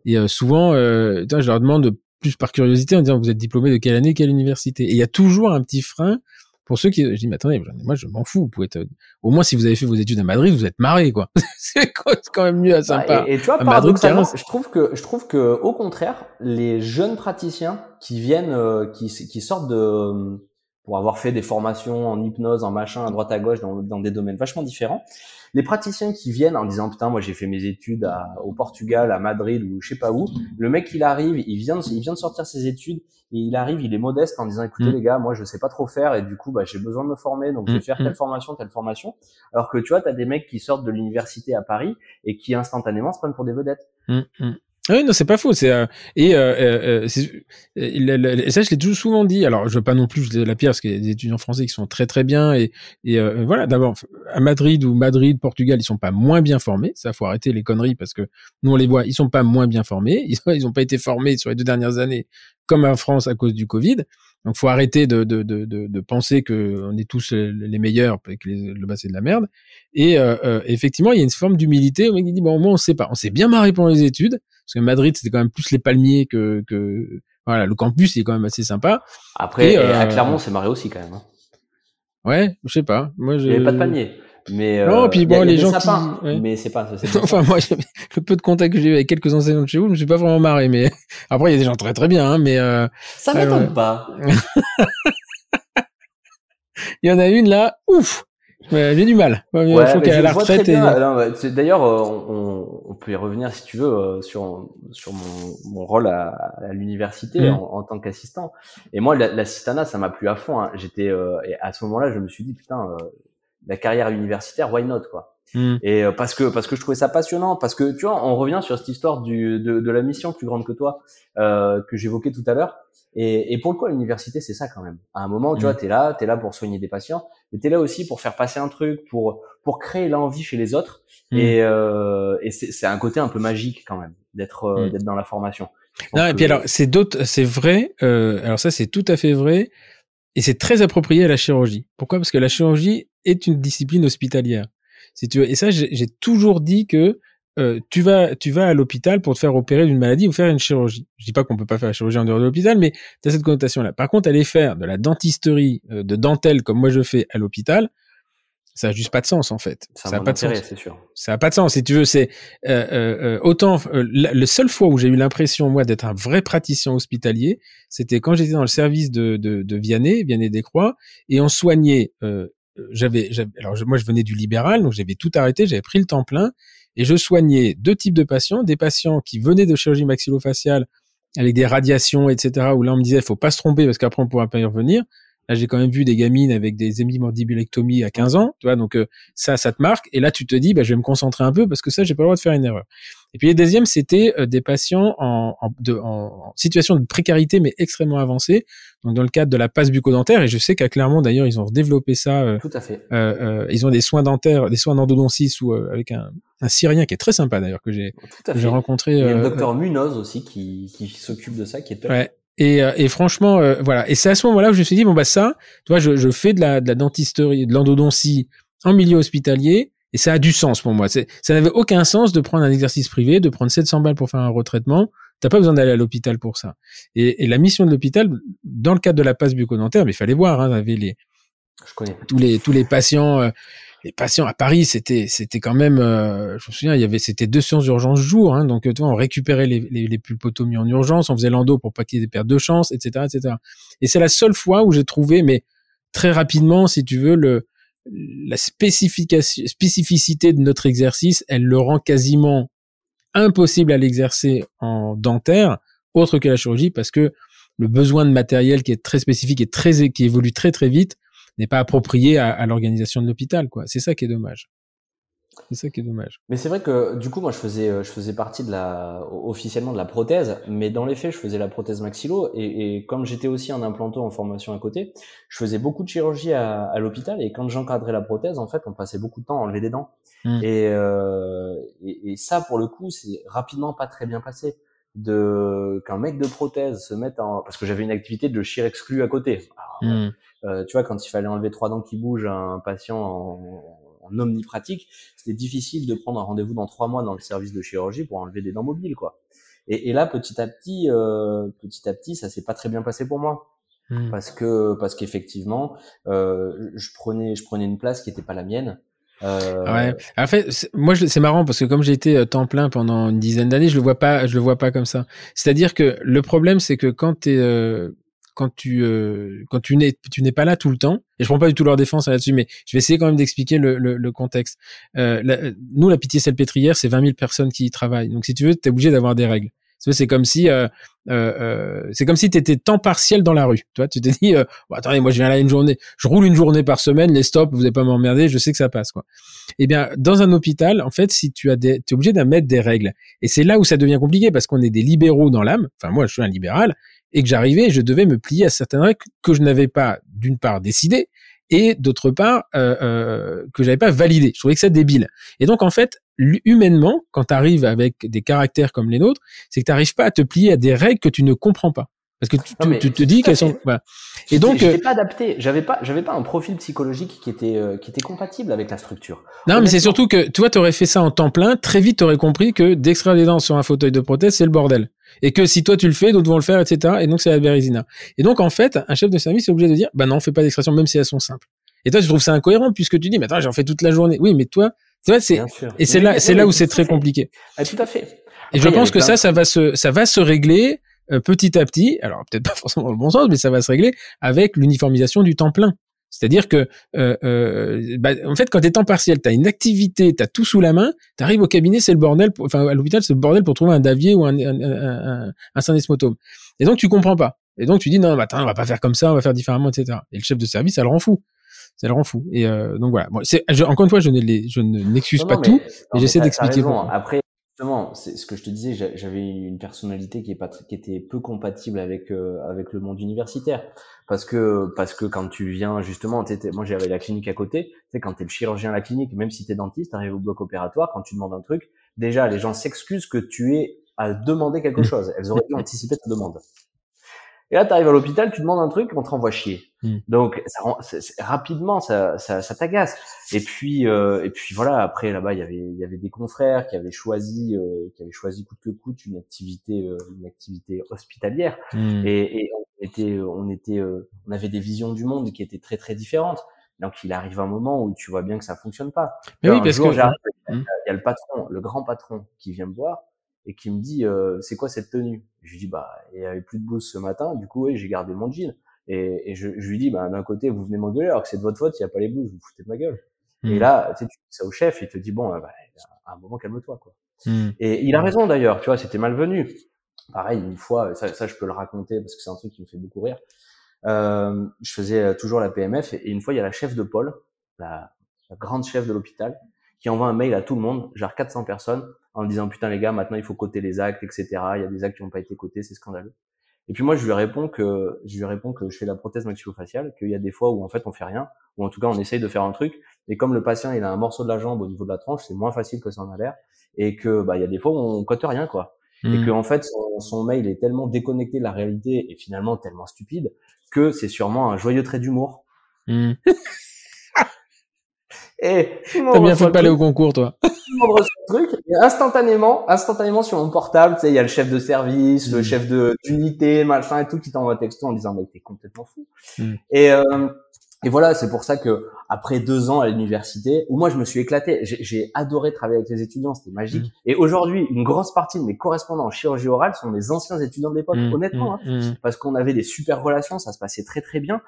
Et euh, souvent, euh, je leur demande plus par curiosité en disant vous êtes diplômé de quelle année, quelle université? Et il y a toujours un petit frein pour ceux qui. Je dis mais attendez, moi je m'en fous. Vous pouvez être... Au moins, si vous avez fait vos études à Madrid, vous êtes marré quoi. *laughs* c'est quand même mieux à sympa. et, et, tu vois, paradoxalement, je trouve que je trouve que au contraire, les jeunes praticiens qui viennent, euh, qui qui sortent de pour avoir fait des formations en hypnose, en machin, à droite à gauche, dans, dans des domaines vachement différents. Les praticiens qui viennent en disant putain moi j'ai fait mes études à, au Portugal, à Madrid ou je sais pas où, le mec il arrive, il vient, il vient de sortir ses études et il arrive, il est modeste en disant écoutez mm. les gars moi je sais pas trop faire et du coup bah j'ai besoin de me former donc je vais mm. faire telle mm. formation, telle formation. Alors que tu vois t'as des mecs qui sortent de l'université à Paris et qui instantanément se prennent pour des vedettes. Oui, non, c'est pas faux. C'est euh, et, euh, euh, euh ça, je l'ai toujours souvent dit. Alors, je veux pas non plus la pierre parce qu'il y a des étudiants français qui sont très très bien et, et voilà. D'abord, à Madrid ou Madrid, Portugal, ils sont pas moins bien formés. Ça, faut arrêter les conneries parce que nous on les voit, ils sont pas moins bien formés. Ils, *laughs* ils ont pas été formés sur les deux dernières années comme en France à cause du Covid. Donc, faut arrêter de, de, de, de, de penser que on est tous les meilleurs et que le bas c'est de la merde. Et effectivement, il y a une forme d'humilité. On dit bon, moins on sait pas. On s'est bien marré pendant les études parce que Madrid c'était quand même plus les palmiers que, que voilà le campus est quand même assez sympa. Après et, à euh, Clermont c'est marré aussi quand même. Hein. Ouais, je sais pas. Moi, il n'y avait pas de palmiers. Mais non, euh, puis bon, les gens sapins, mais c'est pas. *laughs* enfin, moi, le peu de contact que j'ai eu avec quelques enseignants de chez vous, je me suis pas vraiment marré. Mais *laughs* après, il y a des gens très très bien, hein, mais euh... ça m'étonne *laughs* pas. il y en a une là, ouf. J'ai du mal. Ouais, il faut qu'elle la retraite. Et... D'ailleurs, euh, on, on, peut y revenir si tu veux euh, sur sur mon, mon rôle à, à l'université mm. en, en, tant qu'assistant. Et moi, l'assistanat, ça m'a plu à fond. Hein. J'étais euh, et à ce moment-là, je me suis dit putain, la carrière universitaire, why not quoi? Mm. Et parce que parce que je trouvais ça passionnant, parce que tu vois, on revient sur cette histoire du, de, de la mission plus grande que toi euh, que j'évoquais tout à l'heure. Et, et pour le coup, l'université, c'est ça quand même. À un moment, tu vois, mm. t'es là, t'es là pour soigner des patients, mais t'es là aussi pour faire passer un truc, pour pour créer l'envie chez les autres. Mm. Et, euh, et c'est un côté un peu magique quand même d'être euh, mm. d'être dans la formation. Non, et puis alors c'est d'autres, c'est vrai. Euh, alors ça, c'est tout à fait vrai, et c'est très approprié à la chirurgie. Pourquoi? Parce que la chirurgie est une discipline hospitalière. Si tu veux, et ça, j'ai toujours dit que euh, tu vas tu vas à l'hôpital pour te faire opérer d'une maladie ou faire une chirurgie. Je dis pas qu'on peut pas faire la chirurgie en dehors de l'hôpital, mais tu as cette connotation là. Par contre, aller faire de la dentisterie euh, de dentelle comme moi je fais à l'hôpital, ça a juste pas de sens en fait. Ça n'a pas de sens. C'est sûr. Ça a pas de sens. Si tu veux, c'est euh, euh autant le seul fois où j'ai eu l'impression moi d'être un vrai praticien hospitalier, c'était quand j'étais dans le service de de, de Vianney, Vianney des Croix, et on soignait. j'avais, alors moi je venais du libéral, donc j'avais tout arrêté, j'avais pris le temps plein et je soignais deux types de patients, des patients qui venaient de chirurgie maxillofaciale avec des radiations, etc., où là on me disait, faut pas se tromper parce qu'après on pourra pas y revenir. Là, j'ai quand même vu des gamines avec des hémimondibulectomies à 15 ans, tu vois, donc euh, ça, ça te marque. Et là, tu te dis, bah, je vais me concentrer un peu parce que ça, j'ai pas le droit de faire une erreur. Et puis le deuxième, c'était euh, des patients en, en, de, en, situation de précarité mais extrêmement avancée, donc dans le cadre de la passe bucco-dentaire. Et je sais qu'à Clermont, d'ailleurs, ils ont développé ça. Euh, Tout à fait. ils ont des soins dentaires, des soins d'endodontie sous avec un, un Syrien qui est très sympa d'ailleurs que j'ai j'ai rencontré. Il y a le docteur Munoz aussi qui, qui s'occupe de ça, qui est top. Ouais. Et, euh, et franchement, euh, voilà. Et c'est à ce moment-là où je me suis dit bon bah ça, tu vois, je, je fais de la, de la dentisterie, de l'endodontie en milieu hospitalier, Et ça a du sens pour moi. Ça n'avait aucun sens de prendre un exercice privé, de prendre 700 balles pour faire un retraitement. T'as pas besoin d'aller à l'hôpital pour ça. Et, et, la mission de l'hôpital, dans le cadre de la passe bucco-dentaire, mais il fallait voir, hein, avait les, je connais. tous les tous les patients, euh, les patients à Paris, c'était c'était quand même, euh, je me souviens, il y avait c'était deux séances d'urgence jour, hein, donc tu vois, on récupérait les les, en urgence, on faisait l'endo pour pas qu'il y ait des pertes de chance, etc., etc. Et c'est la seule fois où j'ai trouvé, mais très rapidement, si tu veux, le la spécificité de notre exercice, elle le rend quasiment impossible à l'exercer en dentaire, autre que la chirurgie, parce que le besoin de matériel qui est très spécifique et très qui évolue très très vite n'est pas approprié à, à l'organisation de l'hôpital. quoi. C'est ça qui est dommage. C'est ça qui est dommage. Mais c'est vrai que du coup, moi, je faisais, euh, je faisais partie de la, officiellement de la prothèse, mais dans les faits, je faisais la prothèse maxillo. Et, et comme j'étais aussi un implanto en formation à côté, je faisais beaucoup de chirurgie à, à l'hôpital. Et quand j'encadrais la prothèse, en fait, on passait beaucoup de temps à enlever des dents. Mm. Et, euh, et, et, ça, pour le coup, c'est rapidement pas très bien passé. De qu'un mec de prothèse se mette en parce que j'avais une activité de chir exclu à côté. Alors, Mm. Euh, tu vois, quand il fallait enlever trois dents qui bougent à un patient en, en omnipratique, c'était difficile de prendre un rendez-vous dans trois mois dans le service de chirurgie pour enlever des dents mobiles, quoi. Et, et là, petit à petit, euh, petit à petit, ça s'est pas très bien passé pour moi Mm. parce que parce qu'effectivement, euh, je prenais je prenais une place qui était pas la mienne. Euh, Ouais. En fait, moi, c'est marrant parce que comme j'ai été euh, temps plein pendant une dizaine d'années, je le vois pas, je le vois pas comme ça. C'est-à-dire que le problème, c'est que quand t'es, euh, quand tu, euh, quand tu n'es, tu n'es pas là tout le temps. Et je prends pas du tout leur défense là-dessus, mais je vais essayer quand même d'expliquer le, le, le contexte. Euh, la- nous, la pitié salpêtrière, c'est 20 000 personnes qui y travaillent. Donc, si tu veux, t'es obligé d'avoir des règles. Tu C'est comme si, euh, euh, euh, c'est comme si t'étais temps partiel dans la rue. Tu vois, tu te dis, euh, attendez, moi je viens là une journée, je roule une journée par semaine, les stops, vous n'allez pas m'emmerder, je sais que ça passe quoi. Eh bien, dans un hôpital, en fait, si tu as des, tu es obligé d'en mettre des règles. Et c'est là où ça devient compliqué parce qu'on est des libéraux dans l'âme. Enfin, moi, je suis un libéral et que j'arrivais, je devais me plier à certaines règles que je n'avais pas, d'une part, décidées et d'autre part, euh, euh, que j'avais pas validées. Je trouvais que ça débile. Et donc, en fait, humainement, quand tu arrives avec des caractères comme les nôtres, c'est que tu n'arrives pas à te plier à des règles que tu ne comprends pas. Parce que tu, Non, tu- mais tu te dis qu'elles sont. Voilà. Et donc, j'étais euh, pas adapté. J'avais pas, j'avais pas un profil psychologique qui était, euh, qui était compatible avec la structure. Non, mais c'est surtout que toi, tu aurais fait ça en temps plein. Très vite, tu aurais compris que d'extraire des dents sur un fauteuil de prothèse, c'est le bordel. Et que si toi tu le fais, d'autres vont le faire, etc. Et donc, c'est la bérésina. Et donc, en fait, un chef de service est obligé de dire, bah non, on fait pas d'extraction, même si elles sont simples. Et toi, tu trouves ça incohérent puisque tu dis, mais attends, j'en fais toute la journée. Oui, mais toi, tu vois, c'est, sûr. et c'est là, c'est là où c'est très compliqué. Ah, tout à fait. Et je pense que plein ça, ça va se, ça va se régler euh, petit à petit. Alors peut-être pas *laughs* forcément dans le bon sens, mais ça va se régler avec l'uniformisation du temps plein. C'est-à-dire que, euh, euh, bah, en fait, quand t'es temps partiel, t'as une activité, t'as tout sous la main, t'arrives au cabinet, c'est le bordel. pour- Enfin, à l'hôpital, c'est le bordel pour trouver un Davier ou un, un, un, un, un syndesmotome. Et donc tu comprends pas. Et donc tu dis non, bah, attends, on va pas faire comme ça, on va faire différemment, etc. Et le chef de service, ça le rend fou. Ça le rend fou. Et euh, donc voilà. Bon, c'est, je- encore une fois, je ne les, je ne- n'excuse pas tout. mais- j'essaie d'expliquer. Après, justement, c'est ce que je te disais, j'a- j'avais une personnalité qui, est pas, qui était peu compatible avec euh, avec le monde universitaire, parce que parce que quand tu viens justement, moi j'avais la clinique à côté, tu sais quand t'es le chirurgien à la clinique, même si t'es dentiste, t'arrives au bloc opératoire, quand tu demandes un truc, déjà les gens s'excusent que tu aies à demander quelque *laughs* chose. Elles auraient dû anticiper ta demande. Et là, tu arrives à l'hôpital, tu demandes un truc, on te renvoie chier. Mm. Donc, ça, rapidement, ça, ça, ça t'agace. Et puis, euh, et puis voilà. Après, là-bas, il y avait, il y avait des confrères qui avaient choisi, euh, qui avaient choisi coûte que coûte une activité, euh, une activité hospitalière. Hmm. Et, et on était, on était, euh, on avait des visions du monde qui étaient très très différentes. Donc, il arrive un moment où tu vois bien que ça fonctionne pas. Mais oui, parce jour, que il y a- Mm. il y a le patron, le grand patron, qui vient me voir et qui me dit, euh, c'est quoi cette tenue? Je lui dis, bah, il y avait plus de blouse ce matin, du coup, oui, j'ai gardé mon jean. Et, et je, je lui dis, bah, d'un côté, vous venez m'engueuler alors que c'est de votre faute, il n'y a pas les blouses, vous vous foutez de ma gueule. Et Hmm. là, tu sais, tu dis ça au chef, il te dit, bon, euh, bah, à un moment, calme-toi, quoi. Hmm. Et il a raison d'ailleurs, tu vois, c'était malvenu. Pareil, une fois, ça, ça je peux le raconter parce que c'est un truc qui me fait beaucoup rire. Euh, je faisais euh, toujours la PMF et, et une fois, il y a la chef de pôle, la, la grande chef de l'hôpital, qui envoie un mail à tout le monde, genre 400 personnes, en disant putain les gars, maintenant il faut coter les actes, etc. Il y a des actes qui n'ont pas été cotés, c'est scandaleux. Et puis moi, je lui réponds que je lui réponds que je fais la prothèse maxillofaciale, qu'il y a des fois où en fait on fait rien, ou en tout cas on essaye de faire un truc, et comme le patient il a un morceau de la jambe au niveau de la tranche, c'est moins facile que ça en a l'air, et que bah il y a des fois où on cote rien quoi, et Hmm. que en fait son, son mail est tellement déconnecté de la réalité et finalement tellement stupide que c'est sûrement un joyeux trait d'humour. Hmm. *laughs* Et T'as bien fait de pas aller au concours, toi. Tout le monde reçoit le truc. Et instantanément, instantanément sur mon portable, tu sais, il y a le chef de service, le Mm. chef de d'unité, machin et tout, qui t'envoie un texto en disant, mec, t'es complètement fou. Mm. Et, euh, et voilà, c'est pour ça que après deux ans à l'université, où moi je me suis éclaté, j'ai j'ai adoré travailler avec les étudiants, c'était magique. Mm. Et aujourd'hui, une grosse partie de mes correspondants en chirurgie orale sont mes anciens étudiants de l'époque, honnêtement. hein parce qu'on avait des super relations, ça se passait très très bien.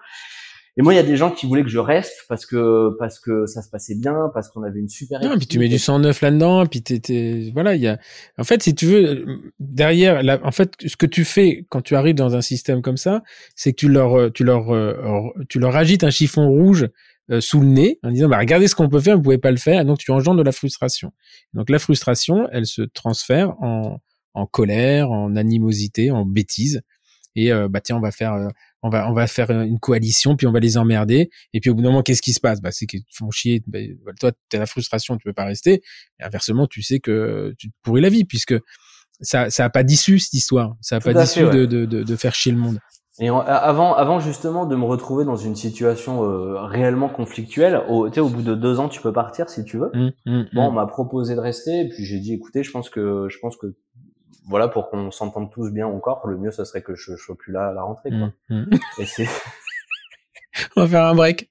Et moi, il y a des gens qui voulaient que je reste parce que parce que ça se passait bien, parce qu'on avait une super. Non, puis équipe. tu mets du 109 là-dedans, puis t'es- voilà, il y a, en fait, si tu veux, derrière, la, en fait, ce que tu fais quand tu arrives dans un système comme ça, c'est que tu leur, euh, tu leur, euh, tu leur agites un chiffon rouge euh, sous le nez en disant, bah, regardez ce qu'on peut faire, vous pouvez pas le faire, et donc tu engendres de la frustration. Donc la frustration, elle se transfère en, en colère, en animosité, en bêtise, et euh, bah tiens, on va faire, euh, on va, on va faire une coalition, puis on va les emmerder, et puis au bout d'un moment, qu'est-ce qui se passe? Bah c'est qu'ils te font chier. Bah, voilà, toi, t'as la frustration, tu peux pas rester. Et inversement, tu sais que tu te pourris la vie, puisque ça, ça a pas d'issue cette histoire. Ça a Tout pas d'issue ouais. de, de, de, de faire chier le monde. Et en- avant, avant justement de me retrouver dans une situation euh, réellement conflictuelle, au, tu sais, au bout de deux ans, tu peux partir si tu veux. Hum, hum, Bon, on hum. m'a proposé de rester, et puis j'ai dit, écoutez, je pense que, je pense que, voilà, pour qu'on s'entende tous bien encore, le mieux, ce serait que je, sois plus là à la rentrée, quoi. Et c'est, *laughs* On va faire un break.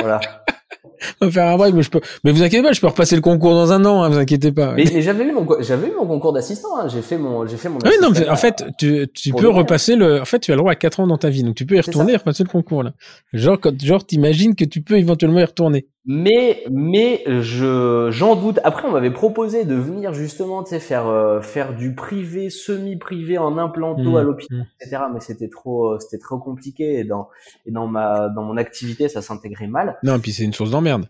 voilà. *laughs* On va faire un break, mais je peux. Mais vous inquiétez pas, je peux repasser le concours dans un an. Hein, vous inquiétez pas. Mais, mais j'avais eu mon, j'avais eu mon concours d'assistant, hein. j'ai fait mon, j'ai fait mon. Oui, non, mais en fait, tu, tu peux repasser le. En fait, tu as le droit à 4 ans dans ta vie, donc tu peux y retourner et repasser le concours là. Genre, quand, genre, t'imagines que tu peux éventuellement y retourner. Mais mais je j'en doute. Après, on m'avait proposé de venir justement, tu sais, faire euh, faire du privé, semi-privé en implanto Mmh, à l'hôpital, mmh. etc. Mais c'était trop euh, c'était trop compliqué et dans et dans ma dans mon activité, ça s'intégrait mal. Non, puis c'est une source d'emmerde.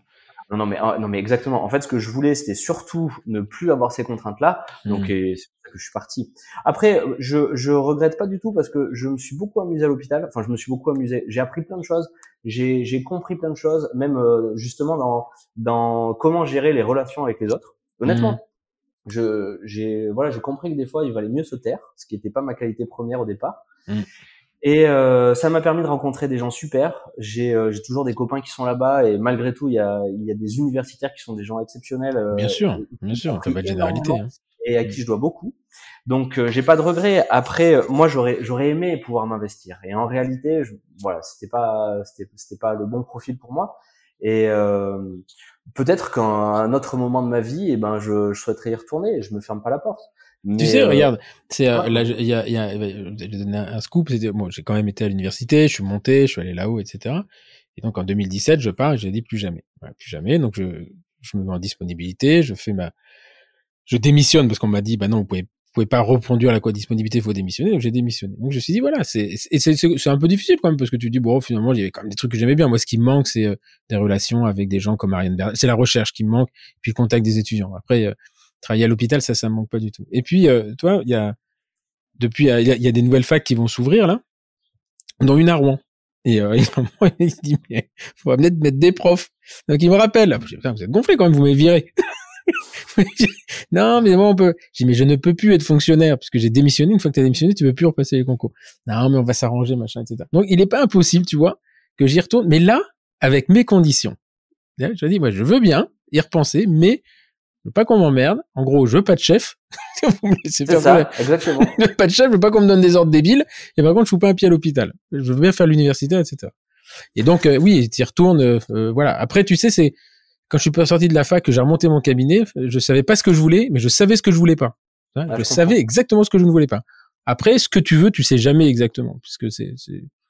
Non non mais euh, non mais exactement. En fait, ce que je voulais, c'était surtout ne plus avoir ces contraintes-là. Donc Mmh. et c'est pour ça que je suis parti. Après, je je regrette pas du tout parce que je me suis beaucoup amusé à l'hôpital. Enfin, je me suis beaucoup amusé. J'ai appris plein de choses. J'ai compris plein de choses, même euh, justement dans dans comment gérer les relations avec les autres. Honnêtement, je j'ai voilà j'ai compris que des fois il valait mieux se taire, ce qui n'était pas ma qualité première au départ. Mm. Et euh, ça m'a permis de rencontrer des gens super. J'ai euh, toujours des copains qui sont là-bas et malgré tout il y a y a des universitaires qui sont des gens exceptionnels. euh, Bien sûr, bien sûr, t'as pas de généralité. Hein. et à qui je dois beaucoup. Donc euh, j'ai pas de regrets. Après, euh, moi j'aurais j'aurais aimé pouvoir m'investir. Et en réalité, je, voilà, c'était pas c'était pas le bon profil pour moi. Et euh, peut-être qu'à un autre moment de ma vie, eh ben je, je souhaiterais y retourner. Je me ferme pas la porte. Mais, Tu sais, euh, regarde, c'est ouais. là, il y a, il y a, je vais donner un, scoop. J'ai quand même été à l'université, je suis monté, je suis allé là-haut, etc. Et donc en 2017, je pars et j'ai dit plus jamais, Voilà, plus jamais. Donc je, je me mets en disponibilité, je fais ma, je démissionne parce qu'on m'a dit, bah non, vous pouvez, pouvez pas reconduire la disponibilité, il faut démissionner. Donc j'ai démissionné. Donc je me suis dit voilà, c'est, c'est, un peu difficile quand même parce que tu dis bon, finalement, il y avait quand même des trucs que j'aimais bien. Moi, ce qui me manque, c'est euh, des relations avec des gens comme Ariane Bernard. C'est la recherche qui me manque, puis le contact des étudiants. Après. euh, travailler à l'hôpital, ça, ça me manque pas du tout. Et puis, euh, toi, il y a depuis, il y y a des nouvelles facs qui vont s'ouvrir là, dont une à Rouen. Et euh, *laughs* il se dit, mais faut amener de mettre des profs. Donc il me rappelle, vous êtes gonflé quand même, vous m'avez viré. *laughs* *laughs* non, mais moi on peut. J'ai dit, mais je ne peux plus être fonctionnaire puisque j'ai démissionné. Une fois que tu as démissionné, tu peux plus repasser les concours. Non, mais on va s'arranger, machin, etc. Donc il n'est pas impossible, tu vois, que j'y retourne. Mais là, avec mes conditions. Je dis, moi, je veux bien y repenser, mais je veux pas qu'on m'emmerde. En gros, je veux pas de chef. *laughs* Vous me laissez C'est faire ça, exactement. *laughs* je veux pas de chef, je veux pas qu'on me donne des ordres débiles. Et par contre, je fous pas un pied à l'hôpital. Je veux bien faire l'université, etc. Et donc, euh, oui, tu y retournes. euh, euh, voilà. Après, tu sais, c'est quand je suis sorti de la fac, que j'ai remonté mon cabinet, euh, je savais pas ce que je voulais, mais je savais ce que je voulais pas. Hein, Ah, je je savais exactement ce que je ne voulais pas. Après, ce que tu veux, tu sais jamais exactement, puisque c'est,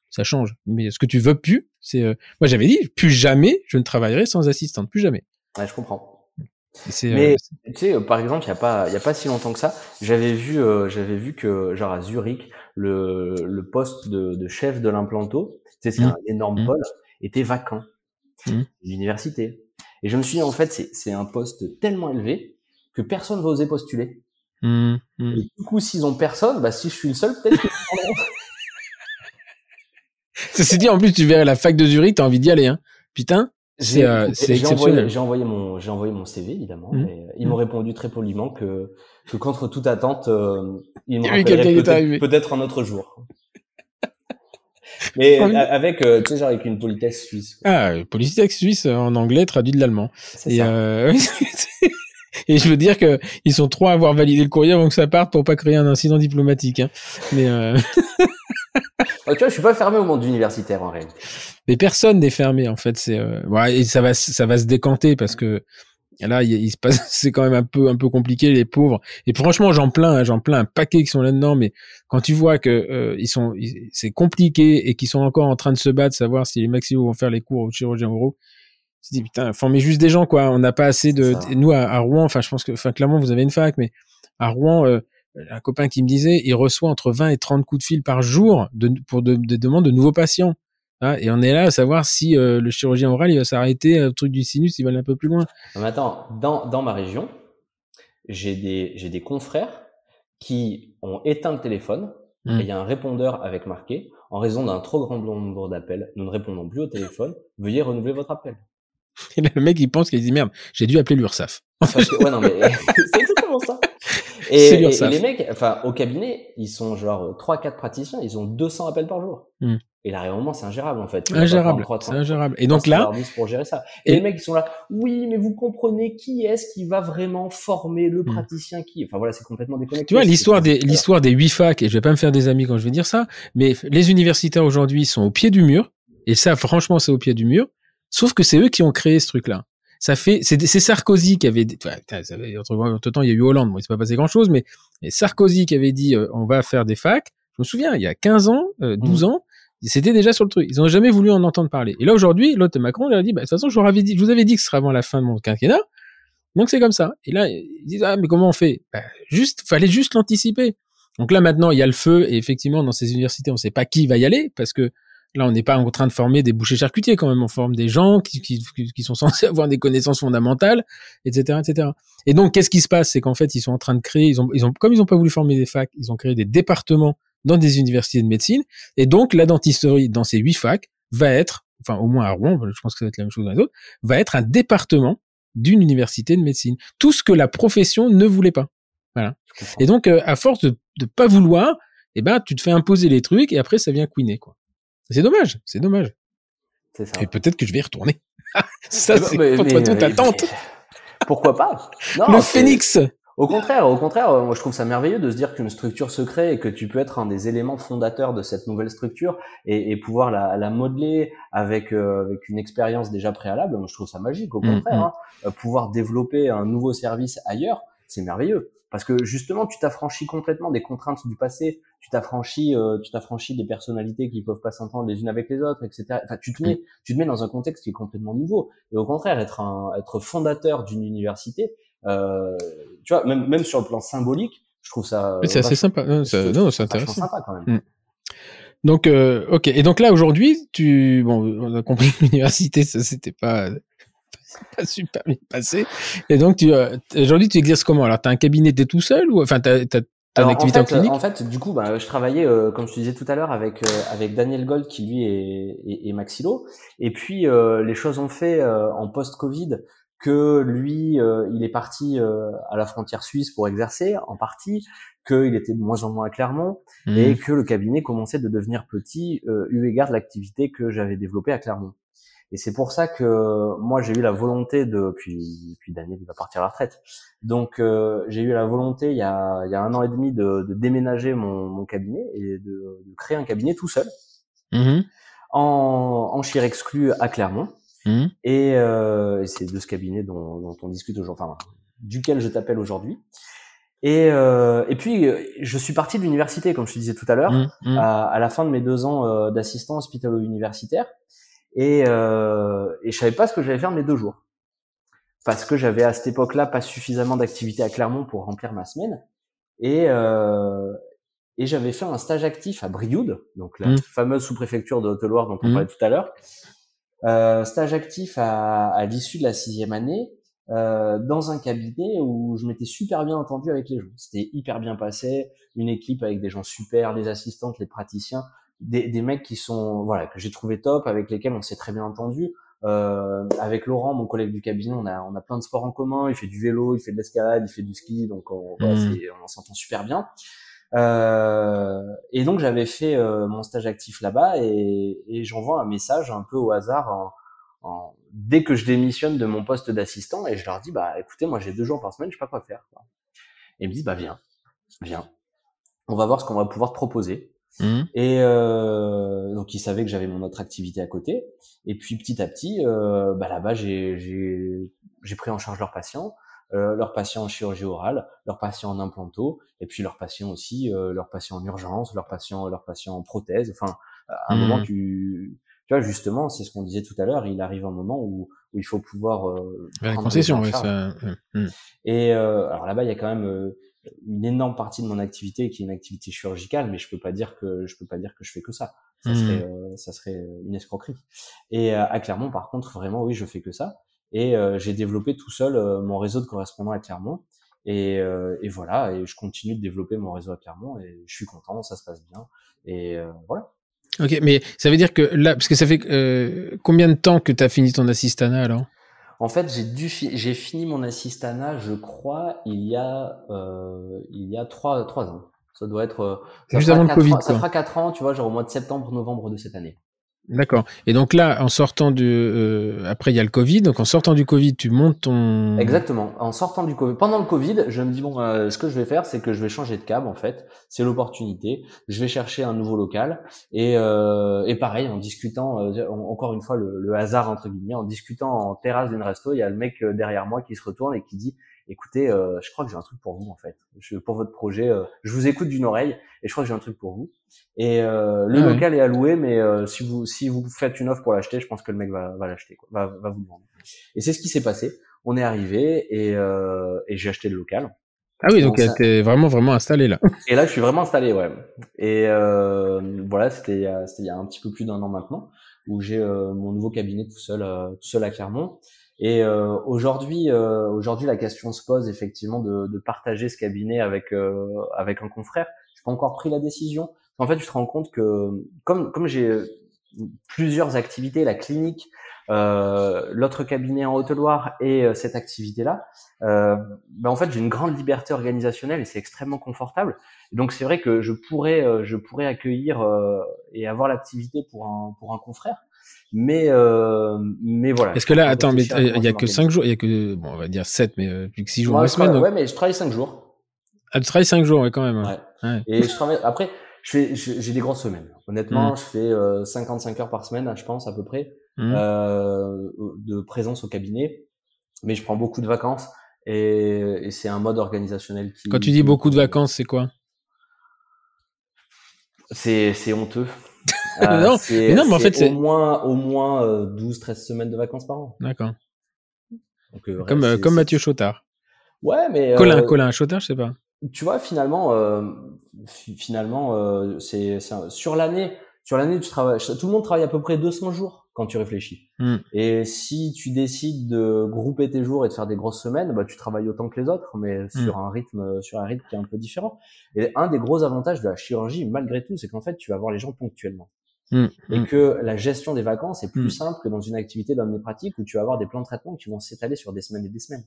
ça change. Mais ce que tu veux plus, c'est, euh, moi j'avais dit, plus jamais, je ne travaillerai sans assistante, plus jamais. Ouais, je comprends. C'est, Mais- euh, Tu sais, euh, par exemple, il y a pas, il y a pas si longtemps que ça, j'avais vu, euh, j'avais vu que genre à Zurich, le, le poste de, de chef de l'implanto, tu sais, c'est Mhm. un énorme pôle, était vacant. Mhm. L'université. Et je me suis dit, en fait, c'est, un poste tellement élevé que personne va oser postuler. hum. Et du coup, s'ils ont personne, bah, si je suis le seul, peut-être que *laughs* Ceci dit, en plus, tu verrais la fac de Zurich, t'as envie d'y aller, hein. Putain, c'est, euh, c'est j'ai envoyé, exceptionnel. j'ai envoyé mon, j'ai envoyé mon CV évidemment. Et ils m'ont répondu très poliment que, que contre toute attente, euh, ils me rappelleraient peut-être un autre jour. Mais avec, tu sais, genre avec une politesse suisse. Ah, politesse suisse en anglais traduit de l'allemand. Et, euh... *laughs* Et je veux dire que ils sont trois à avoir validé le courrier avant que ça parte pour pas créer un incident diplomatique. Hein. Mais euh... *laughs* tu vois, je suis pas fermé au monde universitaire en réalité. Mais personne n'est fermé en fait. C'est euh... ouais, et ça va ça va se décanter parce que là il, se passe *laughs* c'est quand même un peu un peu compliqué les pauvres. Et franchement j'en plains hein, j'en plains un paquet qui sont là dedans. Mais quand tu vois que euh, ils sont c'est compliqué et qu'ils sont encore en train de se battre savoir si les maximaux vont faire les cours au chirurgien euro je dis putain, formez juste des gens quoi. On n'a pas assez de. Nous à, Rouen, enfin je pense que, enfin clairement vous avez une fac, mais à Rouen, euh, un copain qui me disait, il reçoit entre 20 et 30 coups de fil par jour de, pour des demandes de nouveaux patients. Hein, et on est là à savoir si euh, le chirurgien oral il va s'arrêter au truc du sinus, il va aller un peu plus loin. mais attends, dans, dans ma région, j'ai des j'ai des confrères qui ont éteint le téléphone mmh. et il y a un répondeur avec marqué en raison d'un trop grand nombre d'appels, nous ne répondons plus au téléphone, veuillez renouveler votre appel. Et *laughs* le mec, il pense qu'il dit merde, j'ai dû appeler l'URSAF. ouais, non, mais *laughs* *laughs* c'est exactement ça. Et, les mecs, enfin, au cabinet, ils sont genre 3-4 praticiens, ils ont 200 appels par jour. Hmm. Et là, réellement, c'est ingérable, en fait. Ingérable. C'est ingérable. Et donc là. Pour gérer ça. Et, les mecs, ils sont là. Oui, mais vous comprenez qui est-ce qui va vraiment former le hmm. praticien qui, enfin voilà, c'est complètement déconnecté. Tu vois, l'histoire des, l'histoire des huit facs, et je vais pas me faire des amis quand je vais dire ça, mais les universitaires aujourd'hui sont au pied du mur. Et ça, franchement, c'est au pied du mur. Sauf que c'est eux qui ont créé ce truc-là. Ça fait, c'est Sarkozy qui avait, entre temps il y a eu Hollande, bon il s'est pas passé grand-chose, mais Sarkozy qui avait dit euh, on va faire des facs. Je me souviens, il y a 15 ans, 12 euh, mmh. ans, c'était déjà sur le truc. Ils ont jamais voulu en entendre parler. Et là aujourd'hui, l'autre Macron il a dit, bah, de toute façon, je vous avais dit, je vous avais dit que ce serait avant la fin de mon quinquennat. Donc c'est comme ça. Et là, ils disent ah mais comment on fait? Bah, Juste, fallait juste l'anticiper. Donc là maintenant, il y a le feu et effectivement dans ces universités, on ne sait pas qui va y aller parce que Là, on n'est pas en train de former des bouchers charcutiers quand même. On forme des gens qui, qui, qui sont *laughs* censés avoir des connaissances fondamentales, etc., etc. Et donc, qu'est-ce qui se passe? C'est qu'en fait, ils sont en train de créer, ils ont, ils ont, comme ils n'ont pas voulu former des facs, ils ont créé des départements dans des universités de médecine. Et donc, la dentisterie dans ces huit facs va être, enfin, au moins à Rouen, je pense que ça va être la même chose dans les autres, va être un département d'une université de médecine. Tout ce que la profession ne voulait pas. Voilà. Et donc, euh, à force de, de pas vouloir, eh ben, tu te fais imposer les trucs et après, ça vient couiner, quoi. C'est dommage, c'est dommage. Ça. Et peut-être que je vais y retourner. *laughs* ça, c'est contre toute attente. Pourquoi pas? *laughs* Le phénix Au contraire, au contraire, euh, moi je trouve ça merveilleux de se dire qu'une structure se crée et que tu peux être un des éléments fondateurs de cette nouvelle structure et, et pouvoir la, la, modeler avec, euh, avec une expérience déjà préalable. Moi je trouve ça magique. Au mmh, contraire, mmh. Hein. Euh, pouvoir développer un nouveau service ailleurs, c'est merveilleux parce que justement tu t'affranchis complètement des contraintes du passé, tu t'affranchis, euh, tu t'affranchis des personnalités qui peuvent pas s'entendre les unes avec les autres, etc. Enfin, tu te mets, tu te mets dans un contexte qui est complètement nouveau. Et au contraire, être un, être fondateur d'une université, euh, tu vois, même même sur le plan symbolique, je trouve ça. C'est assez sympa. Non, c'est intéressant. Sympa quand même. Mm. Donc, euh, ok. Et donc là, aujourd'hui, tu, bon, on a compris que l'université, ça, c'était pas, pas super bien passé. Et donc, tu, euh, aujourd'hui, tu exerces comment? Alors, tu as un cabinet, tu tout seul ou enfin, tu as, une activité en, fait, clinique? En fait, du coup, bah, je travaillais, euh, comme je te disais tout à l'heure, avec euh, avec Daniel Gold qui lui est, est, est maxillo. Et puis, les choses ont fait en post-Covid que lui, il est parti à la frontière suisse pour exercer en partie, qu'il était de moins en moins à Clermont mmh. et que le cabinet commençait de devenir petit eu égard de l'activité que j'avais développée à Clermont. Et c'est pour ça que moi j'ai eu la volonté de, puis puis Daniel il va partir à la retraite, donc euh, j'ai eu la volonté il y a il y a un an et demi de, de déménager mon, mon cabinet et de, de, créer un cabinet tout seul mmh en en chir exclu à Clermont. Mmh et, euh, et c'est de ce cabinet dont, dont on discute aujourd'hui, enfin duquel je t'appelle aujourd'hui. Et, euh, et puis, je suis parti de l'université, comme je te disais tout à l'heure, mmh, à, à, la fin de mes deux ans euh, d'assistant hospitalo-universitaire et, euh, et je savais pas ce que j'allais faire mes deux jours parce que j'avais à cette époque-là pas suffisamment d'activité à Clermont pour remplir ma semaine et euh, et j'avais fait un stage actif à Brioude, donc la mmh. fameuse sous-préfecture de Haute-Loire dont on mmh. parlait tout à l'heure. Euh, stage actif à, à l'issue de la sixième année euh, dans un cabinet où je m'étais super bien entendu avec les gens. C'était hyper bien passé, une équipe avec des gens super, les assistantes, les praticiens des, des mecs qui sont voilà que j'ai trouvé top, avec lesquels on s'est très bien entendu. Euh, avec Laurent, mon collègue du cabinet, on a on a plein de sports en commun. Il fait du vélo, il fait de l'escalade, il fait du ski, donc on, mmh. on s'entend super bien. Euh, et donc j'avais fait euh, mon stage actif là-bas et, et j'envoie un message un peu au hasard en, en, dès que je démissionne de mon poste d'assistant et je leur dis bah écoutez moi j'ai deux jours par semaine je sais pas quoi faire. Quoi. Et ils me disent bah viens, viens, on va voir ce qu'on va pouvoir te proposer. Mmh. Et euh, donc ils savaient que j'avais mon autre activité à côté. Et puis petit à petit, euh, bah là-bas j'ai j'ai pris en charge leurs patients. Euh, leurs patients en chirurgie orale, leurs patients en implanto, et puis leurs patients aussi, euh, leurs patients en urgence, leurs patients, leurs patients en prothèse. Enfin, à un moment, mmh. tu, tu vois, justement, c'est ce qu'on disait tout à l'heure. Il arrive un moment où, où il faut pouvoir euh, la concession, oui, ça... Mmh. Et euh, alors là-bas, il y a quand même euh, une énorme partie de mon activité qui est une activité chirurgicale, mais je peux pas dire que je peux pas dire que je fais que ça. Ça mmh. serait, ça serait une escroquerie. Et à Clermont, par contre, vraiment, oui, je fais que ça. Et euh, j'ai développé tout seul euh, mon réseau de correspondants à Clermont. Et, euh, et, voilà, et je continue de développer mon réseau à Clermont et je suis content, ça se passe bien. Et voilà. Ok, mais ça veut dire que là, parce que ça fait combien de temps que tu as fini ton assistana alors? En fait, j'ai dû j'ai fini mon assistana, je crois, il y a il y a trois trois ans. Ça doit être juste avant le Covid. ça fera quatre ans, tu vois, genre au mois de septembre, novembre de cette année. D'accord. Et donc là, en sortant du, euh, après il y a le Covid. Donc en sortant du Covid, tu montes ton. Exactement. En sortant du Covid, pendant le Covid, je me dis bon, euh, ce que je vais faire, c'est que je vais changer de cab en fait. C'est l'opportunité. Je vais chercher un nouveau local et euh, et pareil, en discutant, encore une fois le, le, hasard entre guillemets, en discutant en terrasse d'une resto, il y a le mec derrière moi qui se retourne et qui dit écoutez, euh, je crois que j'ai un truc pour vous en fait. Je, pour votre projet, euh, je vous écoute d'une oreille et je crois que j'ai un truc pour vous. Et euh, le ah local est alloué, mais si vous si vous faites une offre pour l'acheter, je pense que le mec va, va l'acheter, va, va vous le vendre. Et c'est ce qui s'est passé. On est arrivé et, et j'ai acheté le local. Ah oui, donc, donc t'es vraiment vraiment installé là. *laughs* Et là, je suis vraiment installé, ouais. Et voilà, c'était c'était il y a un petit peu plus d'un an maintenant où j'ai mon nouveau cabinet tout seul tout seul à Clermont. Et euh, aujourd'hui, euh, aujourd'hui, la question se pose effectivement de, de partager ce cabinet avec euh, avec un confrère. Je pas encore pris la décision. En fait, tu te rends compte que comme comme j'ai plusieurs activités, la clinique, euh, l'autre cabinet en Haute-Loire et euh, cette activité-là, euh, ben en fait j'ai une grande liberté organisationnelle et c'est extrêmement confortable. donc c'est vrai que je pourrais je pourrais accueillir et avoir l'activité pour un pour un confrère, mais, euh, mais voilà. Est-ce que là, attends, mais il y a que 5 jours, il y a que, bon, on va dire 7, mais euh, plus que 6 jours la semaine. Ouais, mais je travaille 5 jours. Ah, tu travailles 5 jours, ouais, quand même. Ouais. ouais. Et je travaille, après, je fais, j'ai des grosses semaines. Honnêtement, mmh. je fais euh, 55 heures par semaine, je pense, à peu près, mmh. euh, de présence au cabinet. Mais je prends beaucoup de vacances et, et c'est un mode organisationnel qui. Quand tu dis beaucoup de vacances, c'est quoi? C'est, c'est honteux. Euh, non, mais non, mais en fait, c'est au moins, au moins 12-13 euh, semaines de vacances par an. D'accord. Euh, comme, comme Mathieu Chotard. Ouais, mais. Colin, Colin Chotard, je sais pas. Tu vois, finalement, finalement, c'est sur l'année, sur l'année, tu travailles, tout le monde travaille à peu près 200 jours quand tu réfléchis. Hmm. Et si tu décides de grouper tes jours et de faire des grosses semaines, bah, tu travailles autant que les autres, mais hmm. sur un rythme, sur un rythme qui est un peu différent. Et un des gros avantages de la chirurgie, malgré tout, c'est qu'en fait, tu vas voir les gens ponctuellement. Hmm. Et que la gestion des vacances est plus simple que dans une activité pratique où tu vas avoir des plans de traitement qui vont s'étaler sur des semaines et des semaines.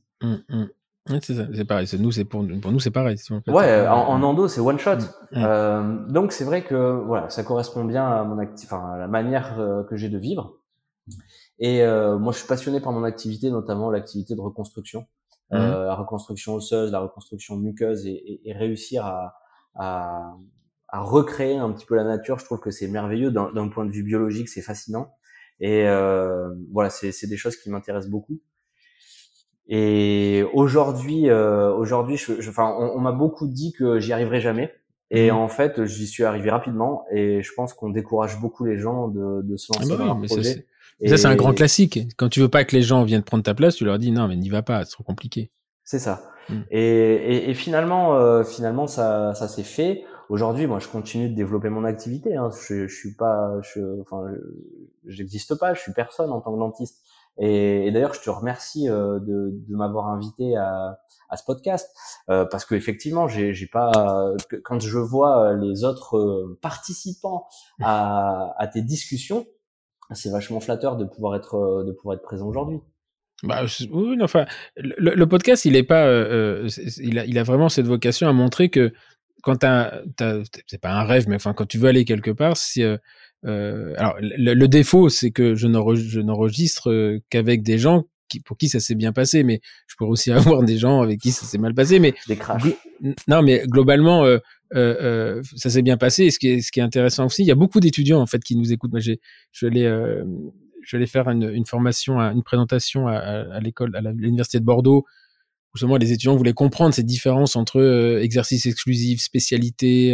c'est pareil. Nous, c'est pour, pour nous, c'est pareil. ouais, en, en, endo, c'est one shot. Euh, donc, c'est vrai que voilà, ça correspond bien à mon acti à la manière euh, que j'ai de vivre. Et euh, moi, je suis passionné par mon activité, notamment l'activité de reconstruction, mmh. euh, la reconstruction osseuse, la reconstruction muqueuse, et, et, et réussir à, à, à, recréer un petit peu la nature. Je trouve que c'est merveilleux d'un point de vue biologique, c'est fascinant. Et euh, voilà, c'est des choses qui m'intéressent beaucoup. Et aujourd'hui, euh, aujourd'hui, je, je, enfin, on, on m'a beaucoup dit que j'y arriverais jamais. Et mmh. en fait, j'y suis arrivé rapidement. Et je pense qu'on décourage beaucoup les gens de, de se lancer ah bah dans leur projet. Et ça, c'est un grand classique. Quand tu veux pas que les gens viennent prendre ta place, tu leur dis non, mais n'y va pas, c'est trop compliqué. C'est ça. Mmh. Et, et, et, finalement, euh, finalement, ça, ça s'est fait. Aujourd'hui, moi, je continue de développer mon activité. Hein. Je, je suis pas, je, enfin, j'existe pas. Je suis personne en tant que dentiste. Et, d'ailleurs, je te remercie euh, de, de m'avoir invité à, à, ce podcast euh, parce que effectivement, j'ai, j'ai pas. Quand je vois les autres euh, participants à, à tes discussions, c'est vachement flatteur de pouvoir être euh, de pouvoir être présent aujourd'hui. Bah, oui, enfin, le, podcast, il est pas, euh, euh il, a, il a vraiment cette vocation à montrer que quand t'as, c'est pas un rêve, mais enfin quand tu veux aller quelque part, c'est euh, alors le, défaut, c'est que je n'enregistre qu'avec des gens qui, pour qui ça s'est bien passé, mais je pourrais aussi *laughs* avoir des gens avec qui ça s'est mal passé. Mais des. Non, mais globalement, euh, euh, euh, ça s'est bien passé. Et ce qui est, ce qui est intéressant aussi, il y a beaucoup d'étudiants en fait qui nous écoutent. Moi, j'ai, je vais aller, je vais aller faire une, une formation, une présentation à, à, l'école, à l'université de Bordeaux. Les étudiants voulaient comprendre ces différences entre exercice exclusif, spécialité,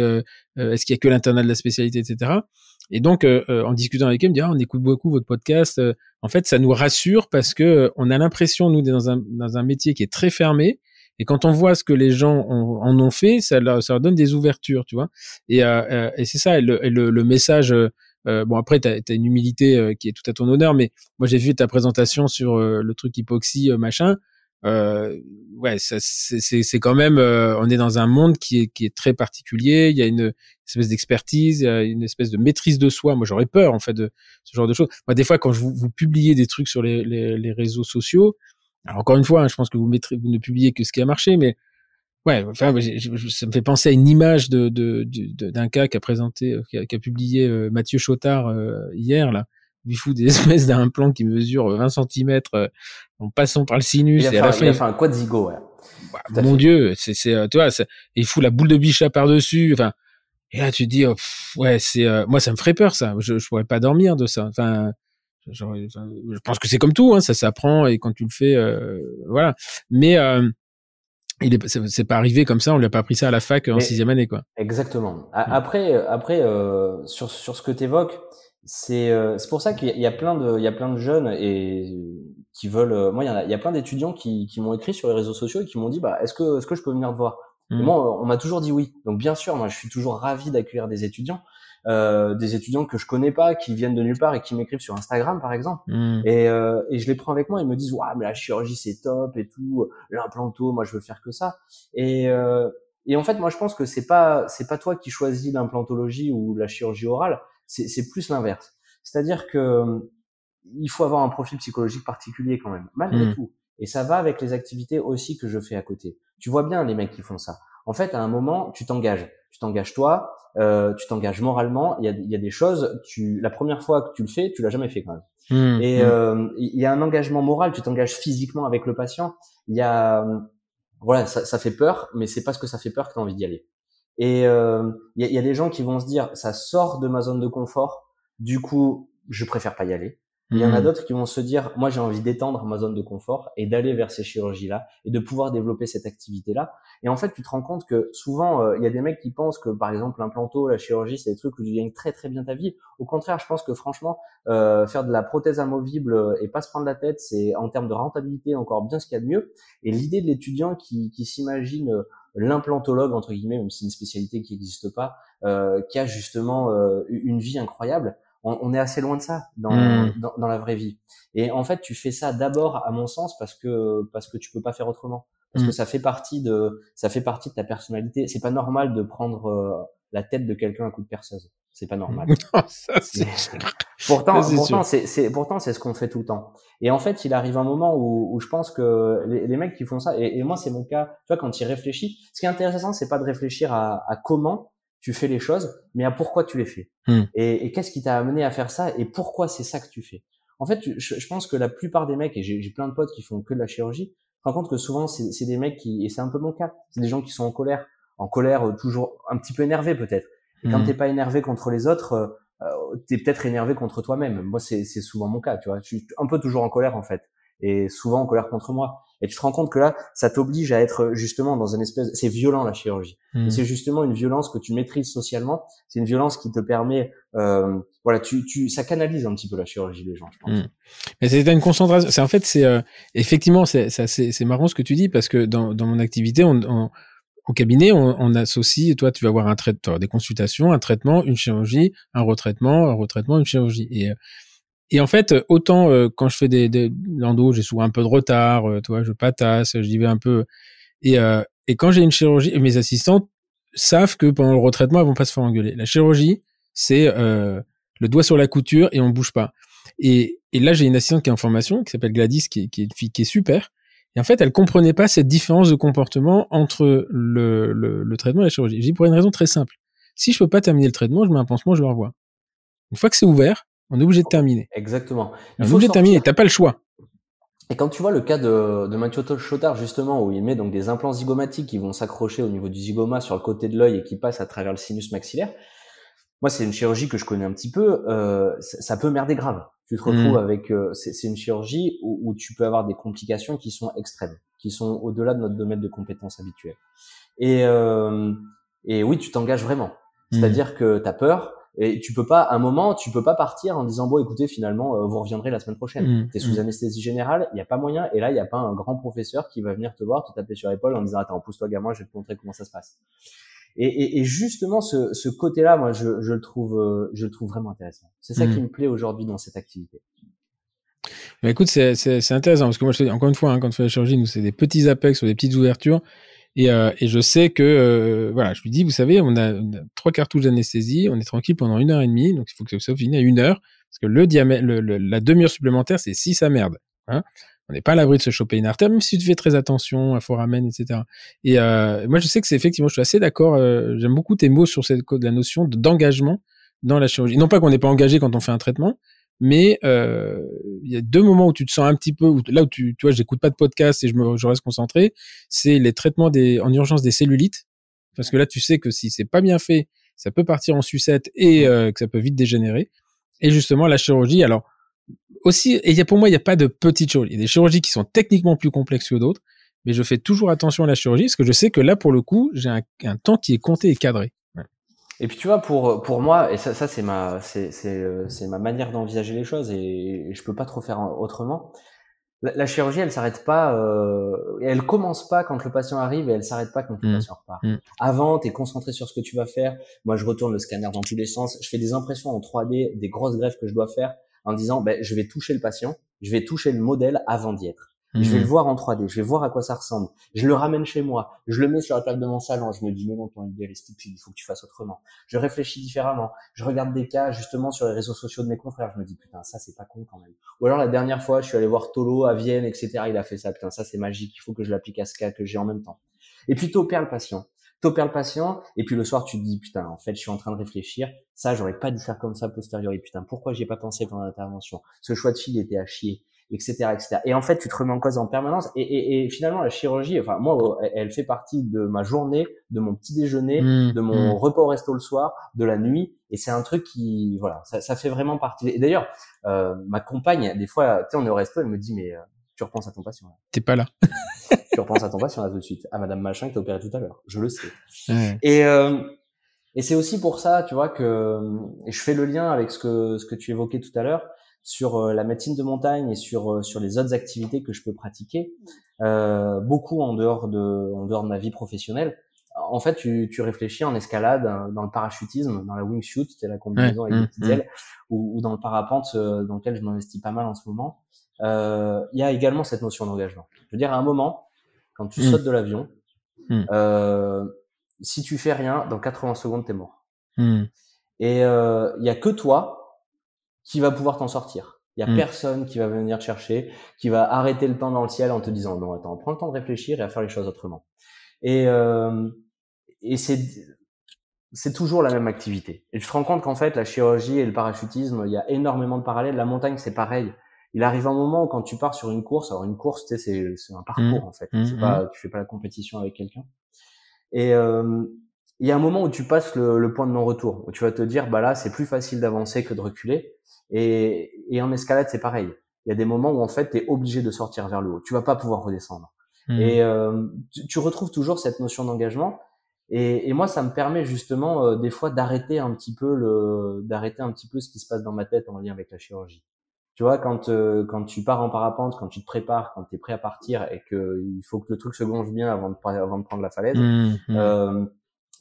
est-ce qu'il y a que l'internat de la spécialité, etc. Et donc, euh, euh, en discutant avec eux, me dit, ah, on écoute beaucoup votre podcast. Euh, en fait, ça nous rassure parce que on a l'impression, nous, dans un, dans un métier qui est très fermé. Et quand on voit ce que les gens en ont fait, ça leur, ça leur donne des ouvertures, tu vois. Et, et c'est ça, et le, le, message. bon, après, tu as, une humilité qui est tout à ton honneur, mais moi, j'ai vu ta présentation sur le truc hypoxie, machin euh, ouais, c'est quand même, euh, on est dans un monde qui est, qui est très particulier. Il y a une espèce d'expertise, une espèce de maîtrise de soi. Moi, j'aurais peur en fait de ce genre de choses. Moi, des fois, quand vous, vous publiez des trucs sur les, les, les réseaux sociaux, alors encore une fois, hein, je pense que vous, mettrez, vous ne publiez que ce qui a marché, mais ouais, enfin, ça me fait penser à une image de d'un de, cas qu'a présenté, euh, qui a, publié euh, Mathieu Chotard hier là lui fout des *laughs* espèces d'implants qui mesurent 20 cm euh, en passant par le sinus. Il a, fait, il a un quadrigo, ouais. Bah, mon Dieu, c'est, c'est, euh, tu vois, il fout la boule de bichat par-dessus. Enfin, et là, tu te dis, oh, ouais, c'est, euh, moi, ça me ferait peur, ça. Je, je pourrais pas dormir de ça. Enfin, genre, je pense que c'est comme tout, hein, ça s'apprend et quand tu le fais, voilà. Mais il est, c'est, pas arrivé comme ça, on lui a pas appris ça à la fac en sixième année, quoi. Exactement. Mm. Après, après, sur sur ce que tu évoques, c'est euh, c'est pour ça qu'il y a plein de il y a plein de jeunes et qui veulent euh, moi il y, a, il y a plein d'étudiants qui, qui m'ont écrit sur les réseaux sociaux et qui m'ont dit bah est-ce que est-ce que je peux venir te voir? Et mmh. moi on m'a toujours dit oui. Donc bien sûr moi je suis toujours ravi d'accueillir des étudiants euh, des étudiants que je connais pas qui viennent de nulle part et qui m'écrivent sur Instagram par exemple. Mmh. et, euh, et je les prends avec moi ils me disent ouais mais la chirurgie c'est top et tout l'implanto moi je veux faire que ça. Et euh, et en fait moi je pense que c'est pas c'est pas toi qui choisis l'implantologie ou la chirurgie orale c'est plus l'inverse. C'est-à-dire que il faut avoir un profil psychologique particulier quand même, malgré mmh. tout. Et ça va avec les activités aussi que je fais à côté. Tu vois bien les mecs qui font ça. En fait, à un moment, tu t'engages. Tu t'engages toi, euh, tu t'engages moralement. Il y, a, il y a des choses, tu, la première fois que tu le fais, tu l'as jamais fait quand même. Mmh. Et mmh. Euh, il y a un engagement moral. Tu t'engages physiquement avec le patient. Il y a, voilà, ça, ça fait peur, mais c'est parce que ça fait peur que tu as envie d'y aller. Et il euh, y, a, y, a, des gens qui vont se dire, ça sort de ma zone de confort, du coup, je préfère pas y aller. Il y en a hmm. d'autres qui vont se dire, moi j'ai envie d'étendre ma zone de confort et d'aller vers ces chirurgies-là et de pouvoir développer cette activité-là. Et en fait, tu te rends compte que souvent, euh, il y a des mecs qui pensent que par exemple l'implanto, la chirurgie, c'est des trucs où tu gagnes très très bien ta vie. Au contraire, je pense que franchement, euh, faire de la prothèse amovible et pas se prendre la tête, c'est en termes de rentabilité encore bien ce qu'il y a de mieux. Et l'idée de l'étudiant qui, qui s'imagine l'implantologue entre guillemets, même si c'est une spécialité qui n'existe pas, euh, qui a justement euh, une vie incroyable. On, on, est assez loin de ça dans, hmm. dans, dans, la vraie vie. Et en fait, tu fais ça d'abord, à mon sens, parce que parce que tu peux pas faire autrement, parce que hmm. ça fait partie de ça fait partie de ta personnalité. C'est pas normal de prendre euh, la tête de quelqu'un à coup de perceuse. C'est pas normal. *laughs* ça, *laughs* pourtant, pourtant, c'est, pourtant, c'est ce qu'on fait tout le temps. Et en fait, il arrive un moment où, où je pense que les, les, mecs qui font ça, et, et moi, c'est mon cas, tu vois, quand il réfléchit, ce qui est intéressant, c'est pas de réfléchir à, à, comment tu fais les choses, mais à pourquoi tu les fais. Hmm. Et, et qu'est-ce qui t'a amené à faire ça, et pourquoi c'est ça que tu fais? En fait, je, je pense que la plupart des mecs, et j'ai, plein de potes qui font que de la chirurgie, je me rends compte que souvent, c'est, des mecs qui, et c'est un peu mon cas, c'est des gens qui sont en colère, en colère, euh, toujours un petit peu énervé peut-être et quand mmh. t'es pas énervé contre les autres, euh, euh t'es peut-être énervé contre toi-même. Moi, c'est souvent mon cas, tu vois. Je suis un peu toujours en colère en fait, et souvent en colère contre moi. Et tu te rends compte que là, ça t'oblige à être justement dans une espèce. C'est violent la chirurgie. Mmh. C'est justement une violence que tu maîtrises socialement. C'est une violence qui te permet, euh, voilà, tu, tu, ça canalise un petit peu la chirurgie des gens, je pense. Mmh. Mais c'est une concentration. C'est en fait, c'est euh, effectivement, c'est c'est marrant ce que tu dis parce que dans, dans mon activité, on, on au cabinet, on, on, associe, toi, tu vas avoir un traitement, des consultations, un traitement, une chirurgie, un retraitement, un retraitement, une chirurgie. Et, euh, et en fait, autant euh, quand je fais des, des lando, j'ai souvent un peu de retard, euh, toi, je patasse, j'y vais un peu. Et, euh, et quand j'ai une chirurgie, mes assistantes savent que pendant le retraitement, elles vont pas se faire engueuler. La chirurgie, c'est le doigt sur la couture et on bouge pas. Et, et là, j'ai une assistante qui est en formation, qui s'appelle Gladys, qui, qui est une fille qui est super Et en fait, elle comprenait pas cette différence de comportement entre le, le, traitement et la chirurgie. Je dis pour une raison très simple. Si je peux pas terminer le traitement, je mets un pansement, je le revois. Une fois que c'est ouvert, on est obligé de terminer. Exactement. on est obligé de terminer. T'as pas le choix. Et quand tu vois le cas de, de Mathieu Chotard, justement, où il met donc des implants zygomatiques qui vont s'accrocher au niveau du zygoma sur le côté de l'œil et qui passent à travers le sinus maxillaire, moi, c'est une chirurgie que je connais un petit peu, euh, ça peut merder grave. Tu te retrouves mmh. avec, euh, c'est une chirurgie où, où, tu peux avoir des complications qui sont extrêmes, qui sont au-delà de notre domaine de compétences habituelles. Et, euh, et oui, tu t'engages vraiment. Mmh. C'est-à-dire que tu as peur, et tu peux pas, à un moment, tu peux pas partir en disant bon, écoutez, finalement, euh, vous reviendrez la semaine prochaine. Mmh, tu es sous mmh. anesthésie générale, il y a pas moyen. Et là, il y a pas un grand professeur qui va venir te voir, te taper sur l'épaule en disant attends, pousse-toi gamin, je vais te montrer comment ça se passe. Et, et, et justement, ce, ce côté-là, moi, je, je, le trouve, euh, je le trouve vraiment intéressant. C'est ça qui mmh. me plaît aujourd'hui dans cette activité. Mais écoute, c'est intéressant parce que moi, je encore une fois, hein, quand on fait la chirurgie, nous, c'est des petits apex sur des petites ouvertures. Et, euh, et, je sais que, euh, voilà, je lui dis, vous savez, on a, trois cartouches d'anesthésie, on est tranquille pendant une heure et demie, donc il faut que ça finisse à une heure, parce que le diamètre, le, la demi-heure supplémentaire, c'est si ça merde. Hein on n'est pas à l'abri de se choper une artère, même si tu fais très attention à foramen, etc. Et euh, moi, je sais que c'est effectivement, je suis assez d'accord. Euh, j'aime beaucoup tes mots sur cette la notion d'engagement dans la chirurgie. Non pas qu'on n'est pas engagé quand on fait un traitement, mais euh, il y a deux moments où tu te sens un petit peu là où tu, tu vois j'écoute pas de podcast et je me je reste concentré c'est les traitements des en urgence des cellulites. Parce que là tu sais que si c'est pas bien fait ça peut partir en sucette et euh, que ça peut vite dégénérer. Et justement la chirurgie alors aussi et y a, pour moi il n'y a pas de petites chirurgies. Il y a des chirurgies qui sont techniquement plus complexes que d'autres mais je fais toujours attention à la chirurgie parce que je sais que là pour le coup j'ai un, un temps qui est compté et cadré et puis tu vois, pour pour moi, et ça, ça c'est ma c'est c'est c'est ma manière d'envisager les choses, et, je peux pas trop faire autrement. La, chirurgie, elle s'arrête pas, euh, elle commence pas quand le patient arrive et elle s'arrête pas quand le mmh. patient repart. Mmh. Avant, tu es concentré sur ce que tu vas faire. Moi, je retourne le scanner dans tous les sens. Je fais des impressions en 3D, des grosses greffes que je dois faire, en disant, ben, je vais toucher le patient, je vais toucher le modèle avant d'y être. Je vais le mhm. voir en 3D, je vais voir à quoi ça ressemble. Je le ramène chez moi, je le mets sur la table de mon salon, je me dis mais non ton idée est stupide, il faut que tu fasses autrement. Je réfléchis différemment, je regarde des cas justement sur les réseaux sociaux de mes confrères, je me dis putain ça c'est pas con quand même. Ou alors la dernière fois je suis allé voir Tolo à Vienne etc. Il a fait ça putain ça c'est magique, il faut que je l'applique à ce cas que j'ai en même temps. Et puis t'opères le patient, t'opères le patient et puis le soir tu te dis putain en fait je suis en train de réfléchir, ça j'aurais pas dû faire comme ça posteriori putain pourquoi j'ai pas pensé pendant l'intervention? Ce choix de fille était à chier etc., etc. Et en fait, tu te remets en cause en permanence. Et, et, et finalement, la chirurgie, enfin moi, elle fait partie de ma journée, de mon petit déjeuner, mmh, de mon mmh. repas au resto le soir, de la nuit. Et c'est un truc qui, voilà, ça, ça fait vraiment partie. Et d'ailleurs, euh, ma compagne, des fois, tu sais, on est au resto, elle me dit, mais euh, tu repenses à ton patient. T'es pas là. *laughs* tu repenses à ton patient là tout de suite. À Madame Machin qui t'a opéré tout à l'heure. Je le sais. Et euh, et c'est aussi pour ça, tu vois, que et je fais le lien avec ce que ce que tu évoquais tout à l'heure sur euh, la médecine de montagne et sur euh, sur les autres activités que je peux pratiquer, euh, beaucoup en dehors de en dehors de ma vie professionnelle. En fait, tu, tu réfléchis en escalade, dans le parachutisme, dans la wingsuit, c'est la combinaison avec des petites ailes, ou, ou, dans le parapente, dans lequel je m'investis pas mal en ce moment. Il y a également cette notion d'engagement. Je veux dire, à un moment, quand tu mm. sautes de l'avion, euh, si tu fais rien, dans 80 secondes, t'es mort. Et il y a que toi qui va pouvoir t'en sortir. Il y a hmm. personne qui va venir te chercher, qui va arrêter le temps dans le ciel en te disant non attends, prends le temps de réfléchir et à faire les choses autrement. Et euh, et c'est c'est toujours la même activité. Et tu te rends compte qu'en fait la chirurgie et le parachutisme, il y a énormément de parallèles. La montagne c'est pareil. Il arrive un moment où quand tu pars sur une course, alors une course, c'est c'est un parcours hmm. en fait. Hmm, c'est pas tu fais pas la compétition avec quelqu'un. Et euh, il y a un moment où tu passes le, le point de non-retour, où tu vas te dire bah là c'est plus facile d'avancer que de reculer. Et, et en escalade, c'est pareil. Il y a des moments où en fait, tu es obligé de sortir vers le haut. Tu vas pas pouvoir redescendre. Hmm. Et euh, tu, retrouves toujours cette notion d'engagement. Et, et, moi, ça me permet justement euh, des fois d'arrêter un petit peu le, d'arrêter un petit peu ce qui se passe dans ma tête en lien avec la chirurgie. Tu vois, quand euh, quand tu pars en parapente, quand tu te prépares, quand tu es prêt à partir et que il faut que le truc se gonge bien avant de avant de prendre la falaise, mmh.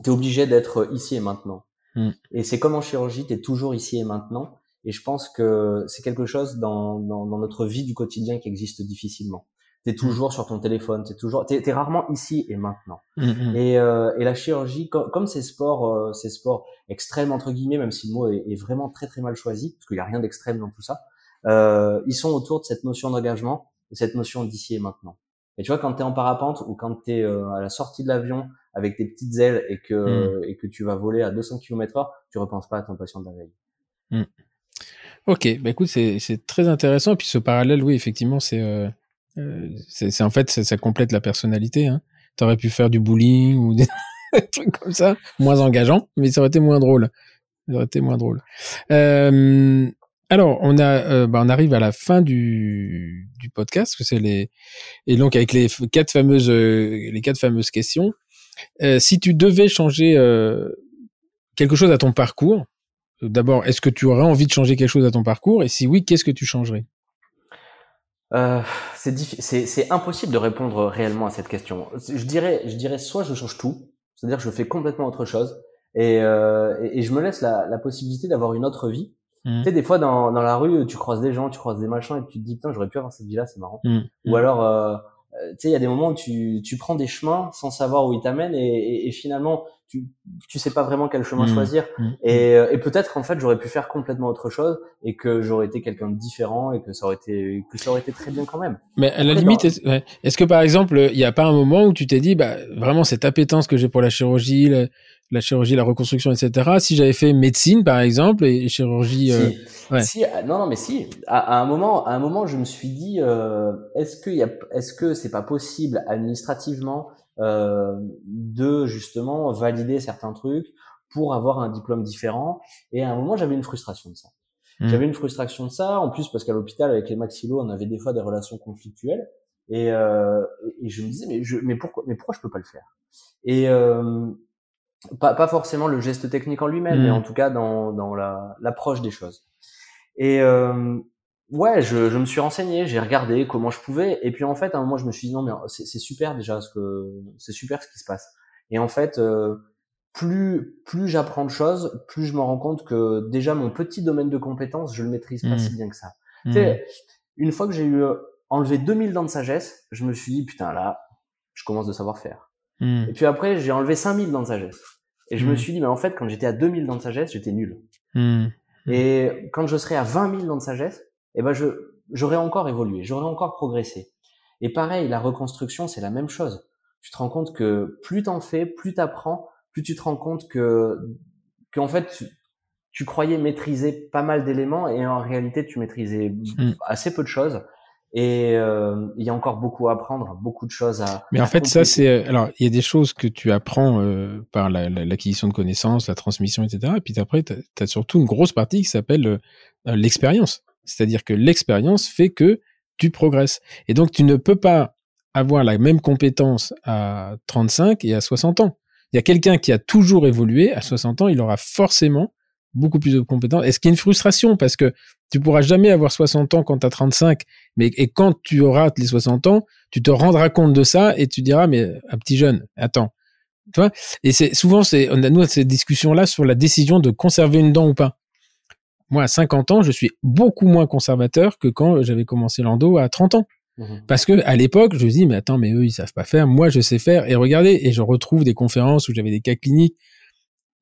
Tu es obligé d'être ici et maintenant. Mmh. Et c'est comme en chirurgie, tu es toujours ici et maintenant. Et je pense que c'est quelque chose dans, dans, dans, notre vie du quotidien qui existe difficilement. T'es toujours mm. sur ton téléphone, t'es toujours, t'es, es rarement ici et maintenant. Mm, mm. Et, euh, et la chirurgie, comme, comme ces sports, euh, ces sports extrêmes entre guillemets, même si le mot est, est vraiment très très mal choisi, parce qu'il y a rien d'extrême dans tout ça, euh, ils sont autour de cette notion d'engagement, de cette notion d'ici et maintenant. Et tu vois, quand tu es en parapente ou quand tu es à la sortie de l'avion avec tes petites ailes et que, Hmm. et que tu vas voler à 200 km heure, tu repenses pas à ton patient de la veille. Hmm. Ok, bah écoute, c'est très intéressant. Et puis ce parallèle, oui, effectivement, c'est euh, euh, c'est en fait, ça, ça, complète la personnalité. Hein. Tu aurais pu faire du bowling ou des *laughs* trucs comme ça, moins engageant, mais ça aurait été moins drôle. Ça aurait été moins drôle. Euh, alors, on a, euh, bah, on arrive à la fin du, du podcast, que c'est les et donc avec les quatre fameuses les quatre fameuses questions. Euh, si tu devais changer euh, quelque chose à ton parcours, d'abord, est-ce que tu aurais envie de changer quelque chose à ton parcours? Et si oui, qu'est-ce que tu changerais? Euh, C'est impossible de répondre réellement à cette question. Je dirais, je dirais soit je change tout, c'est-à-dire je fais complètement autre chose, et, et, et je me laisse la, la possibilité d'avoir une autre vie. Mmh. Tu sais, des fois dans, dans la rue, tu croises des gens, tu croises des machins, et tu te dis putain, j'aurais pu avoir cette vie-là, c'est marrant. Mmh. Ou alors, euh, tu sais, il y a des moments où tu, tu prends des chemins sans savoir où ils t'amènent, et, et, et, finalement, tu, tu sais pas vraiment quel chemin mmh. choisir. Et, et peut-être qu'en fait, j'aurais pu faire complètement autre chose, et que j'aurais été quelqu'un de différent, et que ça aurait été, que ça aurait été très bien quand même. Mais à la Après, limite, est-ce ouais. est que par exemple, il n'y a pas un moment où tu t'es dit, bah vraiment cette appétence que j'ai pour la chirurgie, la chirurgie, la reconstruction, etc. Si j'avais fait médecine, par exemple, et chirurgie, si, euh, ouais. si, non, non, mais si. À, à, un moment, à un moment, je me suis dit, euh, est-ce que y a, est-ce que c'est pas possible administrativement euh, de justement valider certains trucs pour avoir un diplôme différent? Et à un moment, j'avais une frustration de ça. Mmh. J'avais une frustration de ça, en plus parce qu'à l'hôpital avec les maxillos, on avait des fois des relations conflictuelles. Et, euh, et je me disais, mais, je, mais pourquoi, mais pourquoi je peux pas le faire? Et euh, pas, pas forcément le geste technique en lui-même, mmh. mais en tout cas dans, dans la, l'approche des choses. Et euh, ouais, je, je me suis renseigné, j'ai regardé comment je pouvais, et puis en fait, à un moment, je me suis dit non, mais c'est, c'est super déjà ce que c'est super ce qui se passe. Et en fait, euh, plus plus j'apprends de choses, plus je me rends compte que déjà mon petit domaine de compétences, je le maîtrise pas mmh. si bien que ça. Tu sais, une fois que j'ai eu enlevé 2000 dents de sagesse, je me suis dit putain là, je commence de savoir faire. Mmh. Et puis après, j'ai enlevé 5000 dents de sagesse. Et je mmh. me suis dit, mais en fait, quand j'étais à 2000 dents de sagesse, j'étais nul. Mmh. Et quand je serai à 20 000 dents de sagesse, eh ben, je, j'aurais encore évolué, j'aurais encore progressé. Et pareil, la reconstruction, c'est la même chose. Tu te rends compte que plus t'en fais, plus t'apprends, plus tu te rends compte que, qu'en fait, tu, tu croyais maîtriser pas mal d'éléments et en réalité, tu maîtrisais assez peu de choses. Et euh, il y a encore beaucoup à apprendre, beaucoup de choses à. Mais en fait, ça, c'est. Alors, il y a des choses que tu apprends euh, par la, la, l'acquisition de connaissances, la transmission, etc. Et puis après, tu as, surtout une grosse partie qui s'appelle euh, l'expérience. C'est-à-dire que l'expérience fait que tu progresses. Et donc, tu ne peux pas avoir la même compétence à 35 et à 60 ans. Il y a quelqu'un qui a toujours évolué, à 60 ans, il aura forcément beaucoup plus de compétences. Est-ce qu'il y a une frustration parce que tu pourras jamais avoir 60 ans quand tu as 35, mais et quand tu auras les 60 ans, tu te rendras compte de ça et tu diras mais un petit jeune, attends. Tu vois? Et c'est souvent c'est on a nous cette discussion là sur la décision de conserver une dent ou pas. Moi à 50 ans, je suis beaucoup moins conservateur que quand j'avais commencé l'endo à 30 ans. Mmh. Parce que à l'époque, je me dis mais attends mais eux ils savent pas faire, moi je sais faire et regardez et je retrouve des conférences où j'avais des cas cliniques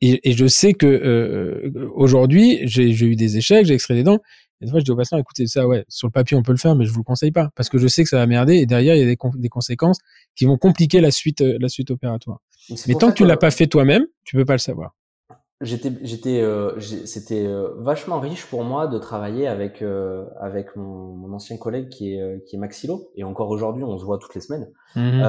et, et, je sais que euh, aujourd'hui, j'ai eu des échecs, j'ai extrait des dents. Et des fois, je dis au patient, écoutez, ça, ouais, sur le papier, on peut le faire, mais je vous le conseille pas. Parce que je sais que ça va merder et derrière, il y a des, des conséquences qui vont compliquer la suite, la suite opératoire. Mais tant que tu que l'as pas fait toi-même, tu peux pas le savoir. J'étais, j'étais, euh, c'était euh, vachement riche pour moi de travailler avec euh, avec mon, mon, ancien collègue qui est qui est Maxilo et encore aujourd'hui on se voit toutes les semaines Mmh.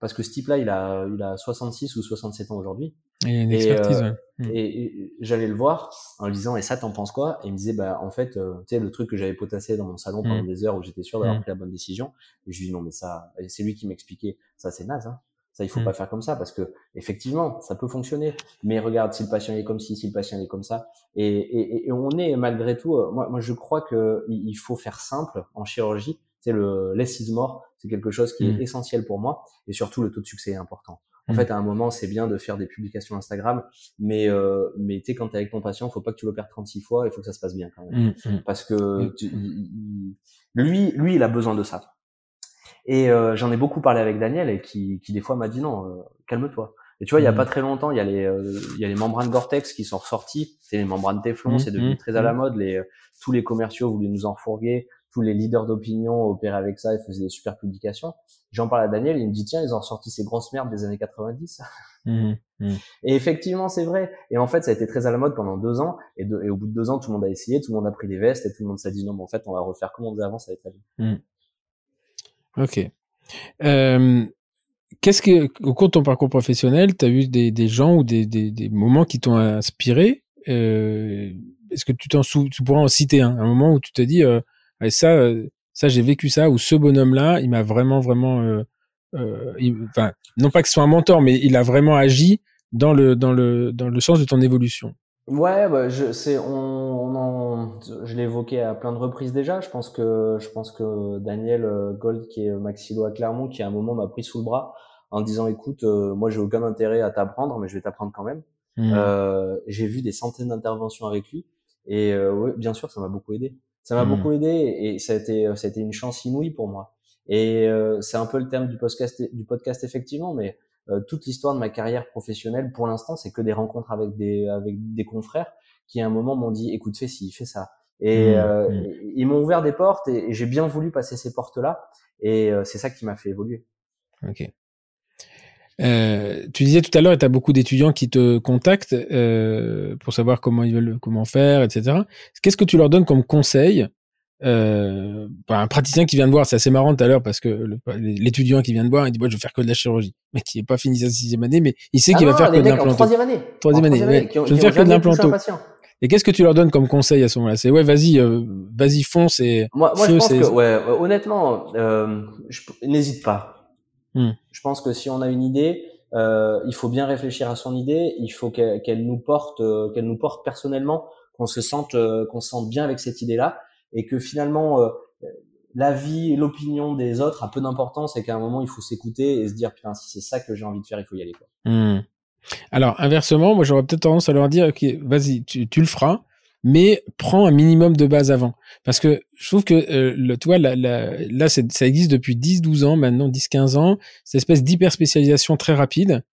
Parce que ce type-là il a il a 66 ou 67 ans aujourd'hui Et une et, expertise, euh, ouais. Et, et j'allais le voir en lui disant et ça t'en penses quoi? Et il me disait bah en fait euh, tu sais le truc que j'avais potassé dans mon salon pendant Mm. des heures où j'étais sûr d'avoir Mm. pris la bonne décision et je lui dis non mais ça c'est lui qui m'expliquait ça c'est naze hein ça il faut Mm. pas faire comme ça parce que effectivement ça peut fonctionner mais regarde si le patient est comme ci si le patient est comme ça et, on est malgré tout euh, moi, moi je crois que il faut faire simple en chirurgie c'est le less is more c'est quelque chose qui Mm. est essentiel pour moi et surtout le taux de succès est important en Mm. fait, à un moment, c'est bien de faire des publications Instagram, mais euh, mais tu quand t'es avec ton patient, faut pas que tu l'opères 36 fois, il faut que ça se passe bien quand même, Mm, mm. parce que Mm. tu- lui, lui, il a besoin de ça. Et euh, j'en ai beaucoup parlé avec Daniel, et qui, qui des fois m'a dit non, euh, calme-toi. Et tu vois, il y a Mm. pas très longtemps, il y a les, euh, il y a les membranes Gore-Tex qui sont ressorties. C'est les membranes Téflon, Mm, c'est devenu mm, très à la mm. mode. Les tous les commerciaux voulaient nous en fourguer. Tous les leaders d'opinion opéraient avec ça et faisaient des super publications. J'en parle à Daniel, il me dit tiens, ils ont ressorti ces grosses merdes des années 90. Mmh, mmh. Et effectivement, c'est vrai. Et en fait, ça a été très à la mode pendant deux ans. Et, et, au bout de deux ans, tout le monde a essayé, tout le monde a pris des vestes et tout le monde s'est dit non, mais en fait, on va refaire comme on faisait avant, ça va être. Mmh. Ok. Euh, Qu'est-ce que, au cours de ton parcours professionnel, tu as eu des, des, gens ou des, des, des moments qui t'ont inspiré? Euh, Est-ce que tu t'en tu pourrais en citer un, un moment où tu te dis, euh, ça, euh, ça j'ai vécu ça, ou ce bonhomme-là, il m'a vraiment, vraiment, euh, euh enfin, non pas que ce soit un mentor, mais il a vraiment agi dans le, dans le, dans le sens de ton évolution. Ouais, bah, je, c'est, on, on en, je l'ai évoqué à plein de reprises déjà. Je pense que, je pense que Daniel Gold, qui est maxillo à Clermont, qui à un moment m'a pris sous le bras en disant, écoute, euh, moi j'ai aucun intérêt à t'apprendre, mais je vais t'apprendre quand même. Mmh. Euh, j'ai vu des centaines d'interventions avec lui, et euh, ouais, bien sûr, ça m'a beaucoup aidé. Ça m'a mmh. beaucoup aidé, et ça a été, ça a été une chance inouïe pour moi. Et c'est un peu le thème du podcast, du podcast effectivement, mais euh, toute l'histoire de ma carrière professionnelle, pour l'instant, c'est que des rencontres avec des avec des confrères qui à un moment m'ont dit écoute fais ci, fais ça. Et mmh, euh, mmh. ils m'ont ouvert des portes et, j'ai bien voulu passer ces portes-là. Et euh, c'est ça qui m'a fait évoluer. Ok. Euh, tu disais tout à l'heure, tu as beaucoup d'étudiants qui te contactent euh, pour savoir comment ils veulent, comment faire, etc. Qu'est-ce que tu leur donnes comme conseil euh, bah, un praticien qui vient de voir, c'est assez marrant tout à l'heure parce que l'étudiant qui vient de voir, il dit moi je vais faire que de la chirurgie, mais qui n'est pas fini sa sixième année, mais il sait ah qu'il va faire que de l'implanto. Troisième année. Troisième année. Ouais. je vais faire que de l'implanto. Et qu'est-ce que tu leur donnes comme conseil à ce moment-là? C'est ouais, vas-y, euh, vas-y, fonce et. Moi, moi je pense que ouais, honnêtement, euh, n'hésite pas. Hmm. Je pense que si on a une idée, euh, il faut bien réfléchir à son idée. Il faut qu'elle nous porte, euh, qu'elle nous porte personnellement, qu'on se sente, euh, qu'on se sente bien avec cette idée-là et que finalement euh, la vie et l'opinion des autres a peu d'importance et qu'à un moment il faut s'écouter et se dire putain si c'est ça que j'ai envie de faire il faut y aller quoi. Hmm. Alors inversement moi j'aurais peut-être tendance à leur dire ok vas-y tu, tu, le feras mais prends un minimum de base avant parce que je trouve que euh, tu vois là, là, là ça existe depuis 10-12 ans maintenant 10-15 ans cette espèce d'hyper spécialisation très rapide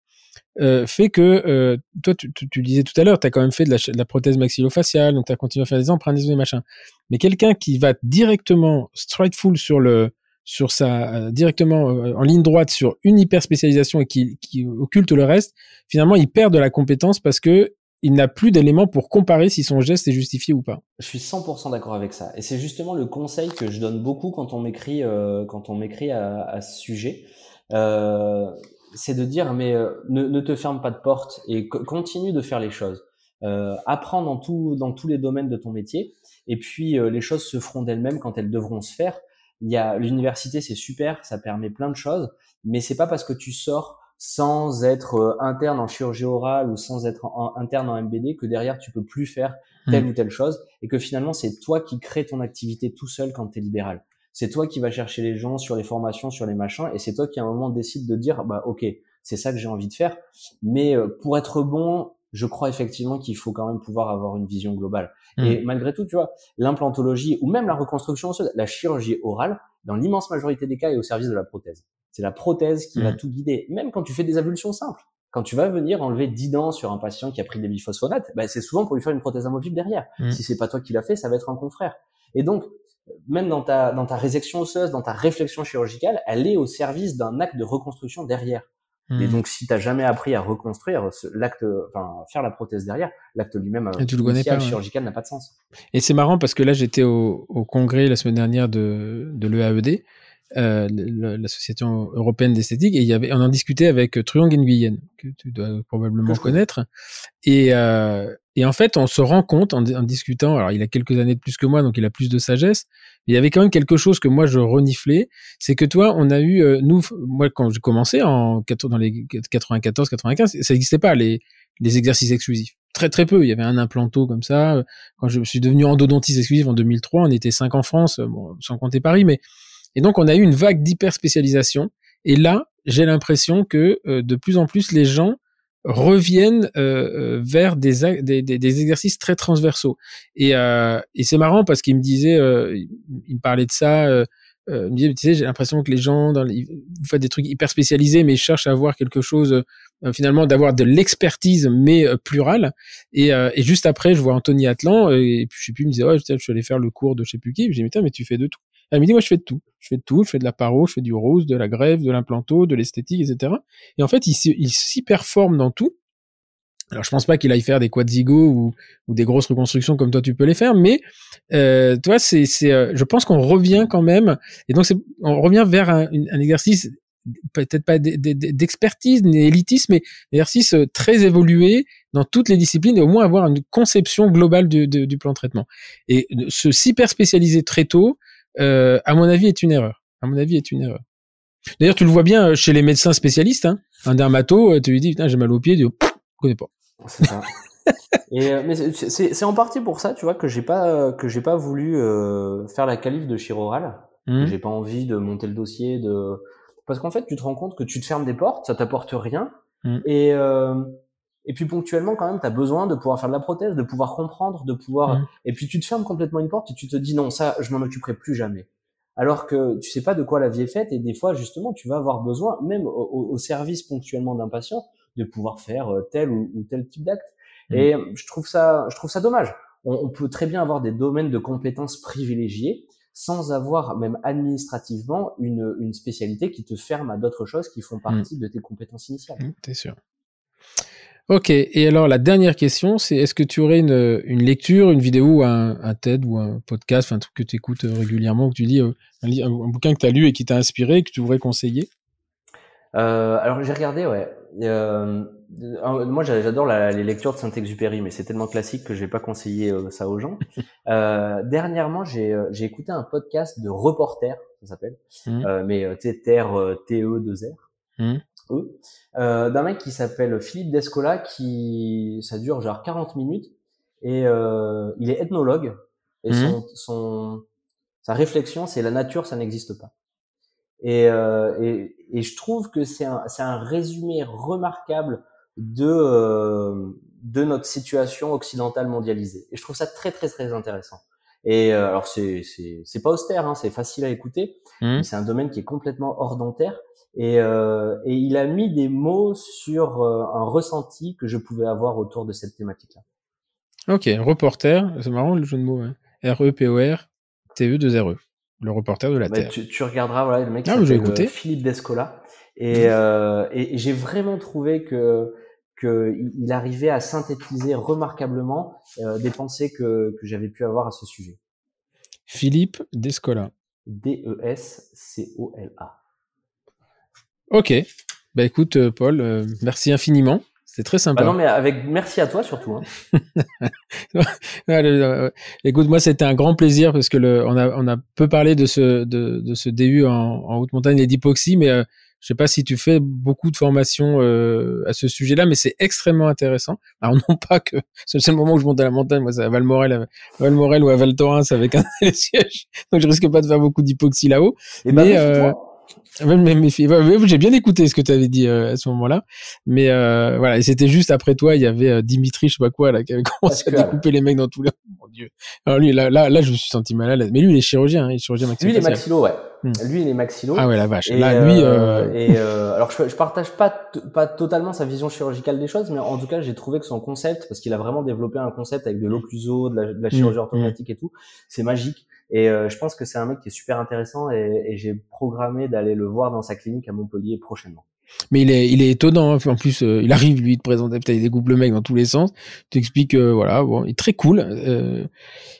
euh, fait que euh, toi, tu, tu, disais tout à l'heure, tu as quand même fait de la, prothèse maxillofaciale, donc tu as continué à faire des empreintes, des machins. Mais quelqu'un qui va directement straight full sur le sur sa euh, directement euh, en ligne droite sur une hyper spécialisation et qui, qui occulte le reste, finalement, il perd de la compétence parce que il n'a plus d'éléments pour comparer si son geste est justifié ou pas. Je suis 100% d'accord avec ça. Et c'est justement le conseil que je donne beaucoup quand on m'écrit, euh, quand on m'écrit à, à, ce sujet. Euh, c'est de dire mais euh, ne, ne, te ferme pas de porte et continue de faire les choses. Euh, apprends dans tout dans tous les domaines de ton métier et puis euh, les choses se feront d'elles-mêmes quand elles devront se faire. Il y a l'université, c'est super, ça permet plein de choses, mais c'est pas parce que tu sors sans être euh, interne en chirurgie orale ou sans être en, interne en MBD que derrière tu peux plus faire telle mmh. ou telle chose et que finalement c'est toi qui crée ton activité tout seul quand tu es libéral c'est toi qui vas chercher les gens sur les formations, sur les machins, et c'est toi qui à un moment décide de dire, bah ok, c'est ça que j'ai envie de faire. Mais euh, pour être bon, je crois effectivement qu'il faut quand même pouvoir avoir une vision globale. Mmh. Et malgré tout, tu vois, l'implantologie ou même la reconstruction osseuse, la chirurgie orale, dans l'immense majorité des cas, est au service de la prothèse. C'est la prothèse qui va mmh. tout guider, même quand tu fais des avulsions simples. Quand tu vas venir enlever 10 dents sur un patient qui a pris des biphosphonates, bah, c'est souvent pour lui faire une prothèse amovible derrière. Mmh. Si c'est pas toi qui l'as fait, ça va être un confrère. Et donc, même dans ta, dans ta résection osseuse, dans ta réflexion chirurgicale, elle est au service d'un acte de reconstruction derrière. Et hmm. donc, si t'as jamais appris à reconstruire l'acte, enfin, faire la prothèse derrière, l'acte lui-même chirurgical n'a pas de sens. Et c'est marrant parce que là, j'étais au, au, congrès la semaine dernière de, de l'EAED euh, l'association européenne d'esthétique, et il y avait, on en discutait avec Truong Nguyen, que tu dois probablement connaître. Et, euh, et en fait, on se rend compte en, en, discutant, alors il a quelques années de plus que moi, donc il a plus de sagesse, mais il y avait quand même quelque chose que moi je reniflais, c'est que toi, on a eu, euh, nous, moi quand j'ai commencé en dans les 94, 95, ça n'existait pas les, les exercices exclusifs. Très très peu. Il y avait un implanto comme ça. Quand je suis devenu endodontiste exclusif en 2003, on était cinq en France, bon, sans compter Paris, mais et donc, on a eu une vague d'hyper spécialisation. Et là, j'ai l'impression que euh, de plus en plus, les gens reviennent euh, euh vers des, des, des, exercices très transversaux. Et, euh, et c'est marrant parce qu'il me disait, il me parlait de ça, il me disait, tu sais, j'ai l'impression que les gens, dans les, vous faites des trucs hyper spécialisés, mais ils cherchent à avoir quelque chose, finalement, d'avoir de l'expertise, mais plurale. Et, et juste après, je vois Anthony Atlan, et puis je sais plus, il me disait, oh, je suis allé faire le cours de je sais plus qui. Je dis, mais, mais tu fais de tout. Elle me dit, moi, je fais de tout. Je fais de tout. Je fais de la paro, je fais du rose, de la greffe, de l'implanto, de l'esthétique, etc. Et en fait, il, s'y performe dans tout. Alors, je pense pas qu'il aille faire des quadzigos ou, ou des grosses reconstructions comme toi tu peux les faire, mais euh, toi, c'est, c'est, euh, je pense qu'on revient quand même, et donc c'est, on revient vers un, un exercice peut-être pas d'expertise ni élitisme, mais exercice euh, très évolué dans toutes les disciplines et au moins avoir une conception globale du, du, plan de traitement. Et se s'hyper spécialiser très tôt, euh, à mon avis, est une erreur. À mon avis, est une erreur. D'ailleurs, tu le vois bien euh, chez les médecins spécialistes. Hein. Un dermato, tu lui dis, putain, j'ai mal au pied, tu dis, connais pas. C'est ça. *laughs* et mais c'est en partie pour ça, tu vois, que j'ai pas que j'ai pas voulu faire la qualif de chiroral. Mmh. J'ai pas envie de monter le dossier de parce qu'en fait, tu te rends compte que tu te fermes des portes, ça t'apporte rien. Mm. Et, euh, et puis ponctuellement, quand même, tu as besoin de pouvoir faire de la prothèse, de pouvoir comprendre, de pouvoir... Mm. Et puis tu te fermes complètement une porte et tu te dis non, ça, je m'en occuperai plus jamais. Alors que tu sais pas de quoi la vie est faite et des fois, justement, tu vas avoir besoin, même au, service ponctuellement d'un patient, de pouvoir faire euh, tel ou, tel type d'acte. Mm. Et je trouve ça, je trouve ça dommage. On, on, peut très bien avoir des domaines de compétences privilégiés sans avoir même administrativement une, une spécialité qui te ferme à d'autres choses qui font partie mm. de tes compétences initiales. T'es sûr. Ok, et alors la dernière question, c'est est-ce que tu aurais une, une lecture, une vidéo, un, un TED ou un podcast, un truc que tu écoutes euh, régulièrement, que tu lis, euh, un, un, bouquin que tu as lu et qui t'a inspiré, que tu voudrais conseiller? Euh, Alors j'ai regardé, ouais. Euh, moi, j'adore les lectures de Saint-Exupéry, mais c'est tellement classique que je vais pas conseiller euh, ça aux gens. *laughs* Dernièrement, j'ai écouté un podcast de reporter, ça s'appelle, mmh. mais tu sais, Terre TE2R, mmh. E, d'un mec qui s'appelle Philippe Descola, qui ça dure genre 40 minutes et il est ethnologue et mmh. son, son sa réflexion, c'est la nature, ça n'existe pas. Et, et, et, je trouve que c'est un, un résumé remarquable de euh, de notre situation occidentale mondialisée. Et je trouve ça très très très intéressant. Et euh, alors c'est c'est c'est pas austère, hein, c'est facile à écouter. Mmh. C'est un domaine qui est complètement hors dentaire. Et euh, et il a mis des mots sur un ressenti que je pouvais avoir autour de cette thématique-là. Ok, reporter, c'est marrant le jeu de mots. Hein. R E E 2 R. Le reporter de la bah, Terre. Tu, tu, regarderas, voilà, le mec ah, s'appelle Philippe Descola. Et, mmh. et j'ai vraiment trouvé que qu'il arrivait à synthétiser remarquablement euh, des pensées que, que j'avais pu avoir à ce sujet. Philippe Descola. D-E-S-C-O-L-A. Ok. Bah écoute, euh, Paul, euh, merci infiniment. C'est très sympa. Bah non, mais avec merci à toi surtout. Hein. *laughs* Écoute, moi, c'était un grand plaisir parce que le, on a, on a peu parlé de ce, de, de ce DU en, en haute montagne et d'hypoxie, mais je sais pas si tu fais beaucoup de formations euh, à ce sujet-là, mais c'est extrêmement intéressant. Alors non pas que c'est le moment où je monte à la montagne, moi c'est à Valmorel, à Valmorel ou à Val Thorens avec un *laughs* siège, donc je risque pas de faire beaucoup d'hypoxie là-haut. Et ben, mais euh, *laughs* mais, j'ai bien écouté ce que tu avais dit euh, à ce moment-là, mais euh, voilà, et c'était juste après toi, il y avait euh, Dimitri, je sais pas quoi, là, qui avait *laughs* commencé à découper les mecs dans tous les. Mon Dieu. Alors lui, là, là, là, je me suis senti mal à l'aise. Mais lui, il est chirurgien, hein, il est chirurgien maxillo. Lui, il est maxillo, ouais. Hmm. Lui, il est maxillo. Ah ouais, la vache. là, lui. Et alors, je, je partage pas pas totalement sa vision chirurgicale des choses, mais en tout cas, j'ai trouvé que son concept, parce qu'il a vraiment développé un concept avec de l'occluso, de la, de la chirurgie hmm. orthodontique et tout, c'est magique. Et euh, je pense que c'est un mec qui est super intéressant et, et j'ai programmé d'aller le voir dans sa clinique à Montpellier prochainement. Mais il est, il est étonnant. Hein. En plus, euh, il arrive lui de présenter, peut-être il découpe le mec dans tous les sens. Tu expliques, euh, voilà, bon, il est très cool. Euh,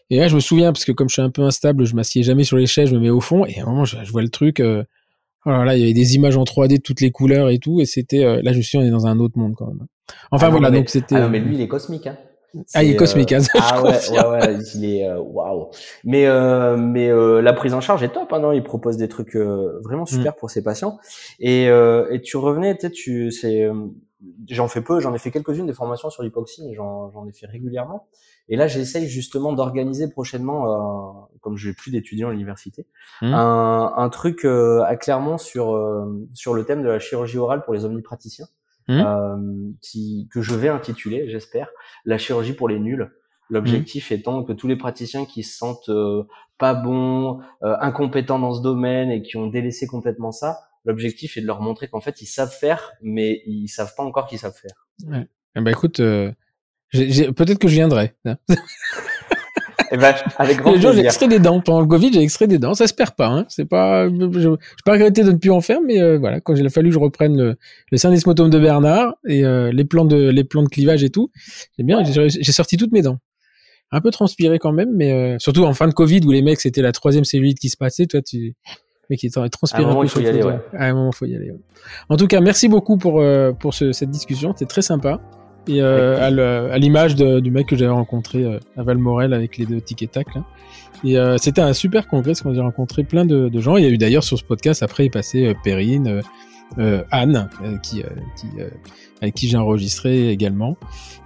et là, je me souviens parce que comme je suis un peu instable, je m'assieds jamais sur les chaises, je me mets au fond. Et à un moment, je, vois le truc. Euh, voilà, là, il y avait des images en 3D de toutes les couleurs et tout. Et c'était, là, je suis, on est dans un autre monde quand même. Enfin ah voilà, donc c'était. Ah non, mais lui, il est cosmique. Hein. Ah, il est cosmique. Hein, ah ouais, ouais, ouais, il est euh, waouh. Mais euh, mais euh, la prise en charge est top. Hein, non? Il propose des trucs vraiment mm. super pour ses patients. Et et tu revenais, tu c'est j'en fais peu, j'en ai fait quelques-unes des formations sur l'hypoxie, mais j'en ai fait régulièrement. Et là, j'essaye justement d'organiser prochainement, comme je n'ai plus d'étudiants à l'université, mm. un, un truc à Clermont sur sur le thème de la chirurgie orale pour les omnipraticiens. Mmh. Euh, qui, que je vais intituler, j'espère, la chirurgie pour les nuls. L'objectif mmh. étant que tous les praticiens qui se sentent euh, pas bons, euh, incompétents dans ce domaine et qui ont délaissé complètement ça, l'objectif est de leur montrer qu'en fait ils savent faire, mais ils savent pas encore qu'ils savent faire. Ouais. Eh ben écoute, peut-être que je viendrai. *laughs* Eh ben, avec grand. J'ai extrait des dents. Pendant le Covid, j'ai extrait des dents. Ça se perd pas. Hein. C'est pas, je, je, pas regretté de ne plus en faire, mais euh, voilà, quand il a fallu que je reprenne le, le syndesmotome de Bernard et euh, les plans de les plans de clivage et tout, j'ai bien, j'ai sorti toutes mes dents. Un peu transpiré quand même, mais euh, surtout en fin de Covid où les mecs c'était la troisième cellulite qui se passait. Toi, tu mais qui transpiré un, un peu. Il faut y aller, ouais. À un moment, il faut y aller. Ouais. En tout cas, merci beaucoup pour pour ce, cette discussion. C'était très sympa. Et euh, à l'image du mec que j'avais rencontré euh, à Valmorel avec les deux tic et tac. Et euh, c'était un super congrès parce qu'on a rencontré plein de, de, gens. Il y a eu d'ailleurs sur ce podcast, après, il passait euh, Perrine, euh, Anne, qui, qui avec qui j'ai enregistré également.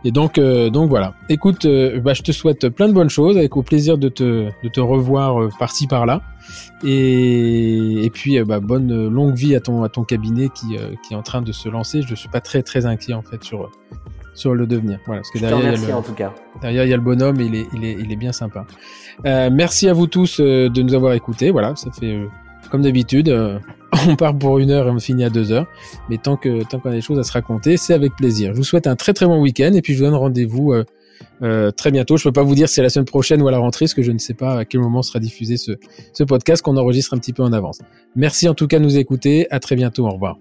Et donc, donc voilà. Écoute, bah, je te souhaite plein de bonnes choses, avec au plaisir de te, de te revoir par-ci par-là. Et, et puis, bah, bonne longue vie à ton, à ton cabinet qui, qui est en train de se lancer. Je suis pas très très inquiet en fait sur sur le devenir. Voilà, parce que derrière, il y a le, en tout cas. Derrière, il y a le bonhomme il est, il est, il est bien sympa. Euh, merci à vous tous euh, de nous avoir écoutés. Voilà, ça fait euh, comme d'habitude. *laughs* On part pour une heure et on finit à deux heures. Mais tant que tant qu'on a des choses à se raconter, c'est avec plaisir. Je vous souhaite un très très bon week-end et puis je vous donne rendez-vous très bientôt. Je peux pas vous dire si c'est la semaine prochaine ou à la rentrée, parce que je ne sais pas à quel moment sera diffusé ce, ce podcast qu'on enregistre un petit peu en avance. Merci en tout cas de nous écouter. À très bientôt. Au revoir.